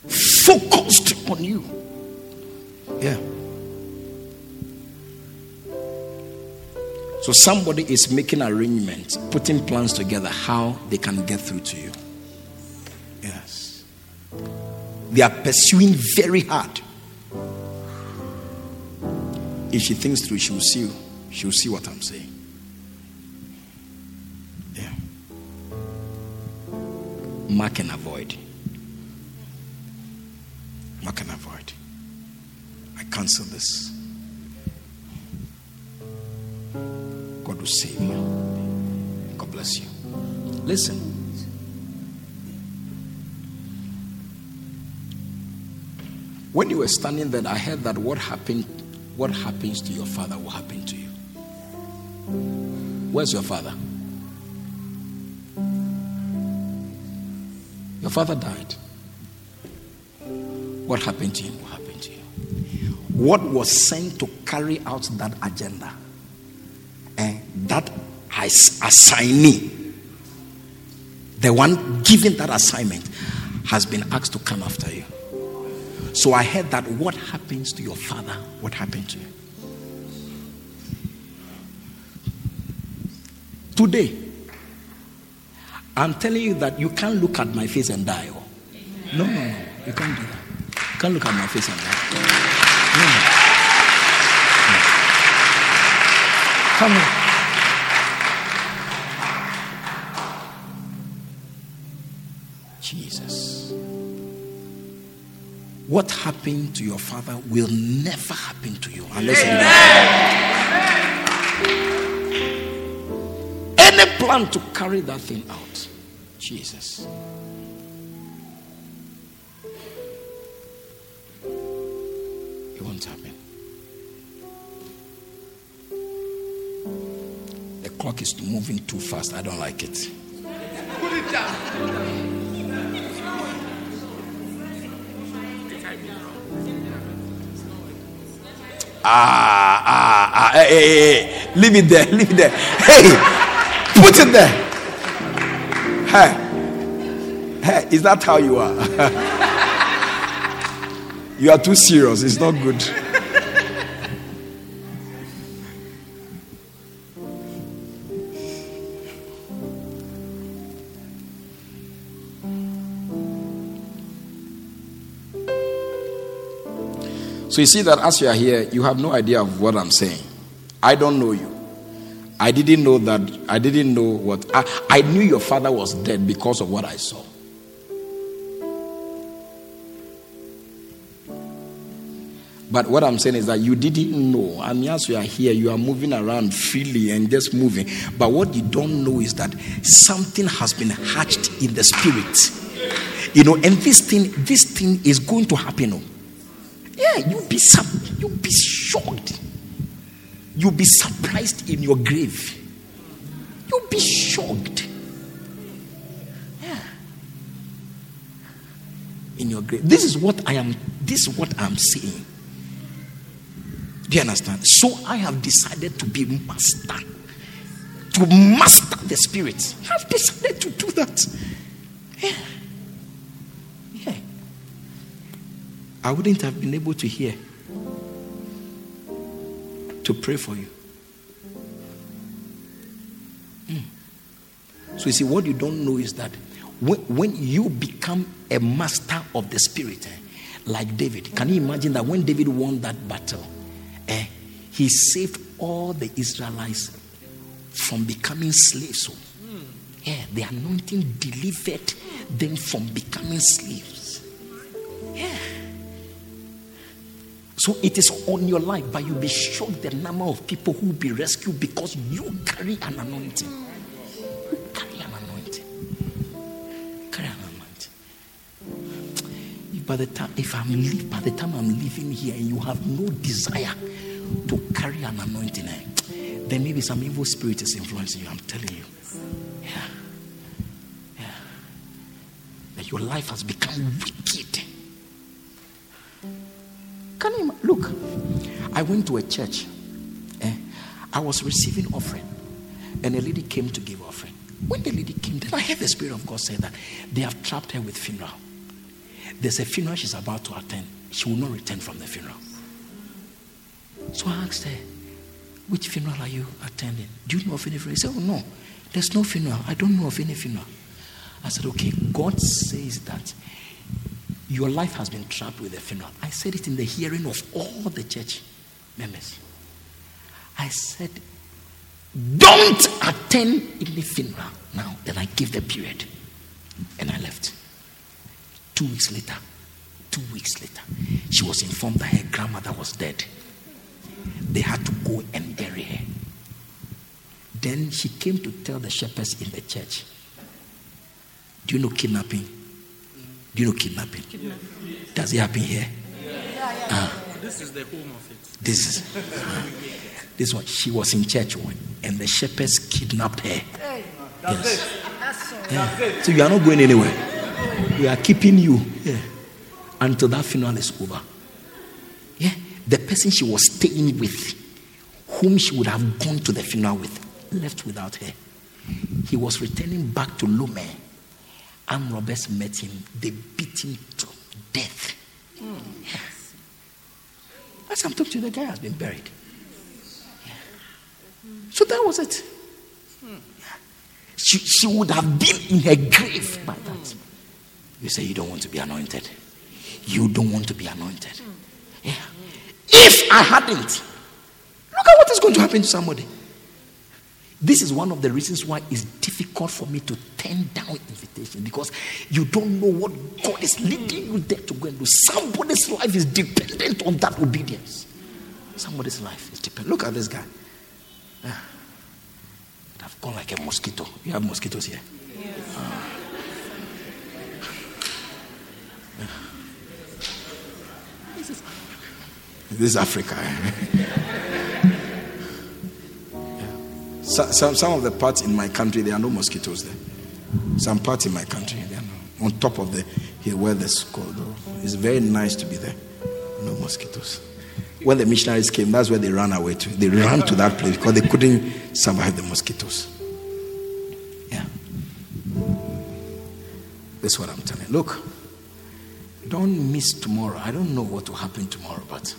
Focused on you. Yeah. So somebody is making arrangements, putting plans together how they can get through to you. Yes. They are pursuing very hard. If she thinks through, she will see. you. She will see what I'm saying. Yeah. Mark and avoid. Mark and avoid. Cancel this. God will save you. God bless you. Listen. When you were standing there, I heard that what happened, what happens to your father will happen to you. Where's your father? Your father died. What happened to him? What was sent to carry out that agenda? And that as assignee, the one given that assignment, has been asked to come after you. So I heard that what happens to your father, what happened to you? Today, I'm telling you that you can't look at my face and die. Oh. No, no, no. You can't do that. You can't look at my face and die. Come. Jesus. What happened to your father will never happen to you unless you Any plan to carry that thing out, Jesus. Clock is moving too fast. I don't like it. Put it down. Ah, ah, ah. Hey, hey, hey. Leave it there. Leave it there. Hey, put it there. Hey, hey, is that how you are? you are too serious. It's not good. So you see that as you are here, you have no idea of what I'm saying. I don't know you. I didn't know that. I didn't know what. I, I knew your father was dead because of what I saw. But what I'm saying is that you didn't know. And as you are here, you are moving around freely and just moving. But what you don't know is that something has been hatched in the spirit. You know, and this thing, this thing is going to happen. You'll be you'll be shocked. You'll be surprised in your grave. You'll be shocked. Yeah. In your grave. This is what I am, this is what I'm saying. Do you understand? So I have decided to be master. To master the spirit. I've decided to do that. Yeah. I wouldn't have been able to hear to pray for you. Mm. So you see, what you don't know is that when, when you become a master of the spirit, eh, like David, can you imagine that when David won that battle, eh, he saved all the Israelites from becoming slaves. So, yeah, the anointing delivered them from becoming slaves. Yeah. So it is on your life, but you'll be shocked the number of people who will be rescued because you carry an anointing. You carry an anointing. Carry an anointing. If by the time if I'm leave, by the time I'm leaving here and you have no desire to carry an anointing, eh, then maybe some evil spirit is influencing you. I'm telling you. Yeah. Yeah. That your life has become wicked. Can you look? I went to a church. eh, I was receiving offering, and a lady came to give offering. When the lady came, then I heard the Spirit of God say that they have trapped her with funeral. There's a funeral she's about to attend. She will not return from the funeral. So I asked her, Which funeral are you attending? Do you know of any funeral? She said, Oh, no, there's no funeral. I don't know of any funeral. I said, Okay, God says that your life has been trapped with a funeral. I said it in the hearing of all the church members. I said, Don't attend any funeral now. Then I gave the period. And I left. Two weeks later, two weeks later, she was informed that her grandmother was dead. They had to go and bury her. Then she came to tell the shepherds in the church. Do you know kidnapping? Do you know kidnapping? Does it happen here? Ah. This is the home of it. This is this one. She was in church one, and the shepherds kidnapped her. Yes. Yeah. So you are not going anywhere. We are keeping you here until that funeral is over. Yeah. The person she was staying with, whom she would have gone to the funeral with, left without her. He was returning back to Lome. Armed robbers met him. They beat him to death. Yeah. As I'm talking to you, the guy has been buried. Yeah. So that was it. Yeah. She, she would have been in her grave by that. You say you don't want to be anointed. You don't want to be anointed. Yeah. If I hadn't, look at what is going to happen to somebody. This is one of the reasons why it's difficult for me to turn down invitation because you don't know what God is leading you there to go and do. Somebody's life is dependent on that obedience. Somebody's life is dependent. Look at this guy. Yeah. I've gone like a mosquito. You have mosquitoes here? Ah. Yeah. This is Africa. Eh? So, some, some of the parts in my country, there are no mosquitoes there. Some parts in my country, they are no, on top of the here where the school. It's very nice to be there. No mosquitoes. When the missionaries came, that's where they ran away to. They ran to that place because they couldn't survive the mosquitoes. Yeah. That's what I'm telling. You. Look, don't miss tomorrow. I don't know what will happen tomorrow, but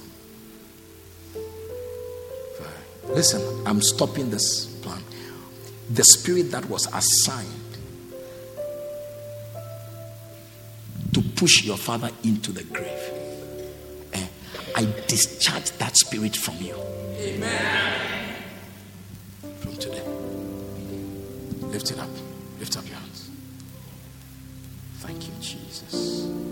listen, I'm stopping this plan. The spirit that was assigned to push your father into the grave, eh, I discharge that spirit from you. Amen. From today. Lift it up. Lift up your hands. Thank you, Jesus.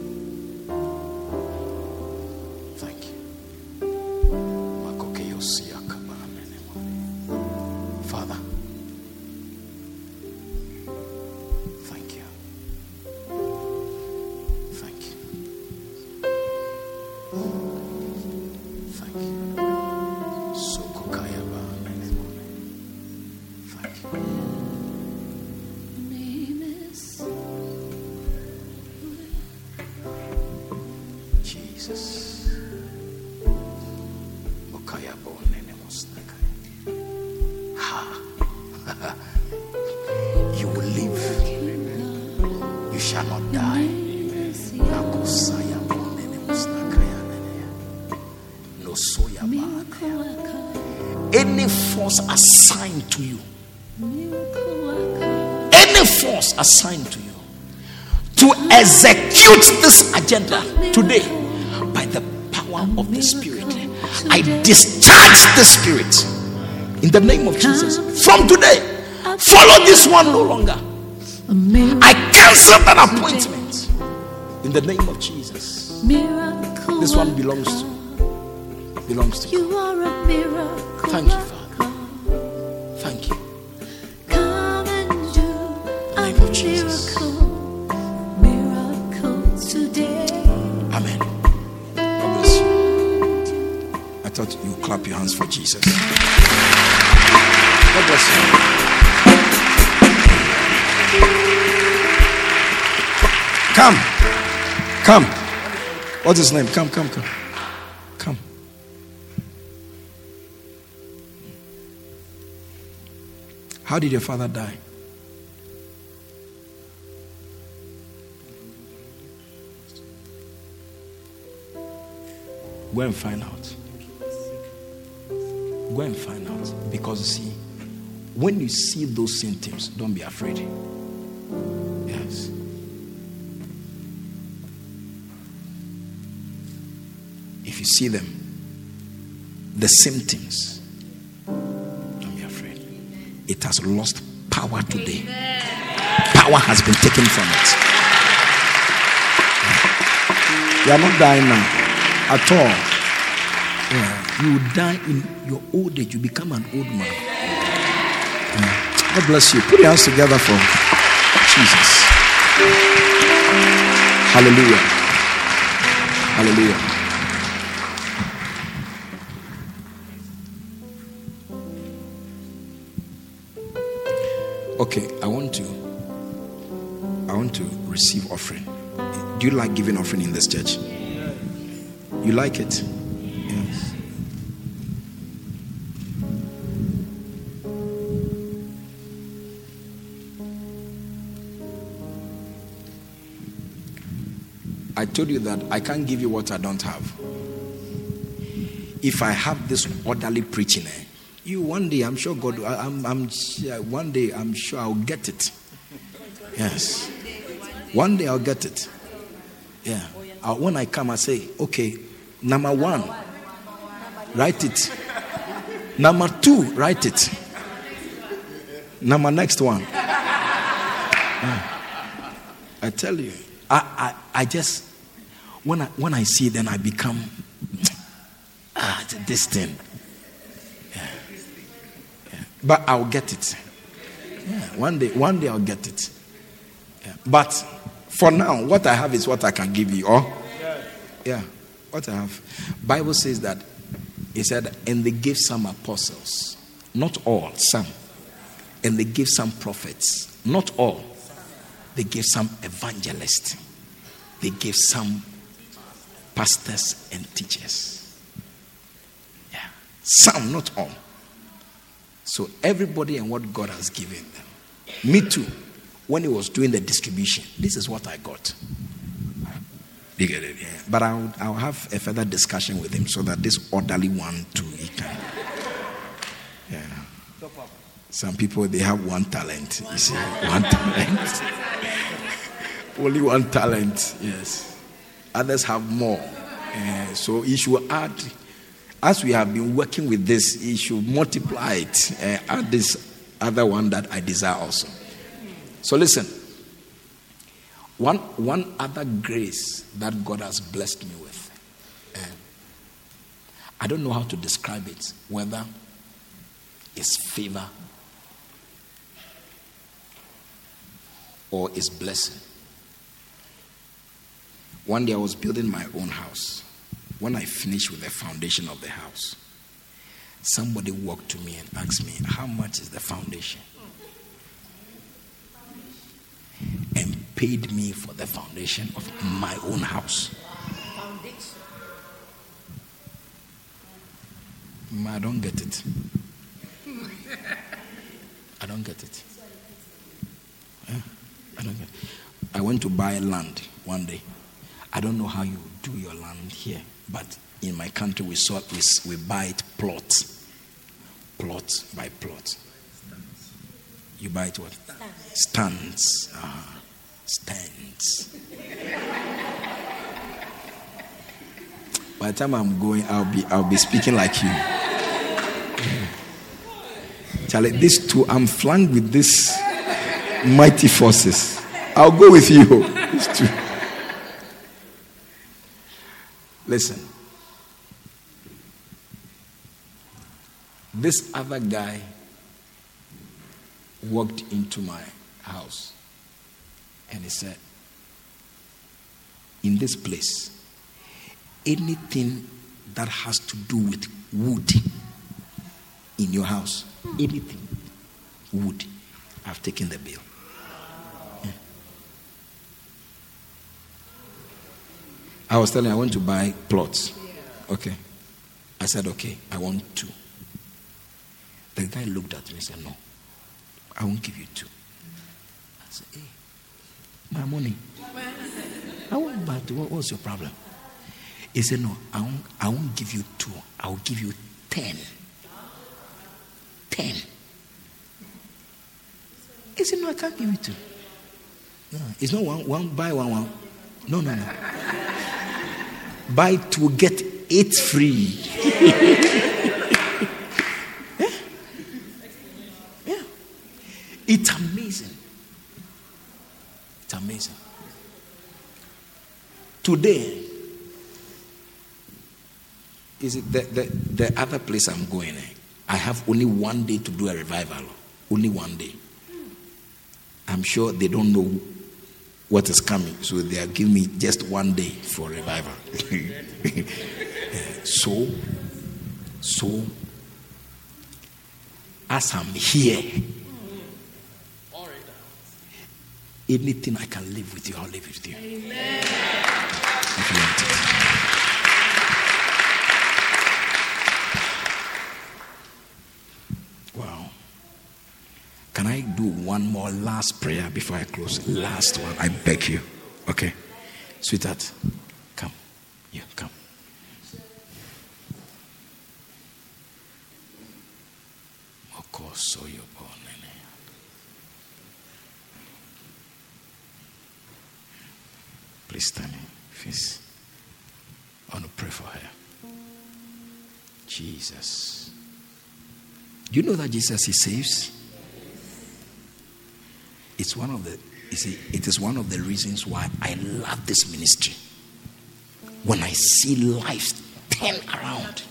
Execute this agenda today by the power of the Spirit, I discharge the Spirit in the name of Jesus. From today, follow this one no longer. I cancel that appointment in the name of Jesus. This one belongs to belongs to you. You are a miracle. Thank you, Come. Come. What's his name? Come, come, come. Come. How did your father die? Go and find out. Go and find out. Because see, when you see those symptoms, don't be afraid. Yes. You see them, the symptoms, don't be afraid. It has lost power today. Power has been taken from it. You are not dying now at all. Yeah. You die in your old age. You become an old man. Yeah. God bless you. Put your hands together for Jesus. Hallelujah. Hallelujah. Okay, I want to I want to receive offering. Do you like giving offering in this church? You like it? Yes. I told you that I can't give you what I don't have. If I have this orderly preaching, eh, you one day, I'm sure God, I, I'm, I'm, one day, I'm sure I'll get it. Yes. One day I'll get it. Yeah. Uh, when I come, I say, okay, number one, write it. Number two, write it. Number next one. I tell you, I, I, I just, when I, when I see, then I become, ah, this thing. But I'll get it. Yeah. One day, one day I'll get it. Yeah. But for now, what I have is what I can give you. Oh, yeah, what I have. Bible says that he said, and they gave some apostles, not all, some, and they gave some prophets, not all. They gave some evangelists. They gave some pastors and teachers. Yeah, some, not all. So everybody and what God has given them. Me too when he was doing the distribution, this is what I got. You get it? Yeah. But I'll, I'll have a further discussion with him so that this orderly one too, he can. Yeah. Some people, they have one talent. You see, one talent. Only one talent, yes. Others have more. Uh, so he should add, as we have been working with this, he should multiply it, uh, add this other one that I desire also. So listen. One, one other grace that God has blessed me with. Uh, I don't know how to describe it, whether it's favor or it's blessing. One day I was building my own house. When I finished with the foundation of the house, somebody walked to me and asked me, How much is the foundation? and paid me for the foundation of my own house. I don't get it. I don't get it. I don't get it. I went to buy land one day. I don't know how you do your land here, but in my country we saw we, we buy it plot, plot by plot. You buy it what? Stands. Ah, stands. By the time I'm going, I'll be I'll be speaking like you. Charlie, this two, I'm flanked with these mighty forces. I'll go with you. These two. Listen. This other guy walked into my house and he said, In this place, anything that has to do with wood in your house, anything, wood, I've taken the bill. I was telling I want to buy plots. Okay. I said, okay, I want two. The guy looked at me and said, no. I won't give you two. I said, hey, my money. I buy two. What, what's your problem? He said, no, I won't, I won't give you two. I will give you ten. Ten. He said, no, I can't give you two. No, it's not one, one buy one, one. No, no, no. Buy two, get eight free. It's amazing. It's amazing. Today, is it the, the, the other place I'm going? Eh? I have only one day to do a revival. Only one day. I'm sure they don't know what is coming, so they are giving me just one day for revival. so, so, as I'm here, anything I can live with you, I'll live with you. If you want it. Wow. Can I do one more last prayer before I close? Last one. I beg you. Okay. Sweetheart, come. You come. Please stand in. Face. I want to pray for her. Jesus. Do you know that Jesus he saves? It's one of the you see, it is one of the reasons why I love this ministry. When I see lives turn around.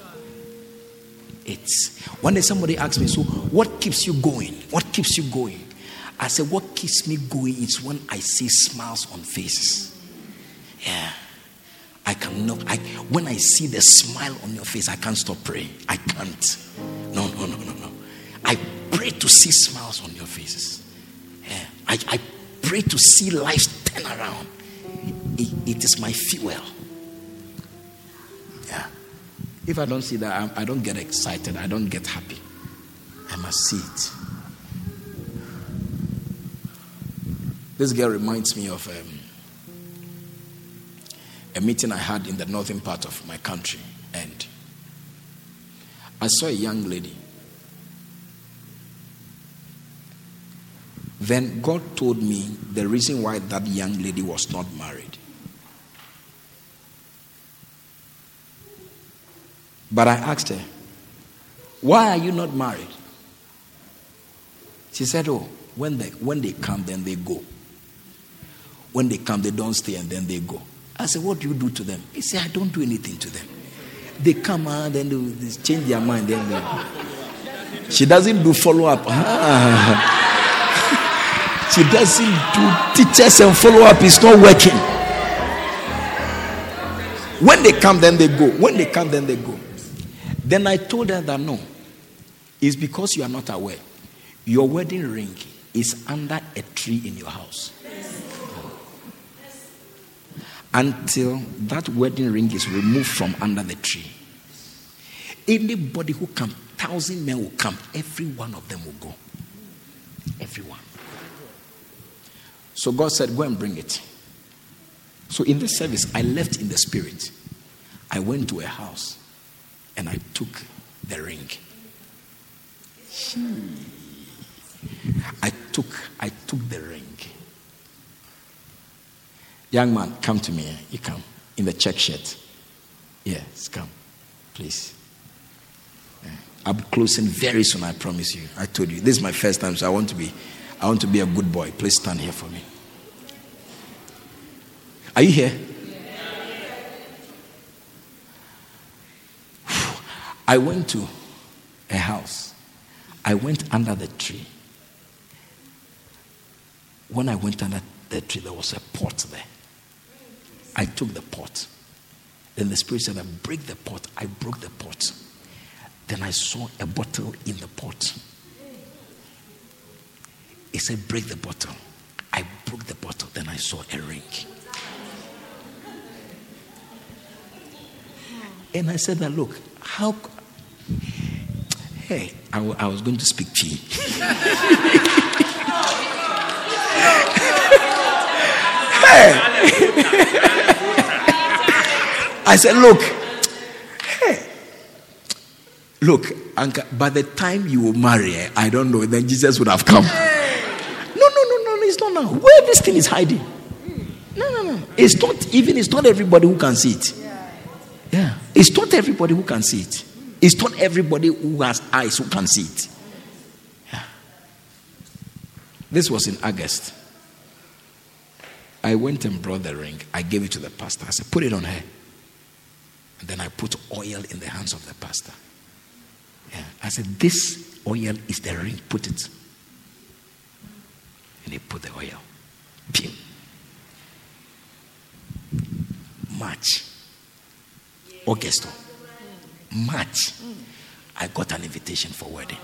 It's when somebody asks me, so what keeps you going? What keeps you going? I say, what keeps me going is when I see smiles on faces. Yeah. I cannot, I, when I see the smile on your face, I can't stop praying. I can't. No, no, no, no, no. I pray to see smiles on your faces. I, I pray to see lives turn around. It, it is my fuel. Yeah. If I don't see that, I, I don't get excited. I don't get happy. I must see it. This girl reminds me of um, a meeting I had in the northern part of my country, and I saw a young lady. Then God told me the reason why that young lady was not married. But I asked her, Why are you not married? She said, Oh, when they, when they come, then they go. When they come, they don't stay and then they go. I said, What do you do to them? He said, I don't do anything to them. They come and then they change their mind. Then they... She doesn't do follow up. Ah. She doesn't do teachers and follow up. It's not working. When they come, then they go. When they come, then they go. Then I told her that no, it's because you are not aware. Your wedding ring is under a tree in your house until that wedding ring is removed from under the tree. Anybody who come, thousand men will come, every one of them will go. Everyone. So God said, Go and bring it. So in this service, I left in the spirit. I went to a house and I took the ring. I took I took the ring. Young man, come to me. You come in the check shirt. Yes, come, please. I'll be closing very soon. I promise you. I told you this is my first time, so I want to be, I want to be a good boy. Please stand here for me. Are you here? I went to a house. I went under the tree. When I went under the tree, there was a pot there. I took the pot. Then the Spirit said, I break the pot. I broke the pot. Then I saw a bottle in the pot. He said, Break the bottle. I broke the bottle. Then I saw a ring. And I said, That look, how. Hey, I, w- I was going to speak to you. hey! I said, Look, hey, look, Uncle, by the time you will marry, I don't know, then Jesus would have come. No, no, no, no, it's not now. Where this thing is hiding? No, no, no. It's not even, it's not everybody who can see it. Yeah. It's not everybody who can see it. It's not everybody who has eyes who can see it. Yeah. This was in August. I went and brought the ring. I gave it to the pastor. I said, put it on her. And then I put oil in the hands of the pastor. Yeah. I said, This oil is the ring. Put it. And he put the oil. Pim. March. August, March, I got an invitation for wedding.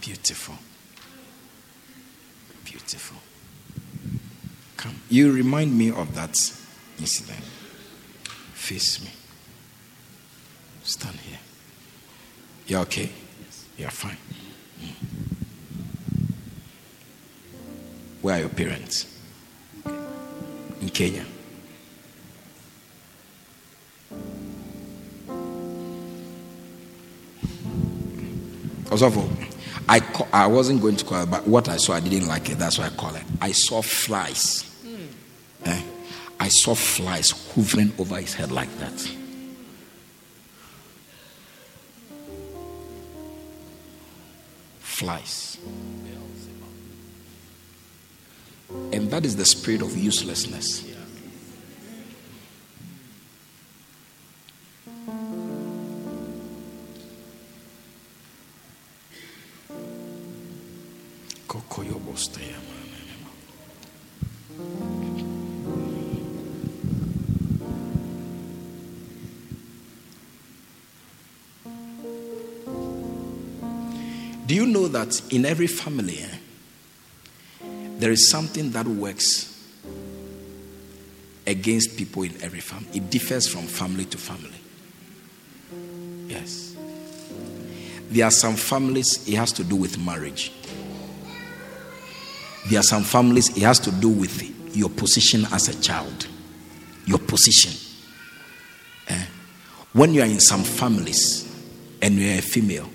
Beautiful. Beautiful. Come. You remind me of that incident. Face me. Stand here. You're okay? Yes. You're fine. Mm. Where are your parents? In Kenya. Also, I, I wasn't going to call it, but what I saw, I didn't like it. That's why I call it. I saw flies. Eh? I saw flies hovering over his head like that. Flies. That is the spirit of uselessness. Do you know that in every family, eh, there is something that works against people in every family? It differs from family to family. Yes. There are some families, it has to do with marriage. There are some families, it has to do with your position as a child. Your position. Eh? When you are in some families and you are a female,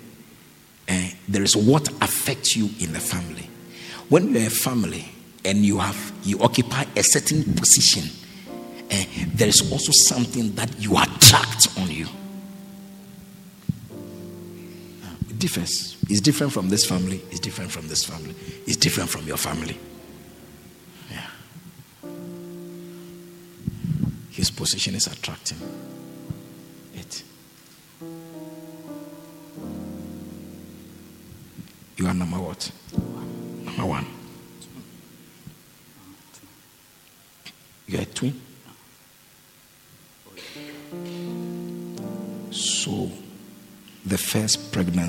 eh, there is what affects you in the family. When you are a family and you have you occupy a certain position, eh, there is also something that you attract on you. It differs. It's different from this family. It's different from this family. It's different from your family. Yeah. His position is attracting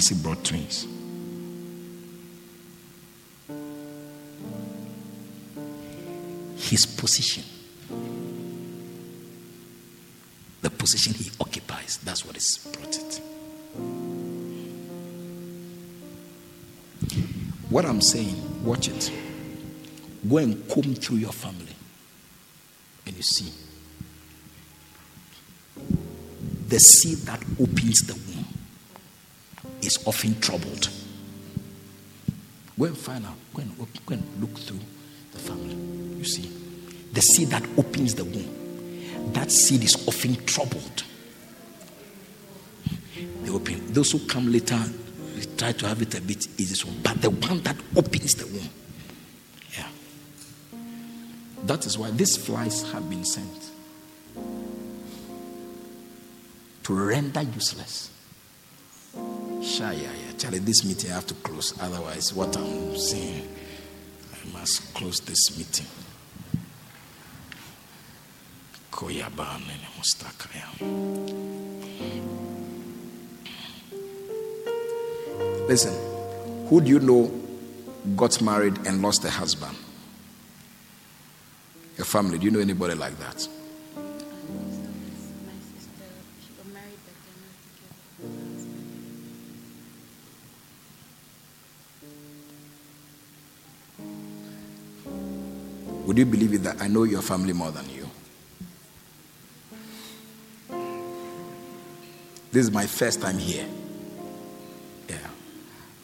pregnancy brought twins. His position, the position he occupies, that's what is brought it. What I'm saying, watch it. Go and comb through your family and you see the seed that opens the womb is often troubled. Go and find out. Go and, op- go and look through the family. You see, the seed that opens the womb, that seed is often troubled. They open. Those who come later try to have it a bit easy, but the one that opens the womb, yeah. That is why these flies have been sent to render useless. Shy, yeah. Charlie, this meeting I have to close. Otherwise, what I'm saying, I must close this meeting. Koyaban and Mustakaya. Listen, who do you know got married and lost a husband? Your family, do you know anybody like that? Would you believe it that I know your family more than you? This is my first time here. Yeah.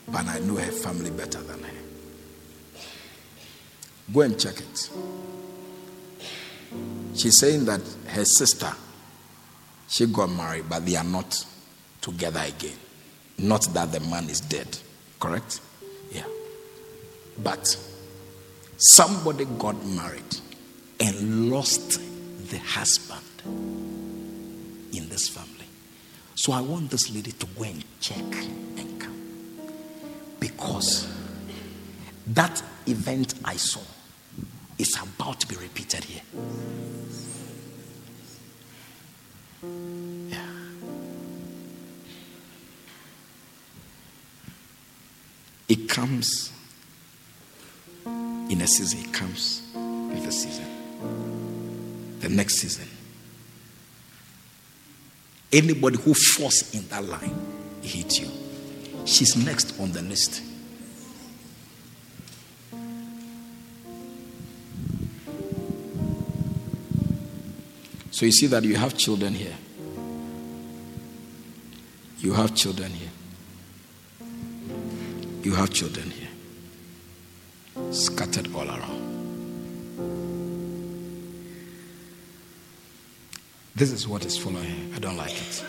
But I know her family better than her. Go and check it. She's saying that her sister, she got married, but they are not together again. Not that the man is dead. Correct? Yeah. But somebody got married and lost the husband in this family. So I want this lady to go and check and come. Because that event I saw is about to be repeated here. It comes season, it comes with a season. The next season. Anybody who falls in that line, it hits you. She's next on the list. So you see that you have children here. You have children here. You have children here. Scattered all around. This is what is following. I don't like it.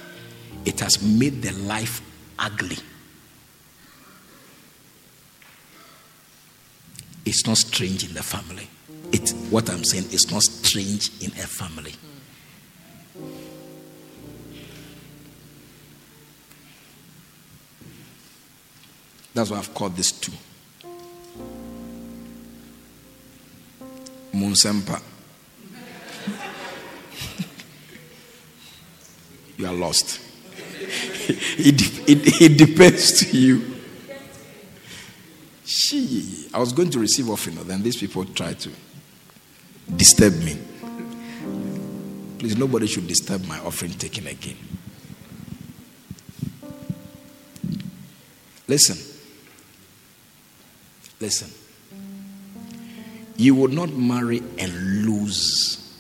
It has made the life ugly. It's not strange in the family. It what I'm saying is not strange in a family. That's why I've called this two. You are lost. it, it, it depends to you. She, I was going to receive offering, then these people tried to disturb me. Please, nobody should disturb my offering taking again. Listen. Listen. You would not marry and lose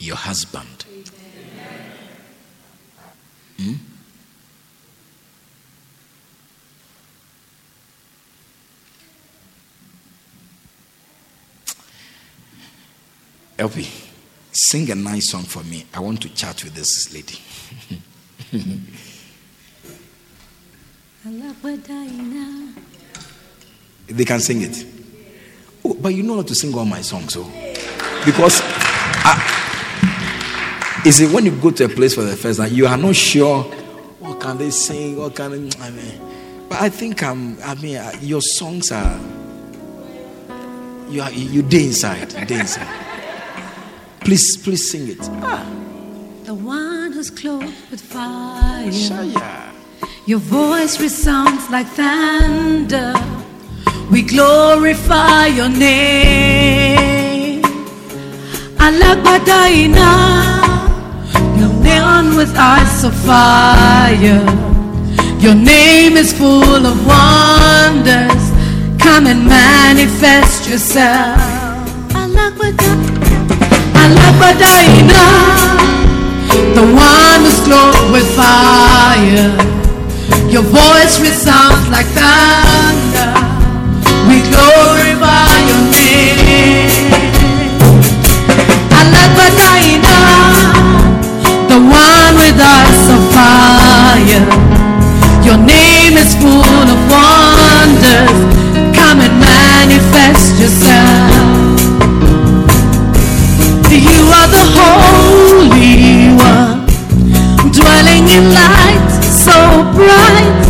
your husband. Hmm? LP, sing a nice song for me. I want to chat with this lady. they can sing it. Oh, but you know how to sing all my songs, so because I, is it when you go to a place for the first time, you are not sure what can they sing, what can they, I mean, but I think I'm. I mean, uh, your songs are you are you day inside, day inside. Please, please sing it. Ah. The one who's clothed with fire. Shaya. Your voice resounds like thunder. We glorify your name. Alagbadaina, your neon with eyes of fire. Your name is full of wonders. Come and manifest yourself. Alagbadaina, Alagbadaina, the one who's clothed with fire. Your voice resounds like thunder. In light so bright.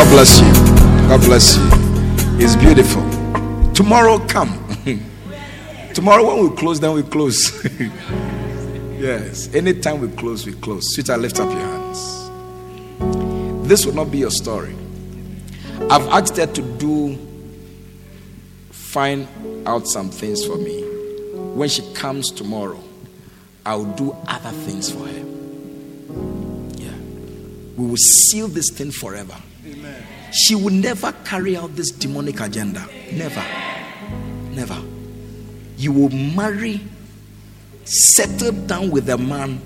God bless you. God bless you. It's beautiful. Tomorrow come. Tomorrow when we close, then we close. yes. Anytime we close, we close. Sweetheart, lift up your hands. This will not be your story. I've asked her to do find out some things for me. When she comes tomorrow, I'll do other things for her. Yeah. We will seal this thing forever. She will never carry out this demonic agenda. Never. Never. You will marry, settle down with a man.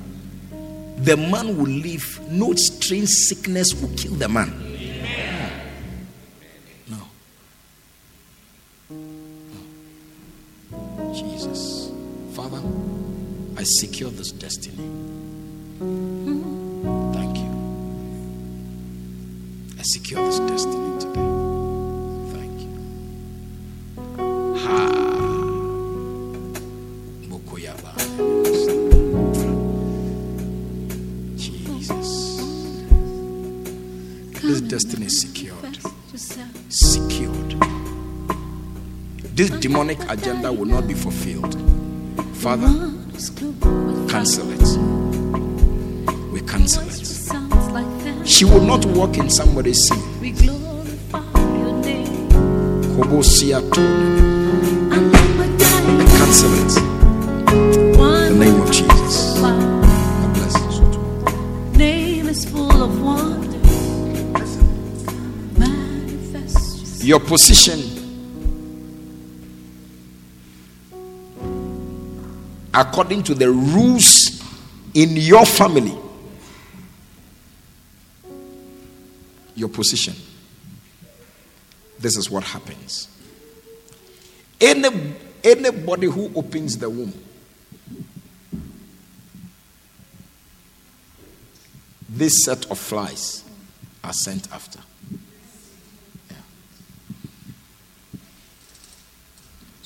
The man will live. No strange sickness will kill the man. No. No. Jesus. Father, I secure this destiny. Secure this destiny today. Thank you. Ha. Jesus. This destiny is secured. Secured. This demonic agenda will not be fulfilled. Father, cancel it. We cancel it. She will not walk in somebody's sin. We glorify your name. Kobosiato. I love my. Cancel it. The name of Jesus. God bless you. Name is full of wonder. Your position according to the rules in your family. Position. This is what happens. Any, anybody who opens the womb, this set of flies are sent after.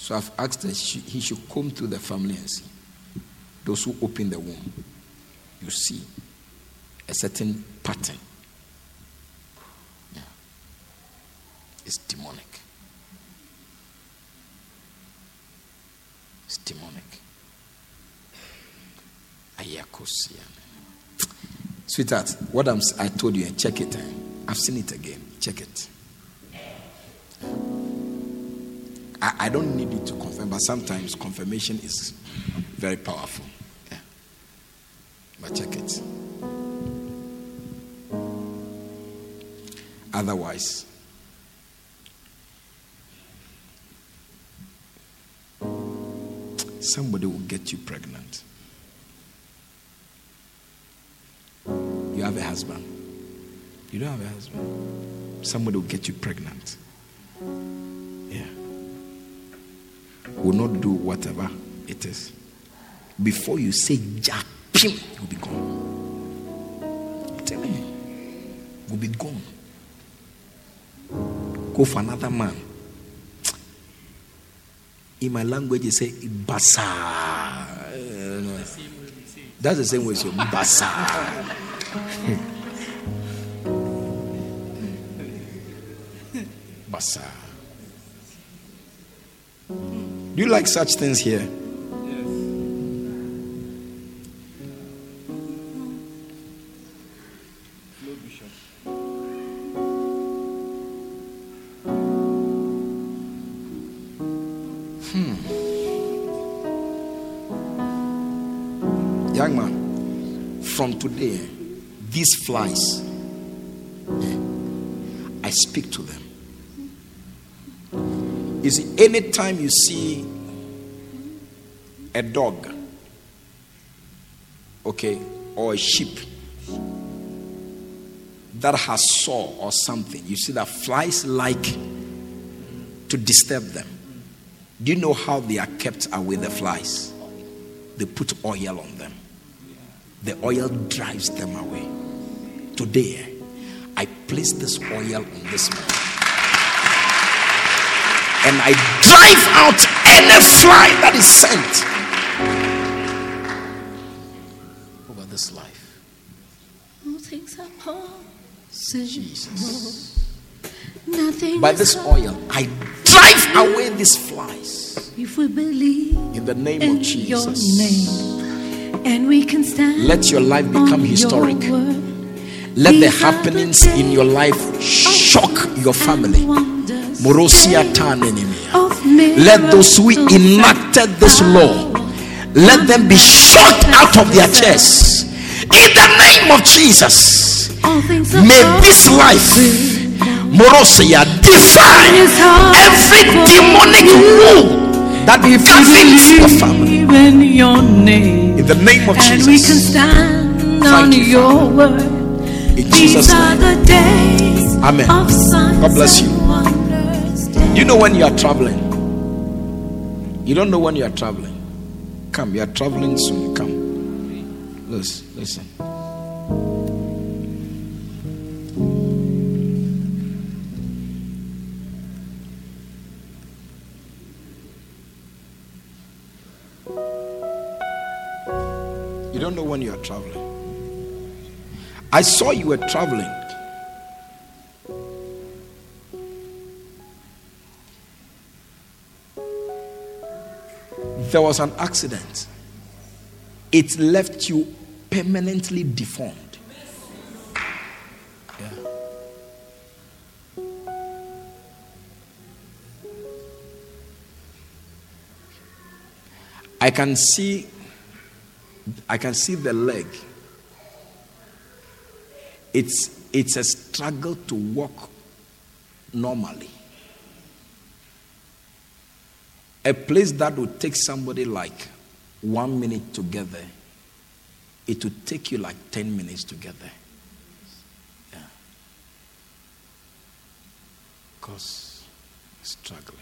So I've asked that she- he should come through the family and see. Those who open the womb, you see a certain pattern. It's demonic. It's demonic. Sweetheart, what I'm, I told you, and check it. eh? I've seen it again. Check it. I, I don't need it to confirm, but sometimes confirmation is very powerful. Yeah. But check it. Otherwise, somebody will get you pregnant. You have a husband. You don't have a husband. Somebody will get you pregnant. Yeah will not do whatever it is. Before you say Jack, you'll be gone. I'm telling you, will be gone. Go for another man. In my language, you say basa. That's the same way you say basa. basa. Do you like such things here? Today, these flies, I speak to them. You see, anytime you see a dog, okay, or a sheep that has saw or something, you see that flies like to disturb them. Do you know how they are kept away, the flies? They put oil on them, the oil drives them away. Today, I place this oil on this man and I drive out any fly that is sent over this life. All things are possible. Jesus. Nothing By this oil, I drive away these flies if we believe in the name of Jesus. And we can stand. Let your life become historic. Let the happenings in your life shock your family. Morosia tanenemia. of Let those who enacted this law, let them be shot out of their chairs. In the name of Jesus. All things are May this life Morosia, defy every demonic rule that governs your family. In your name. In the name of And we can stand Thank on you, your word. In These Jesus' are name. the days Amen. God bless you. You know when you are traveling. You don't know when you are traveling. Come, you are traveling soon. Come. Listen, listen. You are traveling. I saw you were traveling. there was an accident. It left you permanently deformed. I can see I can see the leg. It's it's a struggle to walk normally. A place that would take somebody like one minute to get there, it would take you like 10 minutes to get there. Yeah. Because struggling.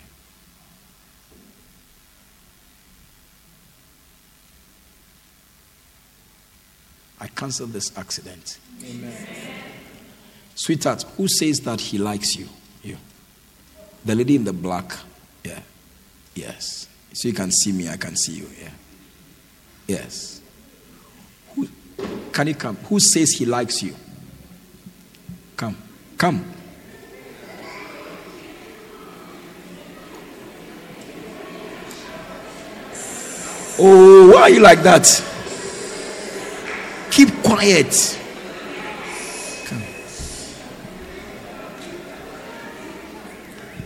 I cancel this accident. Amen. Sweetheart, who says that he likes you? You. The lady in the black. Yeah. Yes. So you can see me, I can see you. Yeah. Yes. Who, can you come? Who says he likes you? Come. Come. Oh, why are you like that? Keep quiet. Come.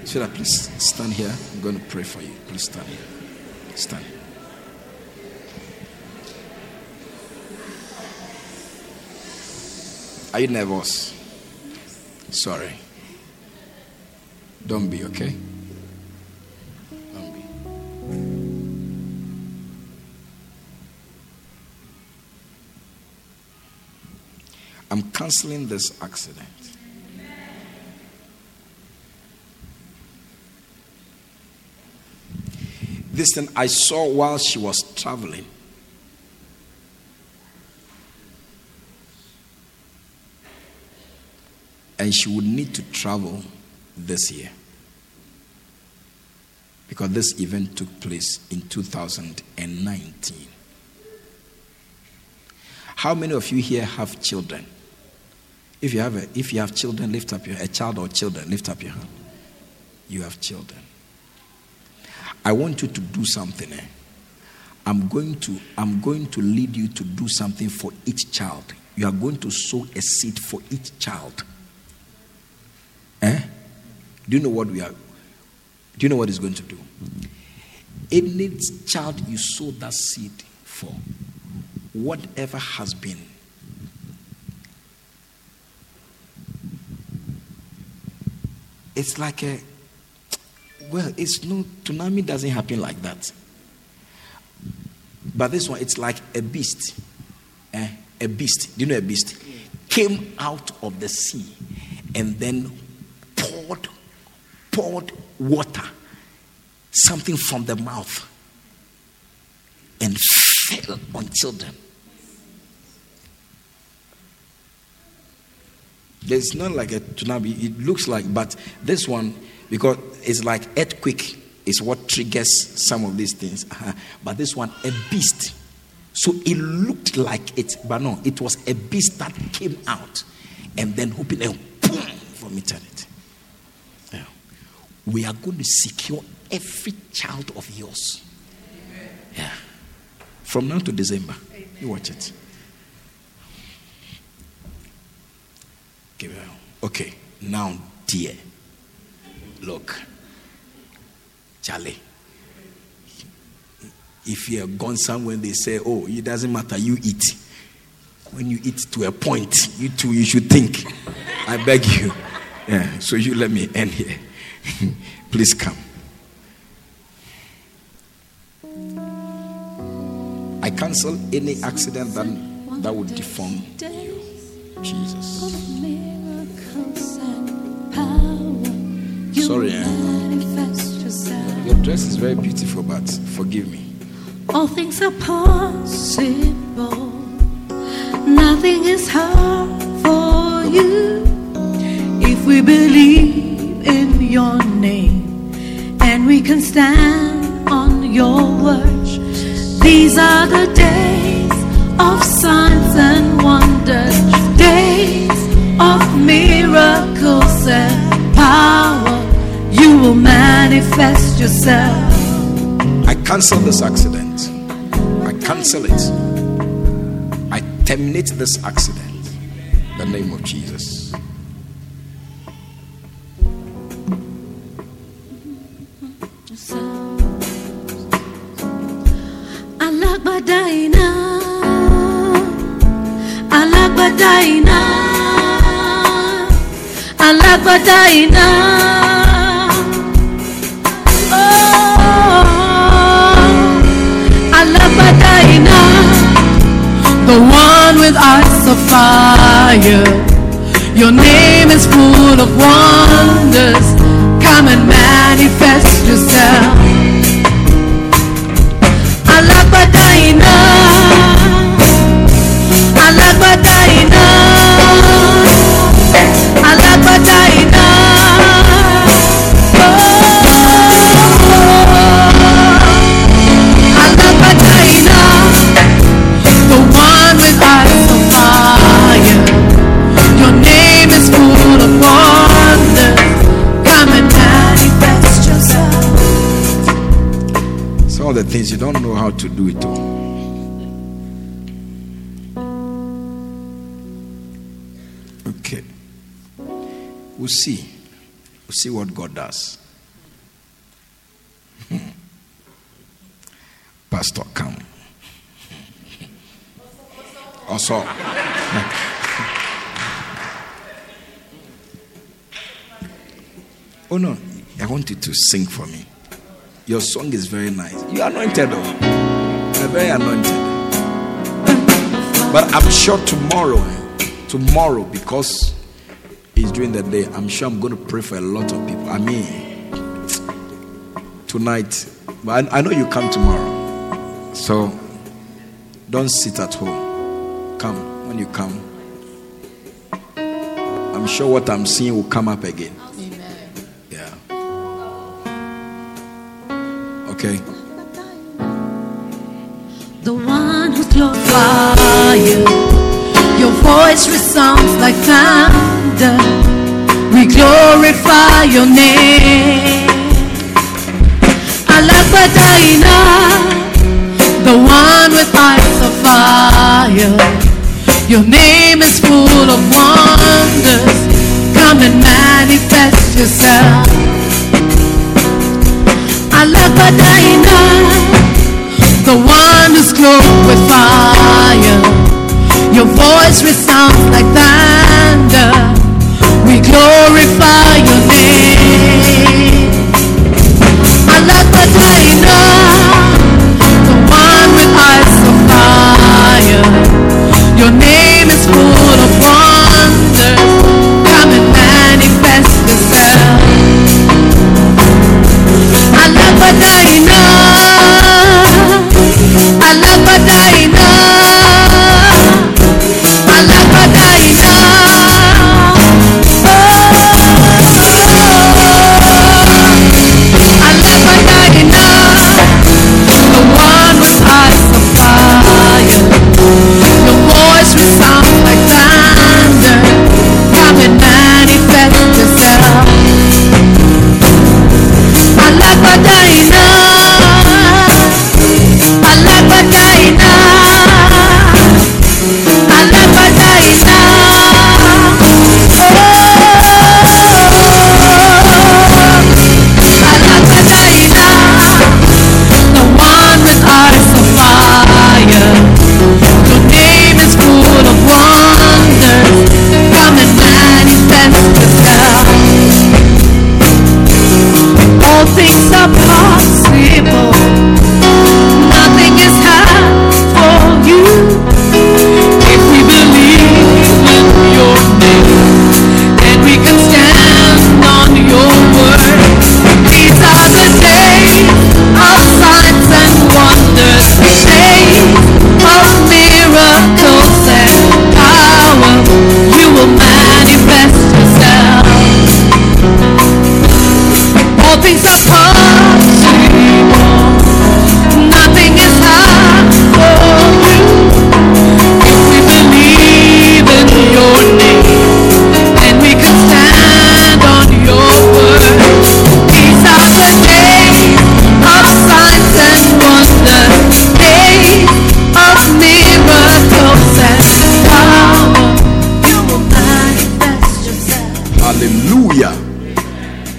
Should I please stand here? I'm going to pray for you. Please stand here. Stand. Are you nervous? Sorry. Don't be, okay? Don't be. I'm canceling this accident. This thing I saw while she was traveling. And she would need to travel this year. Because this event took place in 2019. How many of you here have children? If you have a, if you have children, lift up your a child or children, lift up your hand. You have children. I want you to do something. Eh? I'm going to I'm going to lead you to do something for each child. You are going to sow a seed for each child. Eh? Do you know what we are? Do you know what it's going to do? Any child you sow that seed for, whatever has been it's like a well it's no tsunami doesn't happen like that. But this one it's like a beast eh? a beast. Do you know a beast? Came out of the sea and then poured poured water something from the mouth and fell on children It's not like a tsunami. It looks like, but this one, because it's like earthquake, is what triggers some of these things. Uh-huh. But this one, a beast. So it looked like it, but no, it was a beast that came out and then opened and boom, vomited it. Yeah. We are going to secure every child of yours. Yeah. From now to December. You watch it. Give Okay, now, dear, look, Charlie. If you have gone somewhere, they say, "Oh, it doesn't matter. You eat." When you eat to a point, you too, you should think. I beg you. Yeah, so you let me end here. Please come. I cancel any accident that, that would deform you. Jesus. Sorry, eh? Your dress is very beautiful, but forgive me. All things are possible. Nothing is hard for you. If we believe in your name and we can stand on your word. These are the days of signs and wonders, days of miracles and power. You will manifest yourself. I cancel this accident. I cancel it. I terminate this accident. In the name of Jesus. Alagbadaina, Alagbadaina. Oh, Alagbadaina, the one with eyes of fire. Your name is full of wonders. Come and manifest yourself. See. We'll see what God does. Pastor, come. Also. oh no, I want you to sing for me. Your song is very nice. You are anointed, though. You're very anointed. But I'm sure tomorrow, tomorrow, because during the day, I'm sure I'm going to pray for a lot of people. I mean, tonight, but I, I know you come tomorrow. So don't sit at home. Come when you come. I'm sure what I'm seeing will come up again. Yeah. Okay. The one who's. Your voice resounds like thunder. We glorify your name. Alagbadaina, the one with eyes of fire. Your name is full of wonders. Come and manifest yourself. Alagbadaina, the one who's clothed with fire. Your voice resounds like thunder. Glorify your name. The one with eyes of fire. Your name is full of wonders.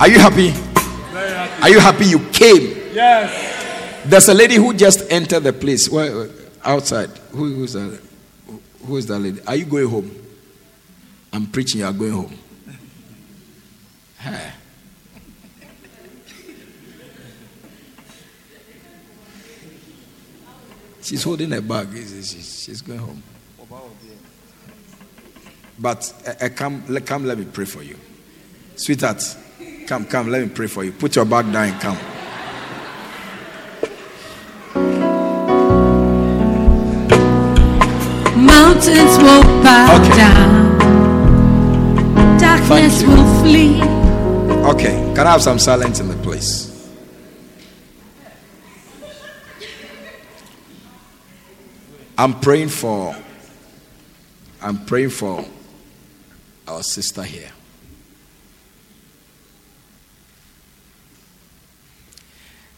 Are you happy? happy? Are you happy you came? Yes. There's a lady who just entered the place. Where, outside. Who, who's that? Who is that lady? Are you going home? I'm preaching, you are going home. Hey. She's holding a bag. She's, she's going home. But uh, uh, come, come, let me pray for you. Sweetheart, come, come, let me pray for you. Put your back down and come. Mountains will bow Okay. down. Darkness will flee. Okay, can I have some silence in the place? I'm praying for I'm praying for our sister here.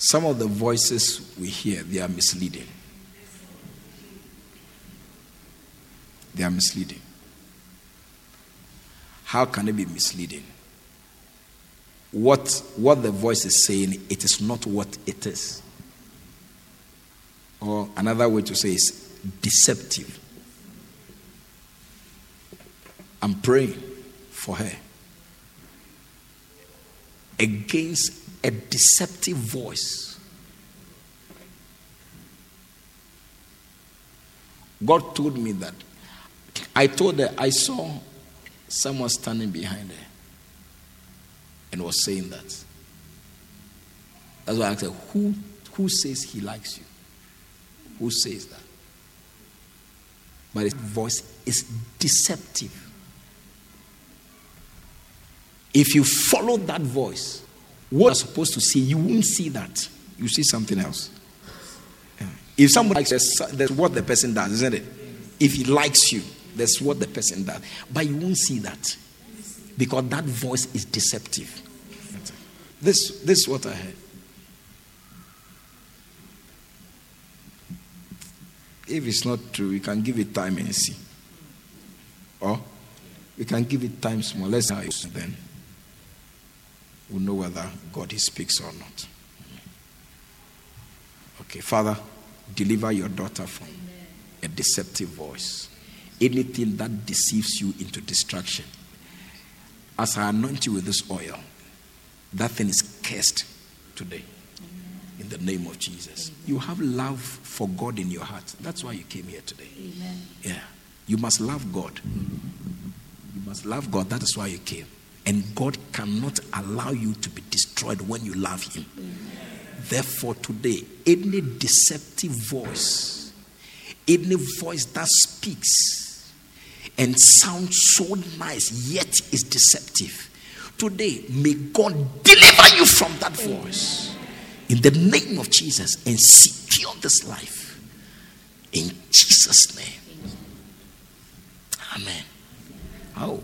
Some of the voices we hear, they are misleading. They are misleading. How can it be misleading? What, what the voice is saying, it is not what it is. Or another way to say is deceptive. I'm praying for her against a deceptive voice. God told me that. I told her, I saw someone standing behind her and was saying that. That's why I asked her, who, who says he likes you? Who says that? But his voice is deceptive. If you follow that voice, what you're supposed to see, you won't see that. You see something else. If somebody likes you, that's what the person does, isn't it? If he likes you, that's what the person does. But you won't see that because that voice is deceptive. This, this is what I heard. If it's not true, we can give it time and see. Or we can give it time small. Let's see how then. We'll know whether God he speaks or not. Okay, Father, deliver your daughter from a deceptive voice. Anything that deceives you into distraction. As I anoint you with this oil, that thing is cursed today. In the name of Jesus. You have love for God in your heart. That's why you came here today. Yeah. You must love God. You must love God. That is why you came. And God cannot allow you to be destroyed when you love Him. Therefore, today, any deceptive voice, any voice that speaks and sounds so nice yet is deceptive, today, may God deliver you from that voice in the name of Jesus and secure this life in Jesus' name. Amen. Oh,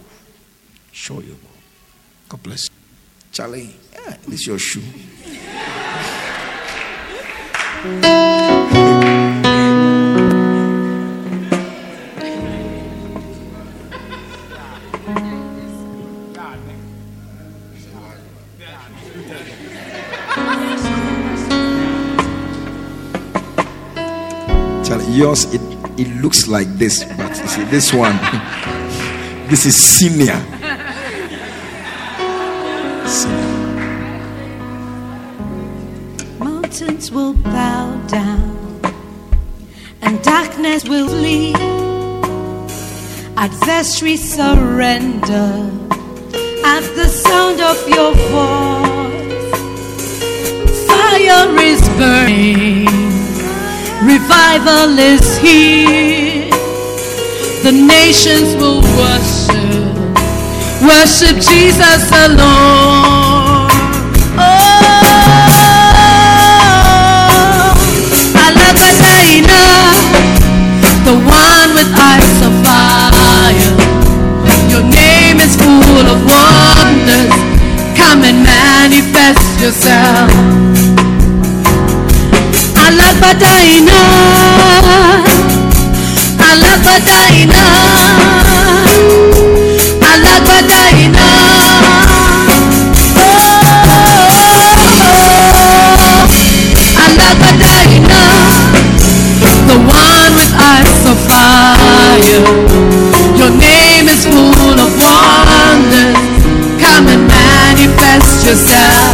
show you. God bless you. Charlie, yeah, this is your shoe. Charlie, yours it, it looks like this, but you see this one, this is senior. Mountains will bow down and darkness will flee. Adversaries surrender at the sound of your voice. Fire is burning, revival is here. The nations will worship, worship Jesus alone. Oh, Alagbadaina, the one with eyes of fire. Your name is full of wonders. Come and manifest yourself. Alagbadaina, Alagbadaina, Your name is full of wonders. Come and manifest yourself.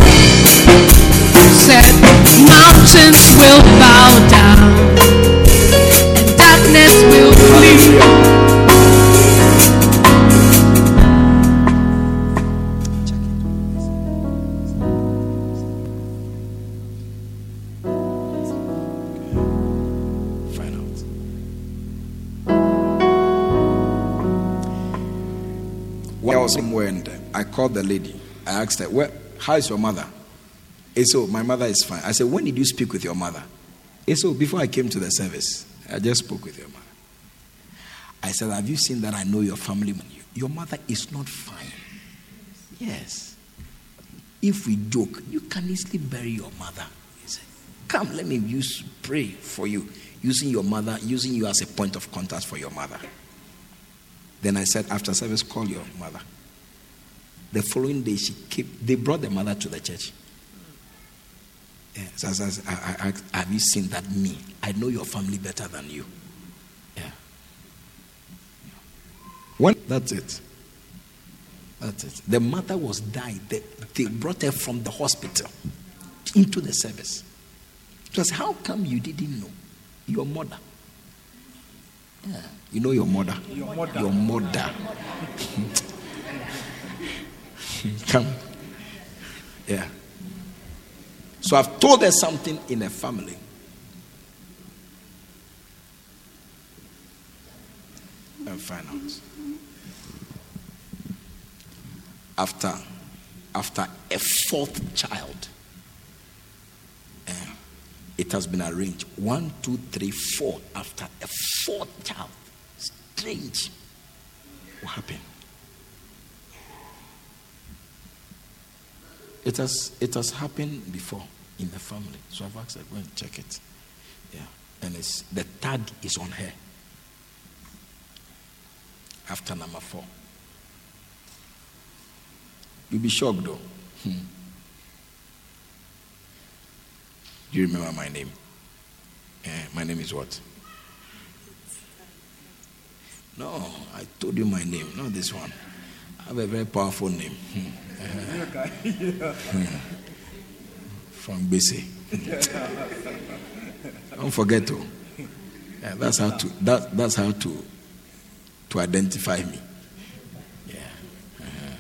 Said mountains the lady. I asked her, well, how is your mother? He said, "Oh, my mother is fine. I said, when did you speak with your mother? He said, "Oh, before I came to the service, I just spoke with your mother. I said, have you seen that I know your family? Your mother is not fine. Yes. If we joke, you can easily bury your mother. He said, Come, let me use pray for you, using your mother, using you as a point of contact for your mother. Then I said, after service, call your mother. The following day, she came. They brought the mother to the church. Yeah, so I said, I, I, I, have you seen that me? I know your family better than you. Yeah. When that's it. That's it. The mother was died. They, they brought her from the hospital into the service. Because how come you didn't know your mother? Yeah. You know your mother. Your mother. Your mother. come. Yeah. So I've told her something in a family. And find out. After after a fourth child, eh, it has been arranged. One, two, three, four. After a fourth child. Strange. What happened? It has it has happened before in the family. So I've asked her, go and check it. Yeah. And it's the tag is on her. After number four. You'll be shocked though. Hmm. Do you remember my name? Eh, my name is what? No, I told you my name, not this one. I have a very powerful name. Hmm. From BC. Don't forget to. Yeah, that's how to that, that's how to to identify me. Yeah. Uh-huh.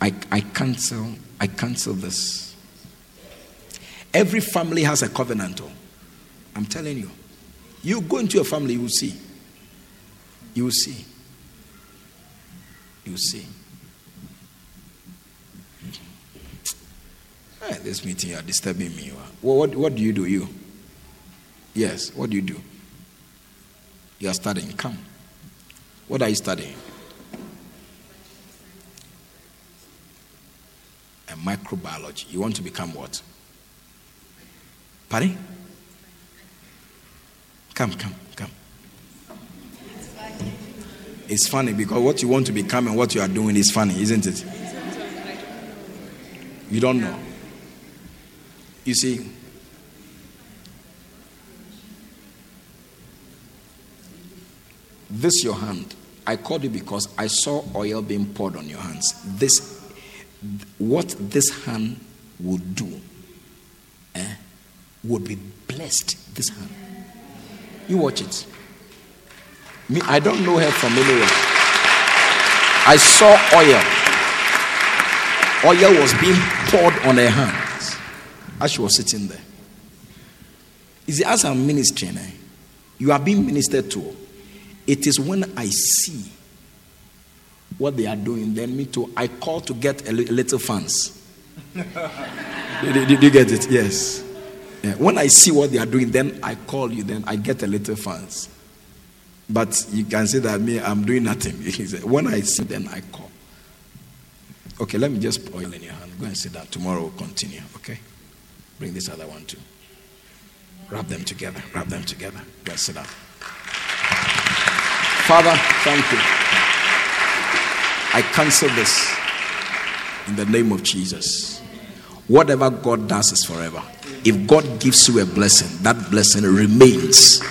I, I cancel I cancel this. Every family has a covenant. oh. I'm telling you. You go into your family, you will see. You will see. You see. Eh, this meeting, you are disturbing me. What, what, what do you do? You? Yes, what do you do? You are studying. Come. What are you studying? A microbiology. You want to become what? Pardon? Come, come, come. It's funny because what you want to become and what you are doing is funny, isn't it? You don't know. You see, this your hand. I called you because I saw oil being poured on your hands. This, what this hand would do, eh, would be blessed. This hand. You watch it. Me, I don't know her from anywhere. I saw oil. Oil was being poured on her hands as she was sitting there. You see, as I'm ministering, eh, you are being ministered to. It is when I see what they are doing, then me too. I call to get a little fans. did, you get it? Yes. Yeah. When I see what they are doing, then I call you, then I get a little fans. But you can say that me, I'm doing nothing. When I see, then I call. Okay, let me just oil in your hand. Go and sit down. Tomorrow we'll continue. Okay? Bring this other one too. Wrap them together. Wrap them together. Go and sit down. Father, thank you. I cancel this in the name of Jesus. Whatever God does is forever. If God gives you a blessing, that blessing remains.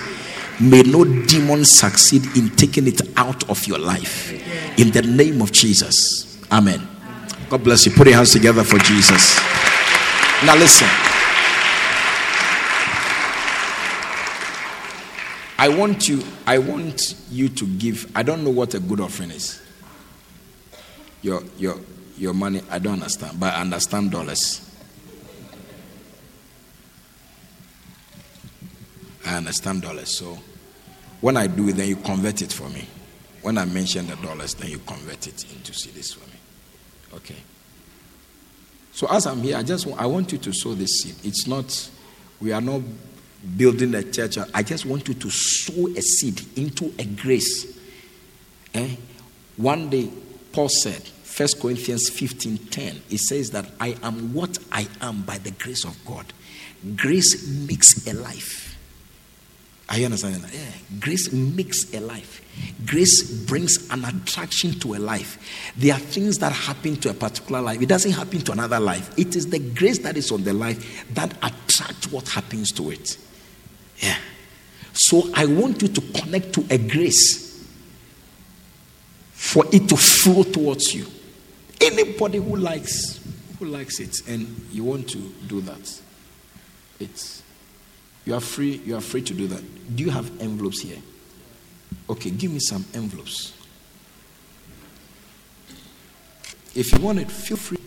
May no demon succeed in taking it out of your life. In the name of Jesus. Amen. God bless you. Put your hands together for Jesus. Now listen. I want you, I want you to give. I don't know what a good offering is. Your your your money, I don't understand, but I understand dollars. I understand dollars. So when I do it, then you convert it for me. When I mention the dollars, then you convert it into cedis for me. Okay. So as I'm here, I just I want you to sow this seed. It's not, we are not building a church. I just want you to sow a seed into a grace. Eh? One day, Paul said, 1 Corinthians 15 10, it says that I am what I am by the grace of God. Grace makes a life. Are you understanding? Yeah. Grace makes a life. Grace brings an attraction to a life. There are things that happen to a particular life. It doesn't happen to another life. It is the grace that is on the life that attracts what happens to it. Yeah. So I want you to connect to a grace for it to flow towards you. Anybody who likes who likes it and you want to do that, it's you are free, you are free to do that. Do you have envelopes here? Okay, give me some envelopes. If you want it, feel free.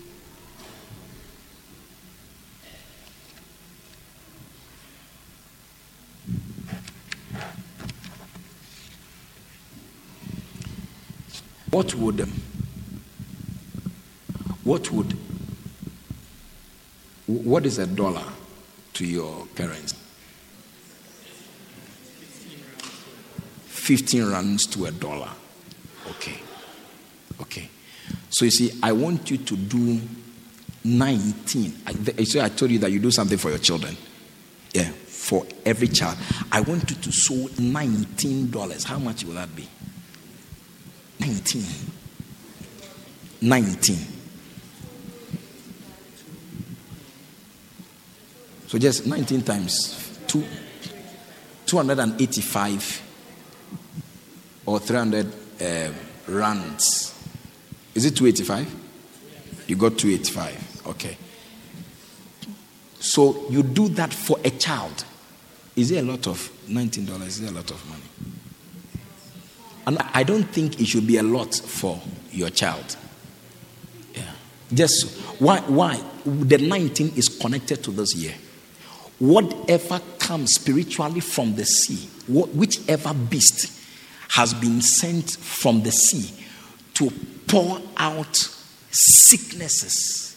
What would um, what would what is a dollar to your parents? 15 rands to a dollar. Okay. Okay. So you see, I want you to do 19. I, so I told you that you do something for your children. Yeah, for every child. I want you to sow $19. How much will that be? 19. 19. So just 19 times 2, 285 or 300 uh. Is it 285? You got 285. Okay. So you do that for a child. Is it a lot of $19? Is it a lot of money? And I don't think it should be a lot for your child. Yeah. Just why why the 19 is connected to this year. Whatever comes spiritually from the sea, whichever beast has been sent from the sea to pour out sicknesses,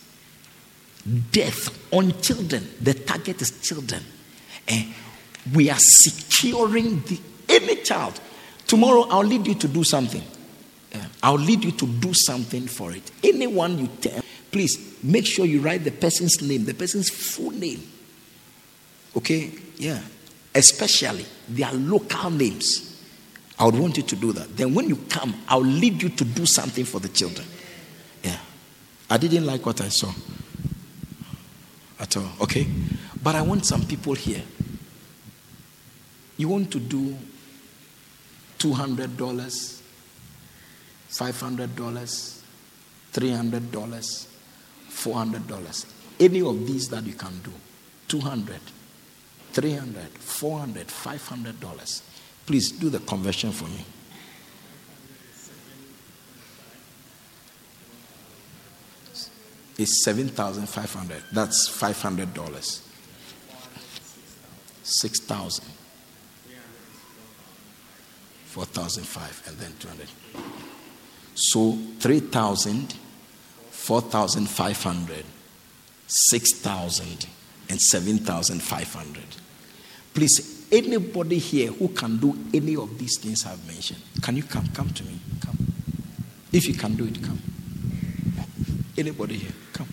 death on children. The target is children. And we are securing the any child. Tomorrow I'll lead you to do something. I'll lead you to do something for it. Anyone you tell, please make sure you write the person's name, the person's full name. Okay? Yeah. Especially their local names. I would want you to do that. Then when you come, I'll lead you to do something for the children. Yeah. I didn't like what I saw at all. Okay? But I want some people here. You want to do $200, $500, $300, $400. Any of these that you can do. 200 300 400 $500. Please do the conversion for me. It's 7,500. That's $500. 6,000. 4,005 and then 200. So 3,000, 4,500, 6,000 and 7,500. Please anybody here who can do any of these things I've mentioned, can you come? Come to me. Come. If you can do it, come. Anybody here? Come.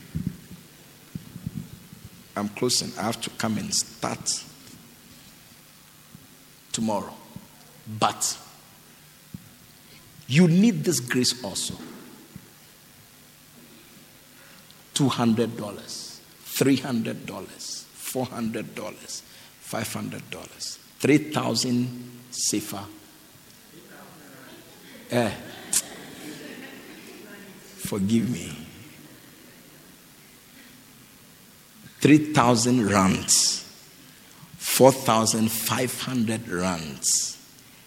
I'm closing. I have to come and start tomorrow. But you need this grace also. $200, $300, $400, $500, 3000 safer. Eh, forgive me. 3,000 rands, 4,500 rands,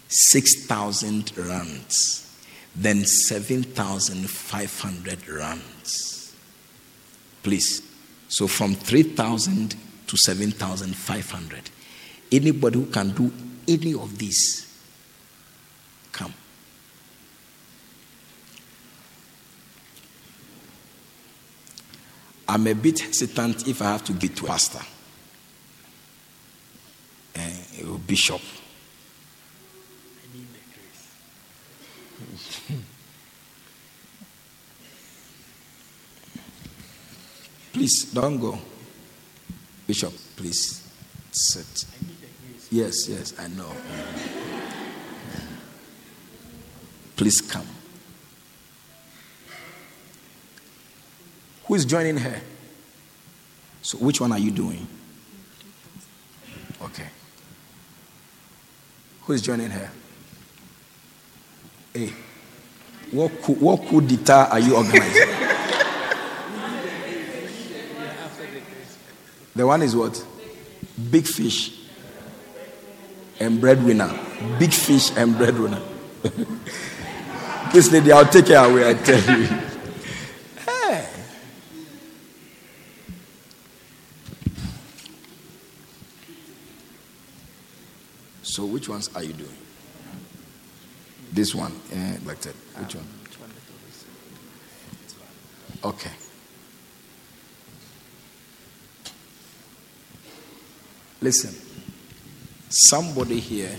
6,000 rands, then 7,500 rands. Please. So from 3,000 to 7,500. Anybody who can do any of these, come. I'm a bit hesitant if I have to get to pastor, uh, bishop. please don't go. Bishop, please sit. Yes, yes, I know. Please come. Who is joining her? So, which one are you doing? Okay. Who is joining her? Hey, what coup, what coup d'etat are you organizing? the one is what? Big fish and breadwinner. Big fish and breadwinner. This lady, I'll take her away, I tell you. Hey. So, which ones are you doing? This one, eh, like that. Which one? Okay. Listen, somebody here,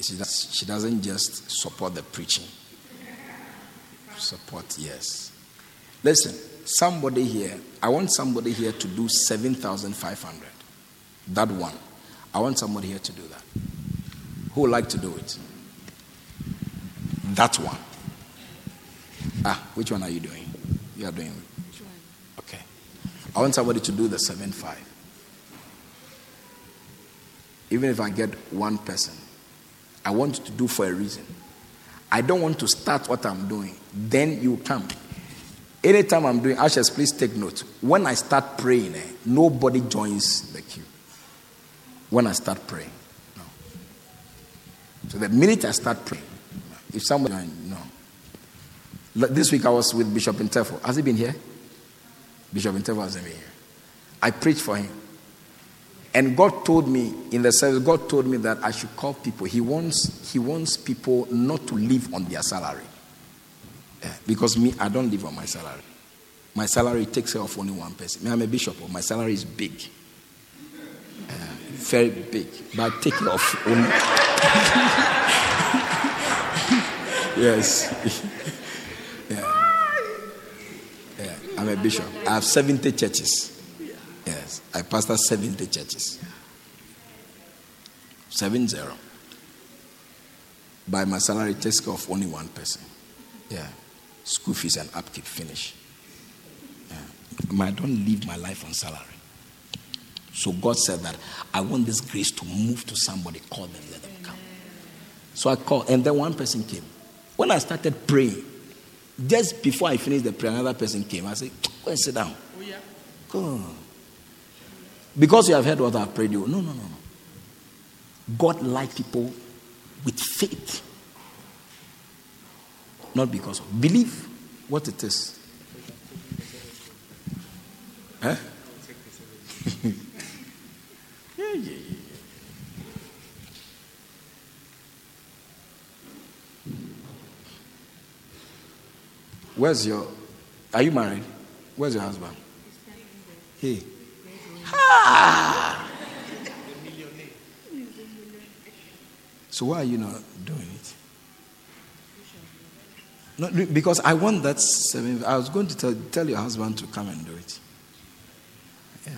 she, does, she doesn't just support the preaching. Support, yes. Listen, somebody here, I want somebody here to do 7,500. That one. I want somebody here to do that. Who would like to do it? That one. Ah, which one are you doing? You are doing. I want somebody to do the seven five. Even if I get one person, I want to do for a reason. I don't want to start what I'm doing. Then you come. Anytime I'm doing, Ashes, please take note. When I start praying, eh, nobody joins the queue. When I start praying, no. So the minute I start praying, if somebody, no. This week I was with Bishop Intefo. Has he been here? Bishop hasn't been. I preached for him. And God told me in the service, God told me that I should call people. He wants, he wants people not to live on their salary. Yeah, because me, I don't live on my salary. My salary takes care of only one person. Me, I'm a bishop, but my salary is big. Yeah, very big. But take care of only. yes. I'm a bishop. I have 70 churches. Yes. I pastor 70 churches. 7 0. By my salary takes care of only one person. Yeah. School fees and upkeep finish. Yeah. I don't live my life on salary. So God said that I want this grace to move to somebody, call them, let them come. So I called, and then one person came. When I started praying, just before I finished the prayer, another person came. I said, Go and sit down. Oh, yeah. Go. Because you have heard what I've prayed you. No, no, no, no. God like people with faith. Not because of believe what it is. Huh? yeah, yeah, yeah. Where's your are you married? Where's your husband? He. Ha! So why are you not doing it? No, because I want that seven. I was going to tell, tell your husband to come and do it. Yeah.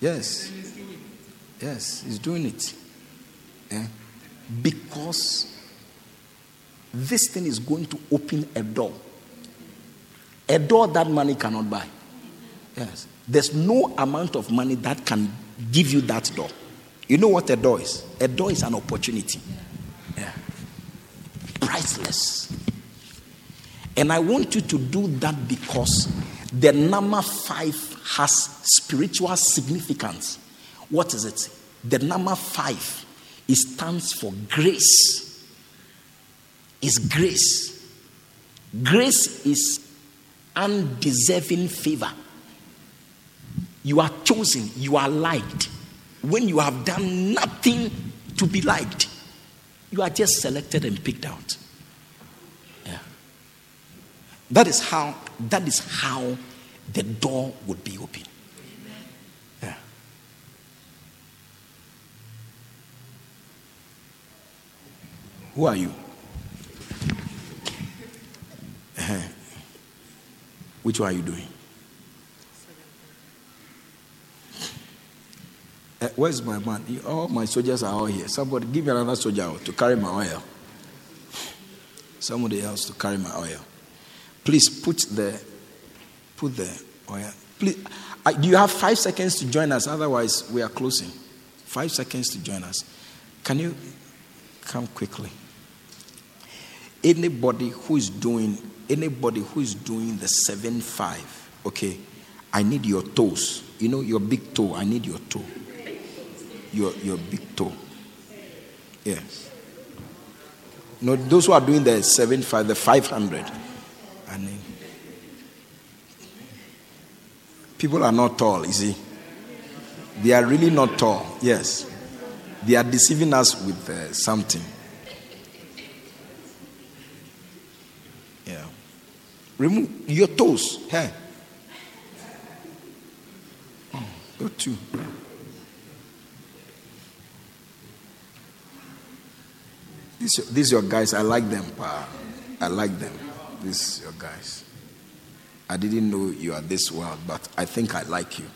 Yes. Yes, he's doing it. Yeah. Because this thing is going to open a door. A door that money cannot buy. Yes. There's no amount of money that can give you that door. You know what a door is? A door is an opportunity. Yeah. Priceless. And I want you to do that because the number five has spiritual significance. What is it? The number five it stands for grace. Is grace. Grace is undeserving favor. You are chosen, you are liked. When you have done nothing to be liked, you are just selected and picked out. Yeah. That is how that is how the door would be open. Yeah. Who are you? Uh-huh. Which one are you doing? Uh, where's my man? All my soldiers are all here. Somebody give me another soldier to carry my oil. Somebody else to carry my oil. Please put the put the oil. Please, do you have five seconds to join us? Otherwise, we are closing. Five seconds to join us. Can you come quickly? Anybody who is doing anybody who is doing the seven five, okay, I need your toes. You know your big toe. I need your toe. Your your big toe. Yes. No, those who are doing the seven five, the five hundred. I need. People are not tall, you see. They are really not tall. Yes. They are deceiving us with uh, something. Remove your toes. Hey. Oh, go two. These, these your guys. I like them. I like them. These your guys. I didn't know you are this well, but I think I like you.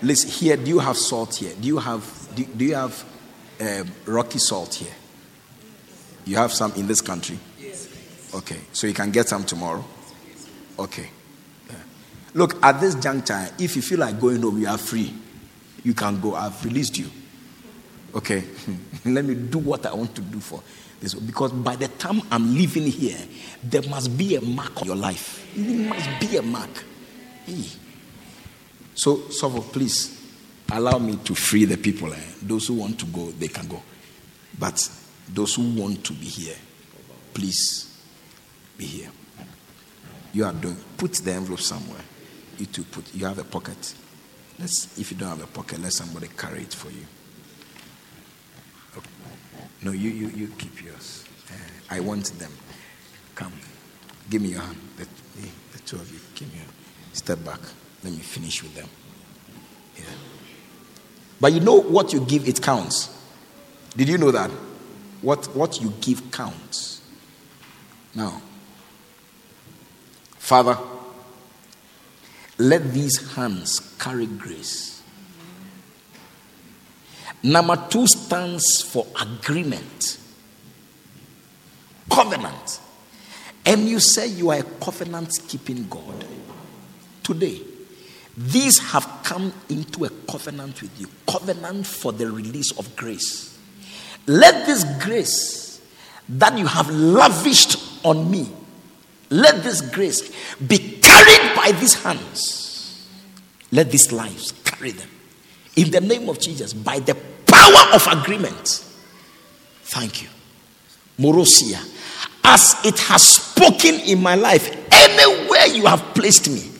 Listen, here, do you have salt here? Do you have do, do you have um, rocky salt here? You have some in this country? Okay, so you can get some tomorrow. Okay. Look, at this juncture, if you feel like going home, you are free. You can go. I've released you. Okay, let me do what I want to do for this. Because by the time I'm leaving here, there must be a mark on your life. There must be a mark. So, Sovo, please allow me to free the people. Eh? Those who want to go, they can go. But those who want to be here, please be here. You are doing. Put the envelope somewhere. You to put. You have a pocket. Let's. If you don't have a pocket, let somebody carry it for you. No, you, you, you keep yours. Uh, I want them. Come. Give me your hand. The, the, the two of you. Give me your Step back. Let me finish with them. Yeah. But you know what you give, it counts. Did you know that? What, what you give counts. Now, Father, let these hands carry grace Number two stands for agreement, covenant. And you say you are a covenant keeping God. Today, these have come into a covenant with you covenant for the release of grace. Let this grace that you have lavished on me, let this grace be carried by these hands. Let these lives carry them in the name of Jesus by the power of agreement. Thank you. Morosia, as it has spoken in my life, anywhere you have placed me,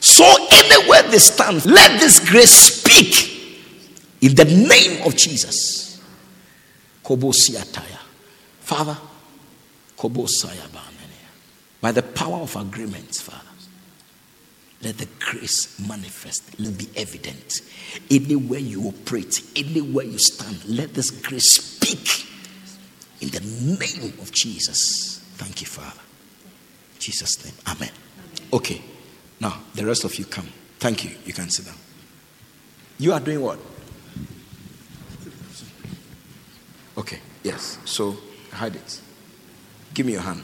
so anywhere they stand, let this grace speak in the name of Jesus. Kobosiataya. Father, Kobosaya by the power of agreements, Father. Let the grace manifest. Let it be evident. Anywhere you operate, anywhere you stand, let this grace speak. In the name of Jesus. Thank you, Father. Jesus' name. Amen. Okay. Now, the rest of you come. Thank you. You can sit down. You are doing what? Okay. Yes. So, hide it. Give me your hand.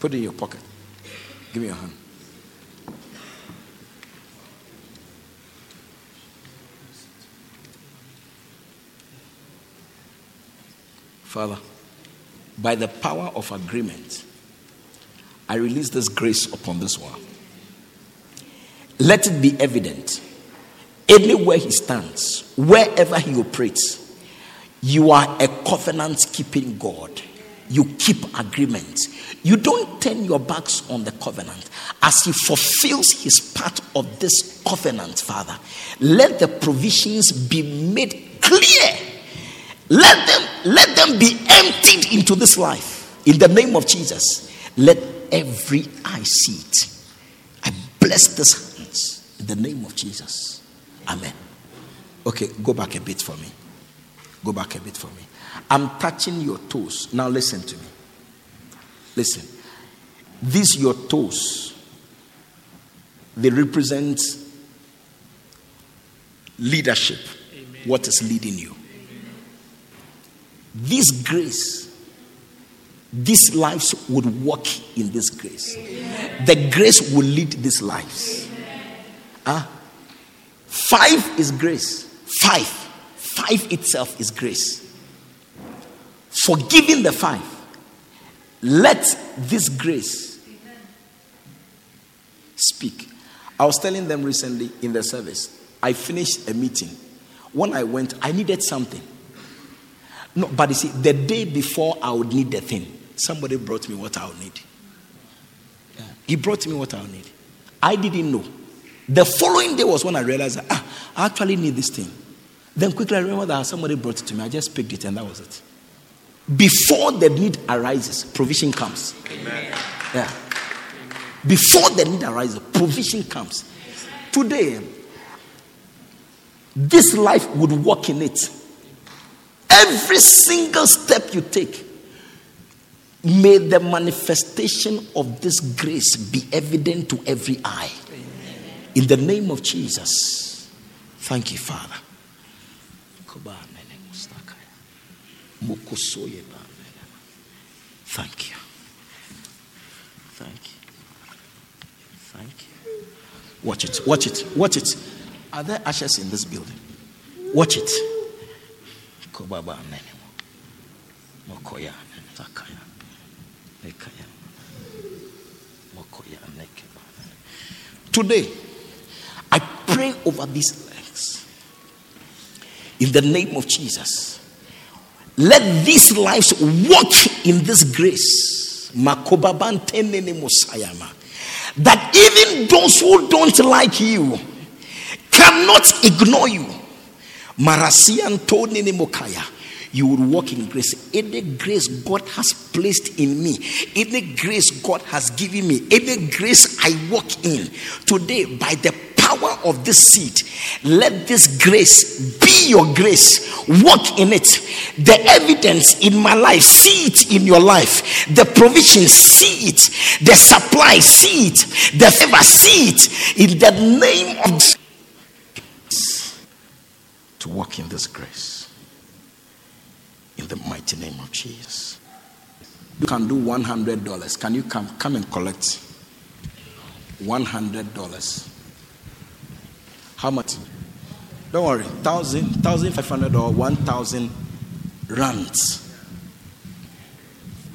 Put it in your pocket. Give me your hand. Father, by the power of agreement, I release this grace upon this one. Let it be evident anywhere he stands, wherever he operates, you are a covenant keeping God. You keep agreements. You don't turn your backs on the covenant. As he fulfills his part of this covenant, Father, let the provisions be made clear. Let them, let them be emptied into this life. In the name of Jesus, let every eye see it. I bless this hands in the name of Jesus. Amen. Okay, go back a bit for me. Go back a bit for me. I'm touching your toes. Now listen to me. Listen. These your toes. They represent leadership. What is leading you? This grace, these lives would walk in this grace. The grace will lead these lives. Ah, five is grace. Five. Five itself is grace. Forgiving the five. Let this grace speak. I was telling them recently in the service, I finished a meeting. When I went, I needed something. No, but you see, the day before I would need the thing, somebody brought me what I would need. He brought me what I would need. I didn't know. The following day was when I realized, ah, I actually need this thing. Then quickly I remember that somebody brought it to me. I just picked it and that was it. Before the need arises, provision comes. Amen. Yeah. Before the need arises, provision comes. Today, this life would walk in it. Every single step you take, may the manifestation of this grace be evident to every eye. In the name of Jesus. Thank you, Father. Thank you. Thank you. Thank you. Watch it. Watch it. Watch it. Are there ashes in this building? Watch it. Today, I pray over these legs. In the name of Jesus. Let these lives walk in this grace. That even those who don't like you cannot ignore you. Marasian Tony Mokaya you will walk in grace. Any grace God has placed in me, any grace God has given me, any grace I walk in today by the power of this seed, let this grace be your grace. Walk in it. The evidence in my life, see it in your life. The provision, see it. The supply, see it. The favor, see it. In the name of to walk in this grace in the mighty name of Jesus. You can do $100. Can you come come and collect $100? How much? Don't worry, thousand, thousand five hundred or one thousand rands.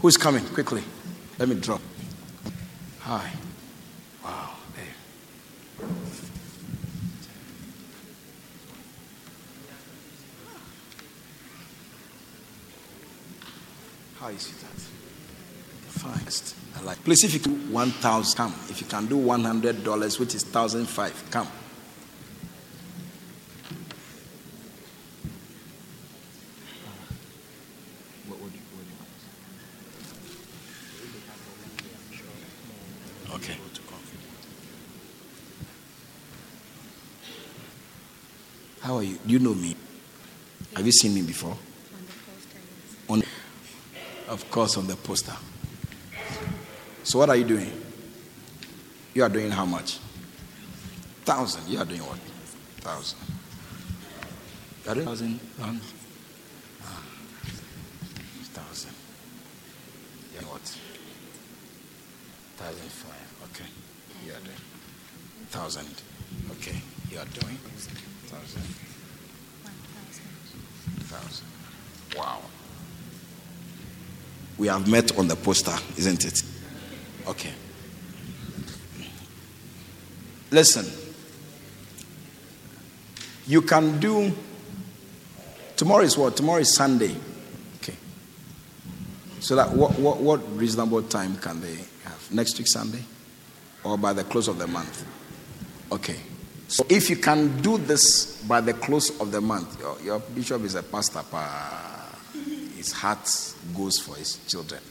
Who's coming? Quickly. Let me drop. Hi. How is it that? Fast. I like. Please, if you do one thousand, come. If you can do one hundred dollars, which is thousand five, come. What would you, what do you Okay. How are you? Do you know me? Have you seen me before? On of course, on the poster. So, what are you doing? You are doing how much? Thousand. You are doing what? Thousand. You are doing thousand. One. Ah. Thousand. You are what? Thousand five. Okay. You are doing thousand. Okay. You are doing thousand. Thousand. Wow. We have met on the poster, isn't it? Okay. Listen. You can do. Tomorrow is what? Tomorrow is Sunday. Okay. So that what, what, what reasonable time can they have? Next week Sunday? Or by the close of the month? Okay. So if you can do this by the close of the month, your, your bishop is a pastor. Pa, his heart goes for his children.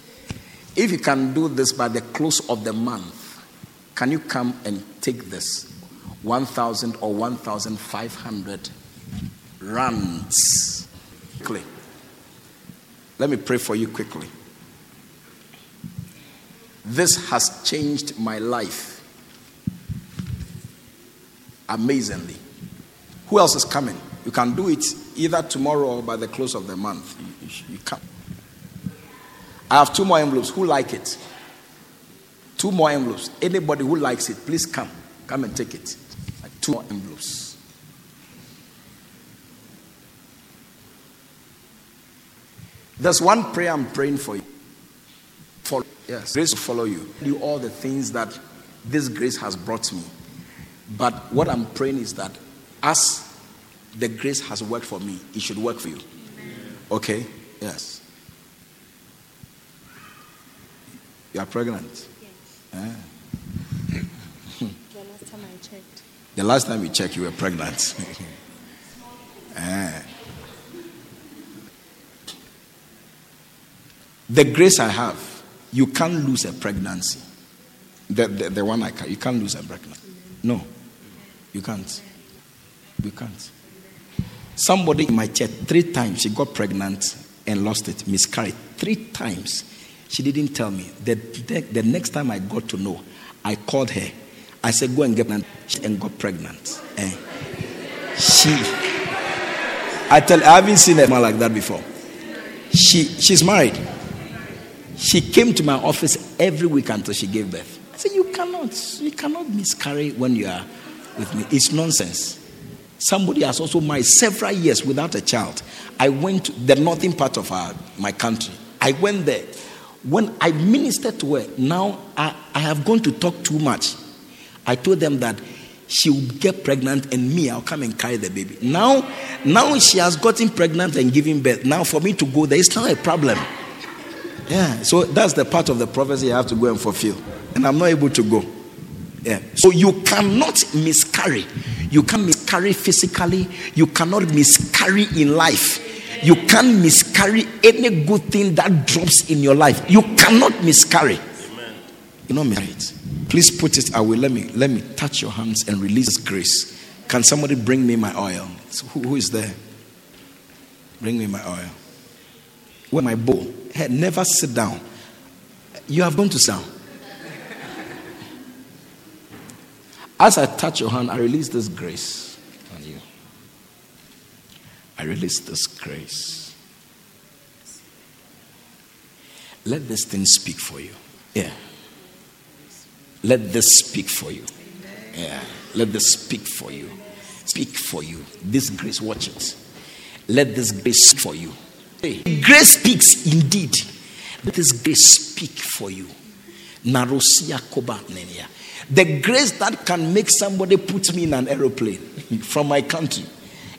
If you can do this by the close of the month, can you come and take this 1,000 or 1,500 rands? Quickly. Let me pray for you quickly. This has changed my life amazingly. Who else is coming? You can do it either tomorrow or by the close of the month. You, come. I have two more envelopes. Who like it? Two more envelopes. Anybody who likes it, please come. Come and take it. Two more envelopes. There's one prayer I'm praying for you. Follow, yes, grace will follow you. Do all the things that this grace has brought me. But what I'm praying is that as the grace has worked for me, it should work for you. Okay? Yes. You are pregnant? Yes. Ah. The last time I checked. The last time you checked, you were pregnant. Ah. The grace I have, you can't lose a pregnancy. The, the, the one I can, you can't lose a pregnancy. No, you can't. You can't. Somebody in my church, three times she got pregnant and lost it, miscarried. Three times. She didn't tell me. The, the, the next time I got to know, I called her. I said, Go and get pregnant. And got pregnant. Eh. She, I tell I haven't seen a man like that before. She, she's married. She came to my office every week until she gave birth. I said, You cannot, you cannot miscarry when you are with me. It's nonsense. Somebody has also married several years without a child. I went to the northern part of our, my country. I went there. When I ministered to her, now I, I have gone to talk too much. I told them that she will get pregnant and me, I'll come and carry the baby. Now, now she has gotten pregnant and giving birth. Now for me to go there, it's not a problem. Yeah, so that's the part of the prophecy I have to go and fulfill. And I'm not able to go. Yeah. So you cannot miscarry. You can miscarry physically. You cannot miscarry in life. You can't miscarry any good thing that drops in your life. You cannot miscarry. Amen. You know miscarry. Please put it away. Let me let me touch your hands and release grace. Can somebody bring me my oil? So who, who is there? Bring me my oil. Where my bowl? Hey, never sit down. You have gone to sound. As I touch your hand, I release this grace on you. I release this grace. Let this thing speak for you. Yeah. Let this speak for you. Yeah. Let this speak for you. Speak for you. This grace, watch it. Let this grace speak for you. Hey, grace speaks indeed. Let this grace speak for you. Narosia koba nenia. The grace that can make somebody put me in an aeroplane from my country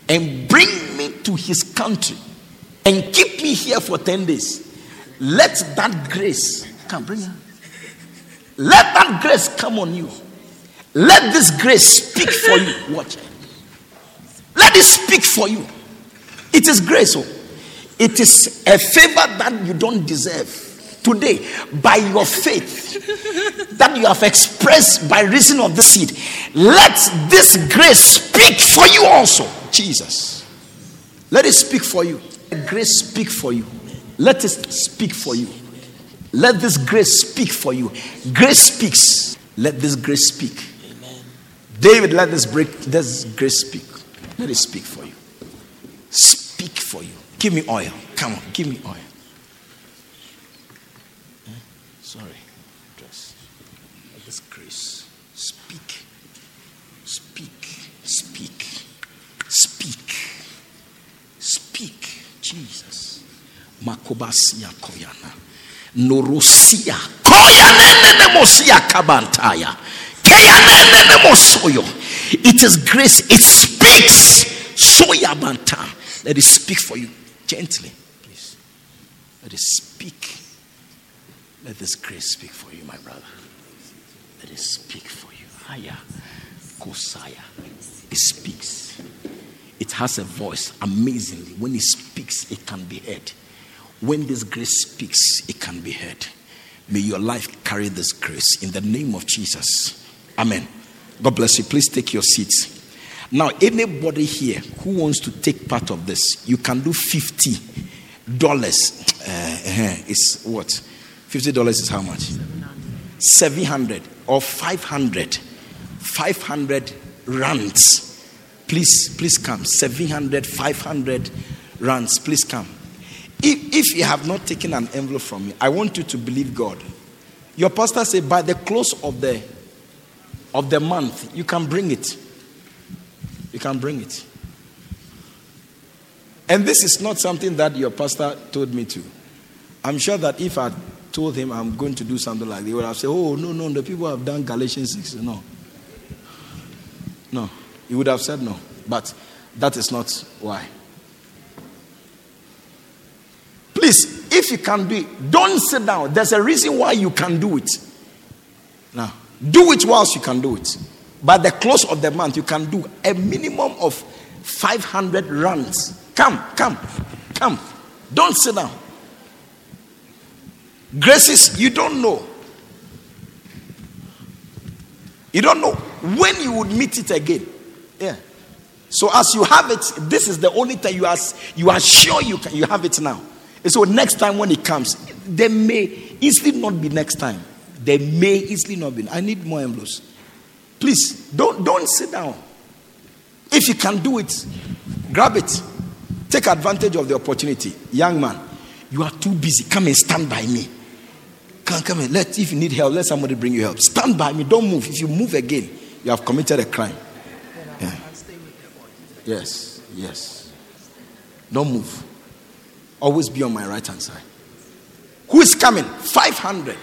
and bring me to his country and keep me here for 10 days. Let that grace come, bring her. Let that grace come on you. Let this grace speak for you. Watch. Let it speak for you. It is grace. Oh. It is a favor that you don't deserve. Today, by your faith that you have expressed by reason of the seed, let this grace speak for you also. Jesus. Let it speak for you. Let grace speak for you. Let it speak for you. Let this grace speak for you. Grace speaks. Let this grace speak. David, let this break this grace speak. Let it speak for you. Speak for you. Give me oil. Come on, give me oil. Eh? Sorry. Let this grace speak. Speak. Speak. Speak. Speak. Jesus. Makobasia koyana. Norosia. Koyanenenemosia kabantaya. Keyanenenemosoyo. It is grace. It speaks. Soyabanta. Let it speak for you gently, please. Let it speak. Let this grace speak for you, my brother. Let it speak for you. Aya. Kosaya. It speaks. It has a voice amazingly. When it speaks, it can be heard. When this grace speaks, it can be heard. May your life carry this grace in the name of Jesus. Amen. God bless you. Please take your seats. Now, anybody here who wants to take part of this, you can do fifty dollars. Uh, is what? Fifty dollars is how much? Seven hundred or five hundred. Five hundred rands. Please, please come. 700, 500 rands. Please come. If, if you have not taken an envelope from me, I want you to believe God. Your pastor said by the close of the of the month, you can bring it. You can bring it. And this is not something that your pastor told me to. I'm sure that if I told him I'm going to do something like that, he would have said, Oh, no, no, the people have done Galatians 6. No. No. He would have said no. But that is not why. Please, if you can do it, don't sit down. There's a reason why you can do it. Now, do it whilst you can do it. By the close of the month, you can do a minimum of 500 rands. Come, come, come. Don't sit down. Graces, you don't know. You don't know when you would meet it again. Yeah. So as you have it, this is the only time you are you are sure you can, you have it now. And so next time when it comes, there may easily not be next time. There may easily not be. I need more envelopes. Please don't don't sit down. If you can do it, grab it. Take advantage of the opportunity. Young man, you are too busy. Come and stand by me. Come, come and let if you need help, let somebody bring you help. Stand by me. Don't move. If you move again, you have committed a crime. Yeah. Yes, yes. Don't move. Always be on my right hand side. Who is coming? 500.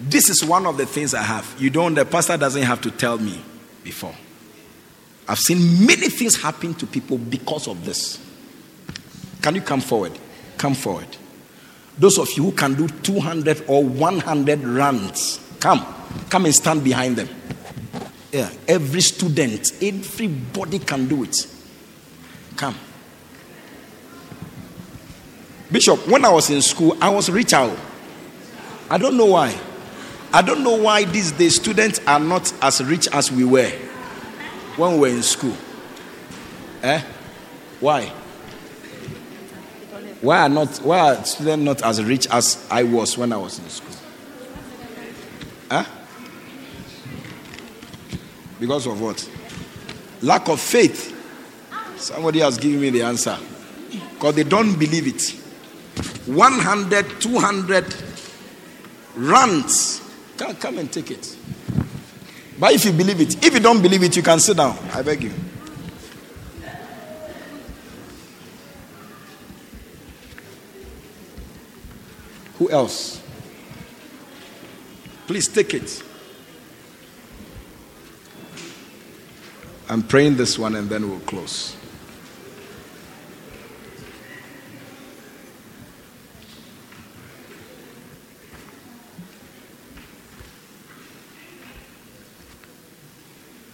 This is one of the things I have. You don't, the pastor doesn't have to tell me before. I've seen many things happen to people because of this. Can you come forward? Come forward. Those of you who can do 200 or 100 rands, come. Come and stand behind them. Yeah, every student, everybody can do it. Come. Bishop, when I was in school, I was rich out. I don't know why. I don't know why these days students are not as rich as we were when we were in school. Eh? Why? Why are not why are students not as rich as I was when I was in school? Huh? Because of what? Lack of faith. Somebody has given me the answer. Because they don't believe it. 100, 200 rands. Come, come and take it. But if you believe it, if you don't believe it, you can sit down. I beg you. Who else? Please take it. I'm praying this one and then we'll close.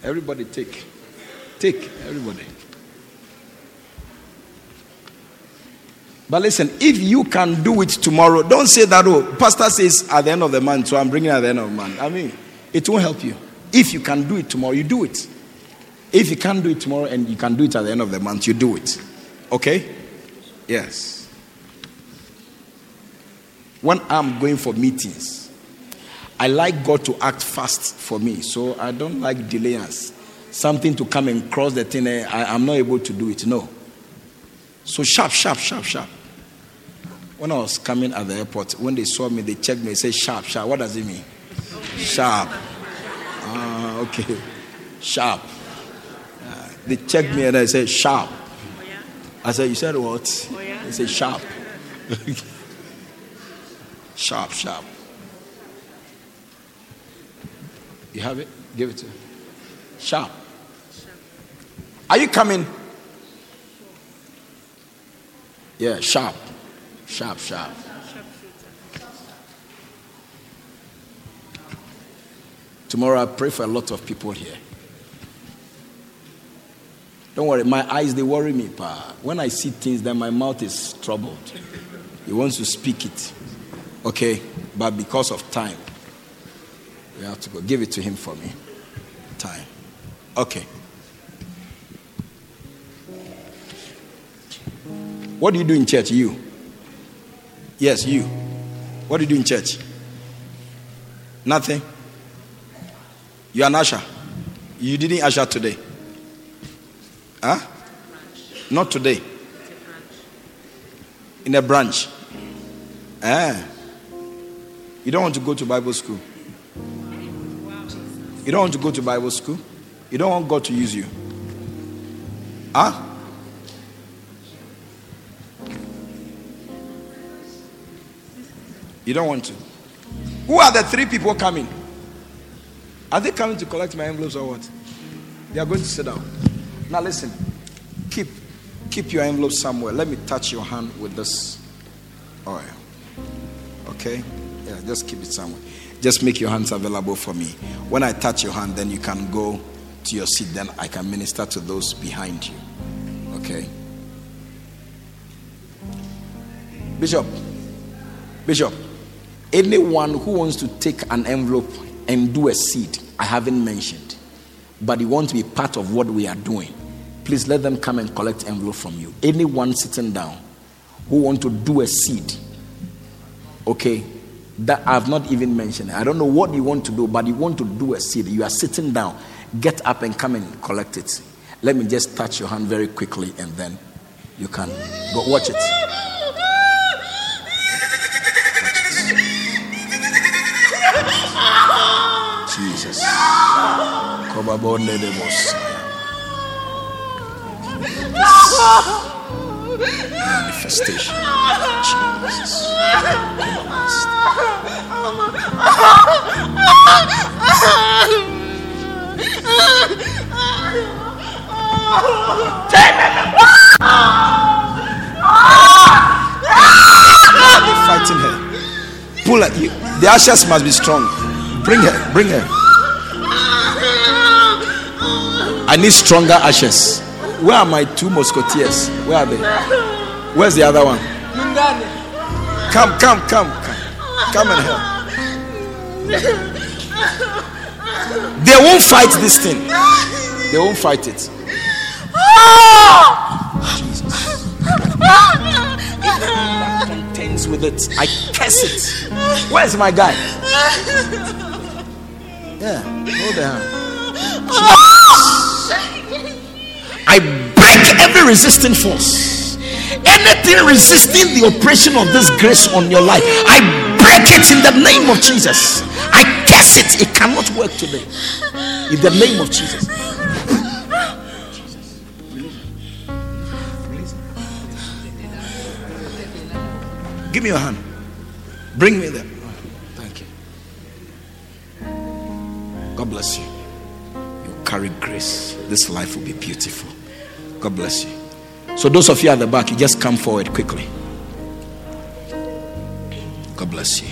Everybody take. Take, everybody. But listen, if you can do it tomorrow, don't say that, oh, pastor says at the end of the month, so I'm bringing at the end of the month. I mean, it won't help you. If you can do it tomorrow, you do it. If you can't do it tomorrow and you can do it at the end of the month, you do it. Okay? Yes. When I'm going for meetings, I like God to act fast for me, so I don't like delays. Something to come and cross the thing, eh, I, I'm not able to do it. No. So sharp, sharp, sharp, sharp. When I was coming at the airport, when they saw me, they checked me, they said sharp, sharp. What does it mean? Sharp. Ah, okay. Sharp. Uh, they checked me and I said sharp. I said, You said what? Oh, yeah? He said, Sharp. sharp, sharp. You have it? Give it to him. Sharp. Are you coming? Yeah, sharp. Sharp, sharp. Tomorrow I pray for a lot of people here. Don't worry, my eyes they worry me. Pa. When I see things, then my mouth is troubled. He wants to speak it. Okay? But because of time, we have to go. Give it to him for me. Time. Okay. What do you do in church? You? Yes, you. What do you do in church? Nothing. You are an usher. You didn't usher today. Huh? Not today. In a branch. Ah. You don't want to go to Bible school. You don't want to go to Bible school. You don't want God to use you. Huh? You don't want to. Who are the three people coming? Are they coming to collect my envelopes or what? They are going to sit down. Now listen. Keep keep your envelope somewhere. Let me touch your hand with this oil. Okay? Yeah, just keep it somewhere. Just make your hands available for me. When I touch your hand, then you can go to your seat. Then I can minister to those behind you. Okay? Bishop. Bishop. Anyone who wants to take an envelope and do a seed, I haven't mentioned, but you want to be part of what we are doing, please let them come and collect envelope from you. Anyone sitting down who want to do a seed, okay, that I've not even mentioned. I don't know what you want to do, but you want to do a seed. You are sitting down. Get up and come and collect it. Let me just touch your hand very quickly, and then you can go watch it. Jesus. Manifestation. Jesus. Fighting her. Pull her. The ashes must be strong. Bring her. Bring her. I need stronger ashes. Where are my two musketeers? Where are they? Where's the other one? Come, come, come, come. Come and help. They won't fight this thing. They won't fight it. Jesus. That contends with it. I curse it. Where's my guy? Yeah, hold the hand. Ah! I break every resisting force. Anything resisting the operation of this grace on your life, I break it in the name of Jesus. I curse it. It cannot work today. In the name of Jesus. Give me your hand. Bring me there. Thank you. God bless you. You carry grace. This life will be beautiful. God bless you. So, those of you at the back, you just come forward quickly. God bless you.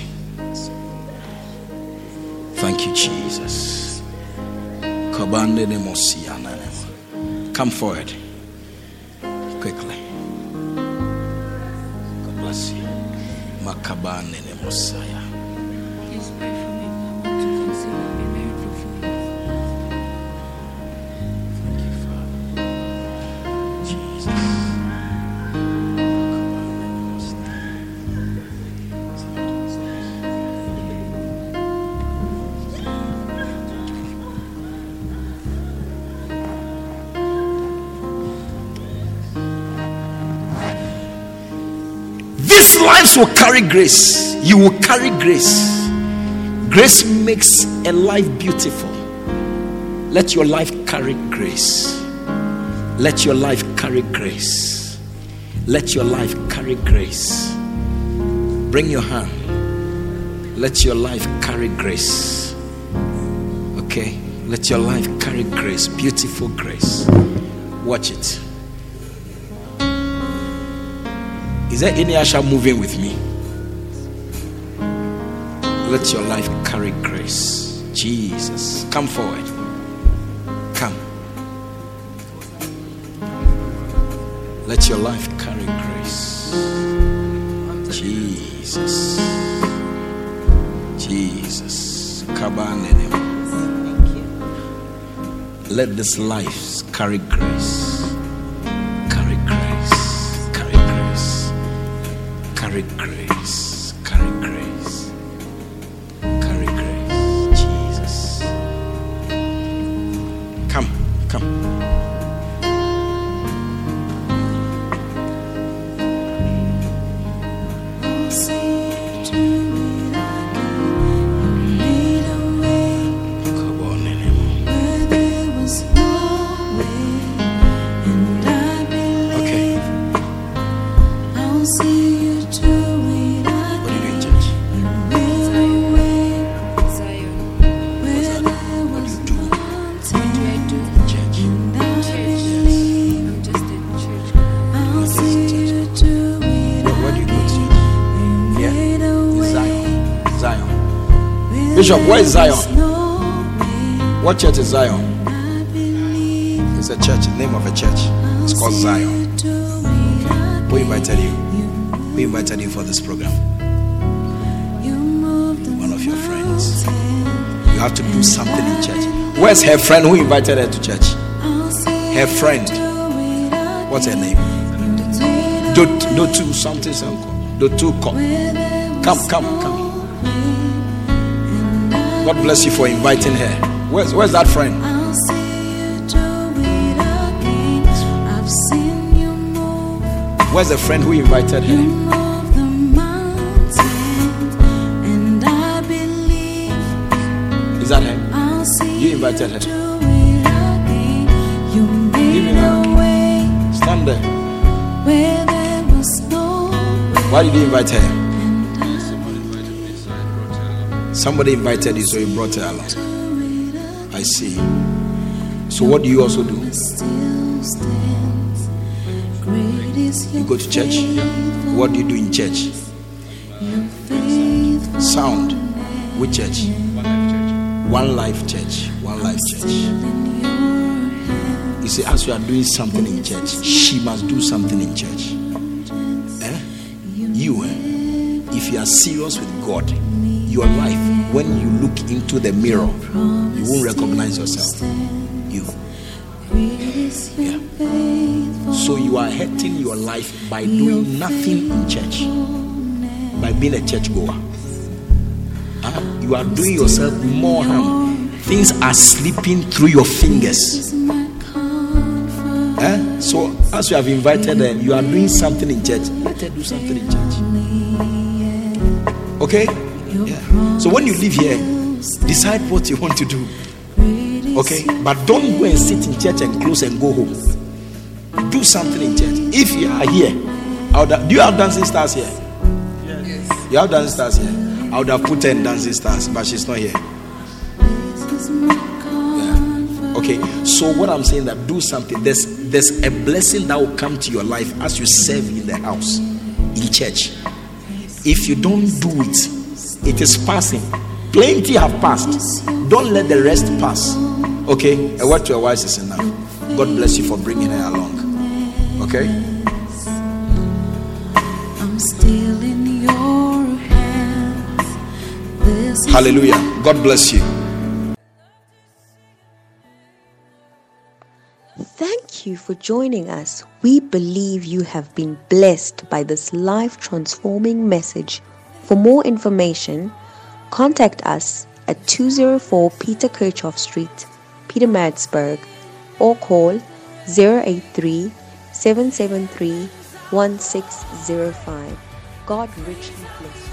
Thank you, Jesus. Come forward quickly. God bless you. Will carry grace. You will carry grace. Grace makes a life beautiful. Let your life carry grace. Let your life carry grace. Let your life carry grace. Bring your hand. Let your life carry grace. Okay? Let your life carry grace, beautiful grace. Watch it. Is there any usher moving with me? Let your life carry grace. Jesus. Come forward. Come. Let your life carry grace. Jesus. Jesus. Kabanene. Let this life carry grace. Carry Bishop, where is Zion? What church is Zion? It's a church, name of a church. It's called Zion. Who invited you? Who invited you for this program? One of your friends. You have to do something in church. Where's her friend who invited her to church? Her friend. What's her name? Do, do Dotu something something. Dotu come. Come, come, come. God bless you for inviting her. Where's where's that friend? Where's the friend who invited her? Is that her? You invited her. Give her. Stand there. Why did you invite her? Somebody invited you, so you brought her along. I see. So what do you also do? You go to church. What do you do in church? Sound. Which church? One Life Church. One Life Church. You see, as you are doing something in church, she must do something in church. Eh? You, eh? if you are serious with God, your life, when you look into the mirror, you won't recognize yourself. You. Yeah. So you are hurting your life by doing nothing in church, by being a church goer. Ah, you are doing yourself more harm. Things are slipping through your fingers. Eh? So as you have invited them, you are doing something in church. Let her do something in church. Okay? Yeah. So when you leave here, decide what you want to do. Okay? But don't go and sit in church and close and go home. Do something in church. If you are here, I would have- do you have dancing stars here? Yes. You have dancing stars here. I would have put her in dancing stars, but she's not here. Okay. So what I'm saying that do something. There's there's a blessing that will come to your life as you serve in the house, in church. If you don't do it, it is passing. Plenty have passed. Don't let the rest pass. Okay? A word to a wise is enough. God bless you for bringing her along. Okay? I'm still in your hands. This Hallelujah. God bless you. Thank you for joining us. We believe you have been blessed by this life transforming message. For more information, contact us at 204 Peter Kerchhoff Street, Pietermaritzburg, or call 083 773 1605. God richly bless.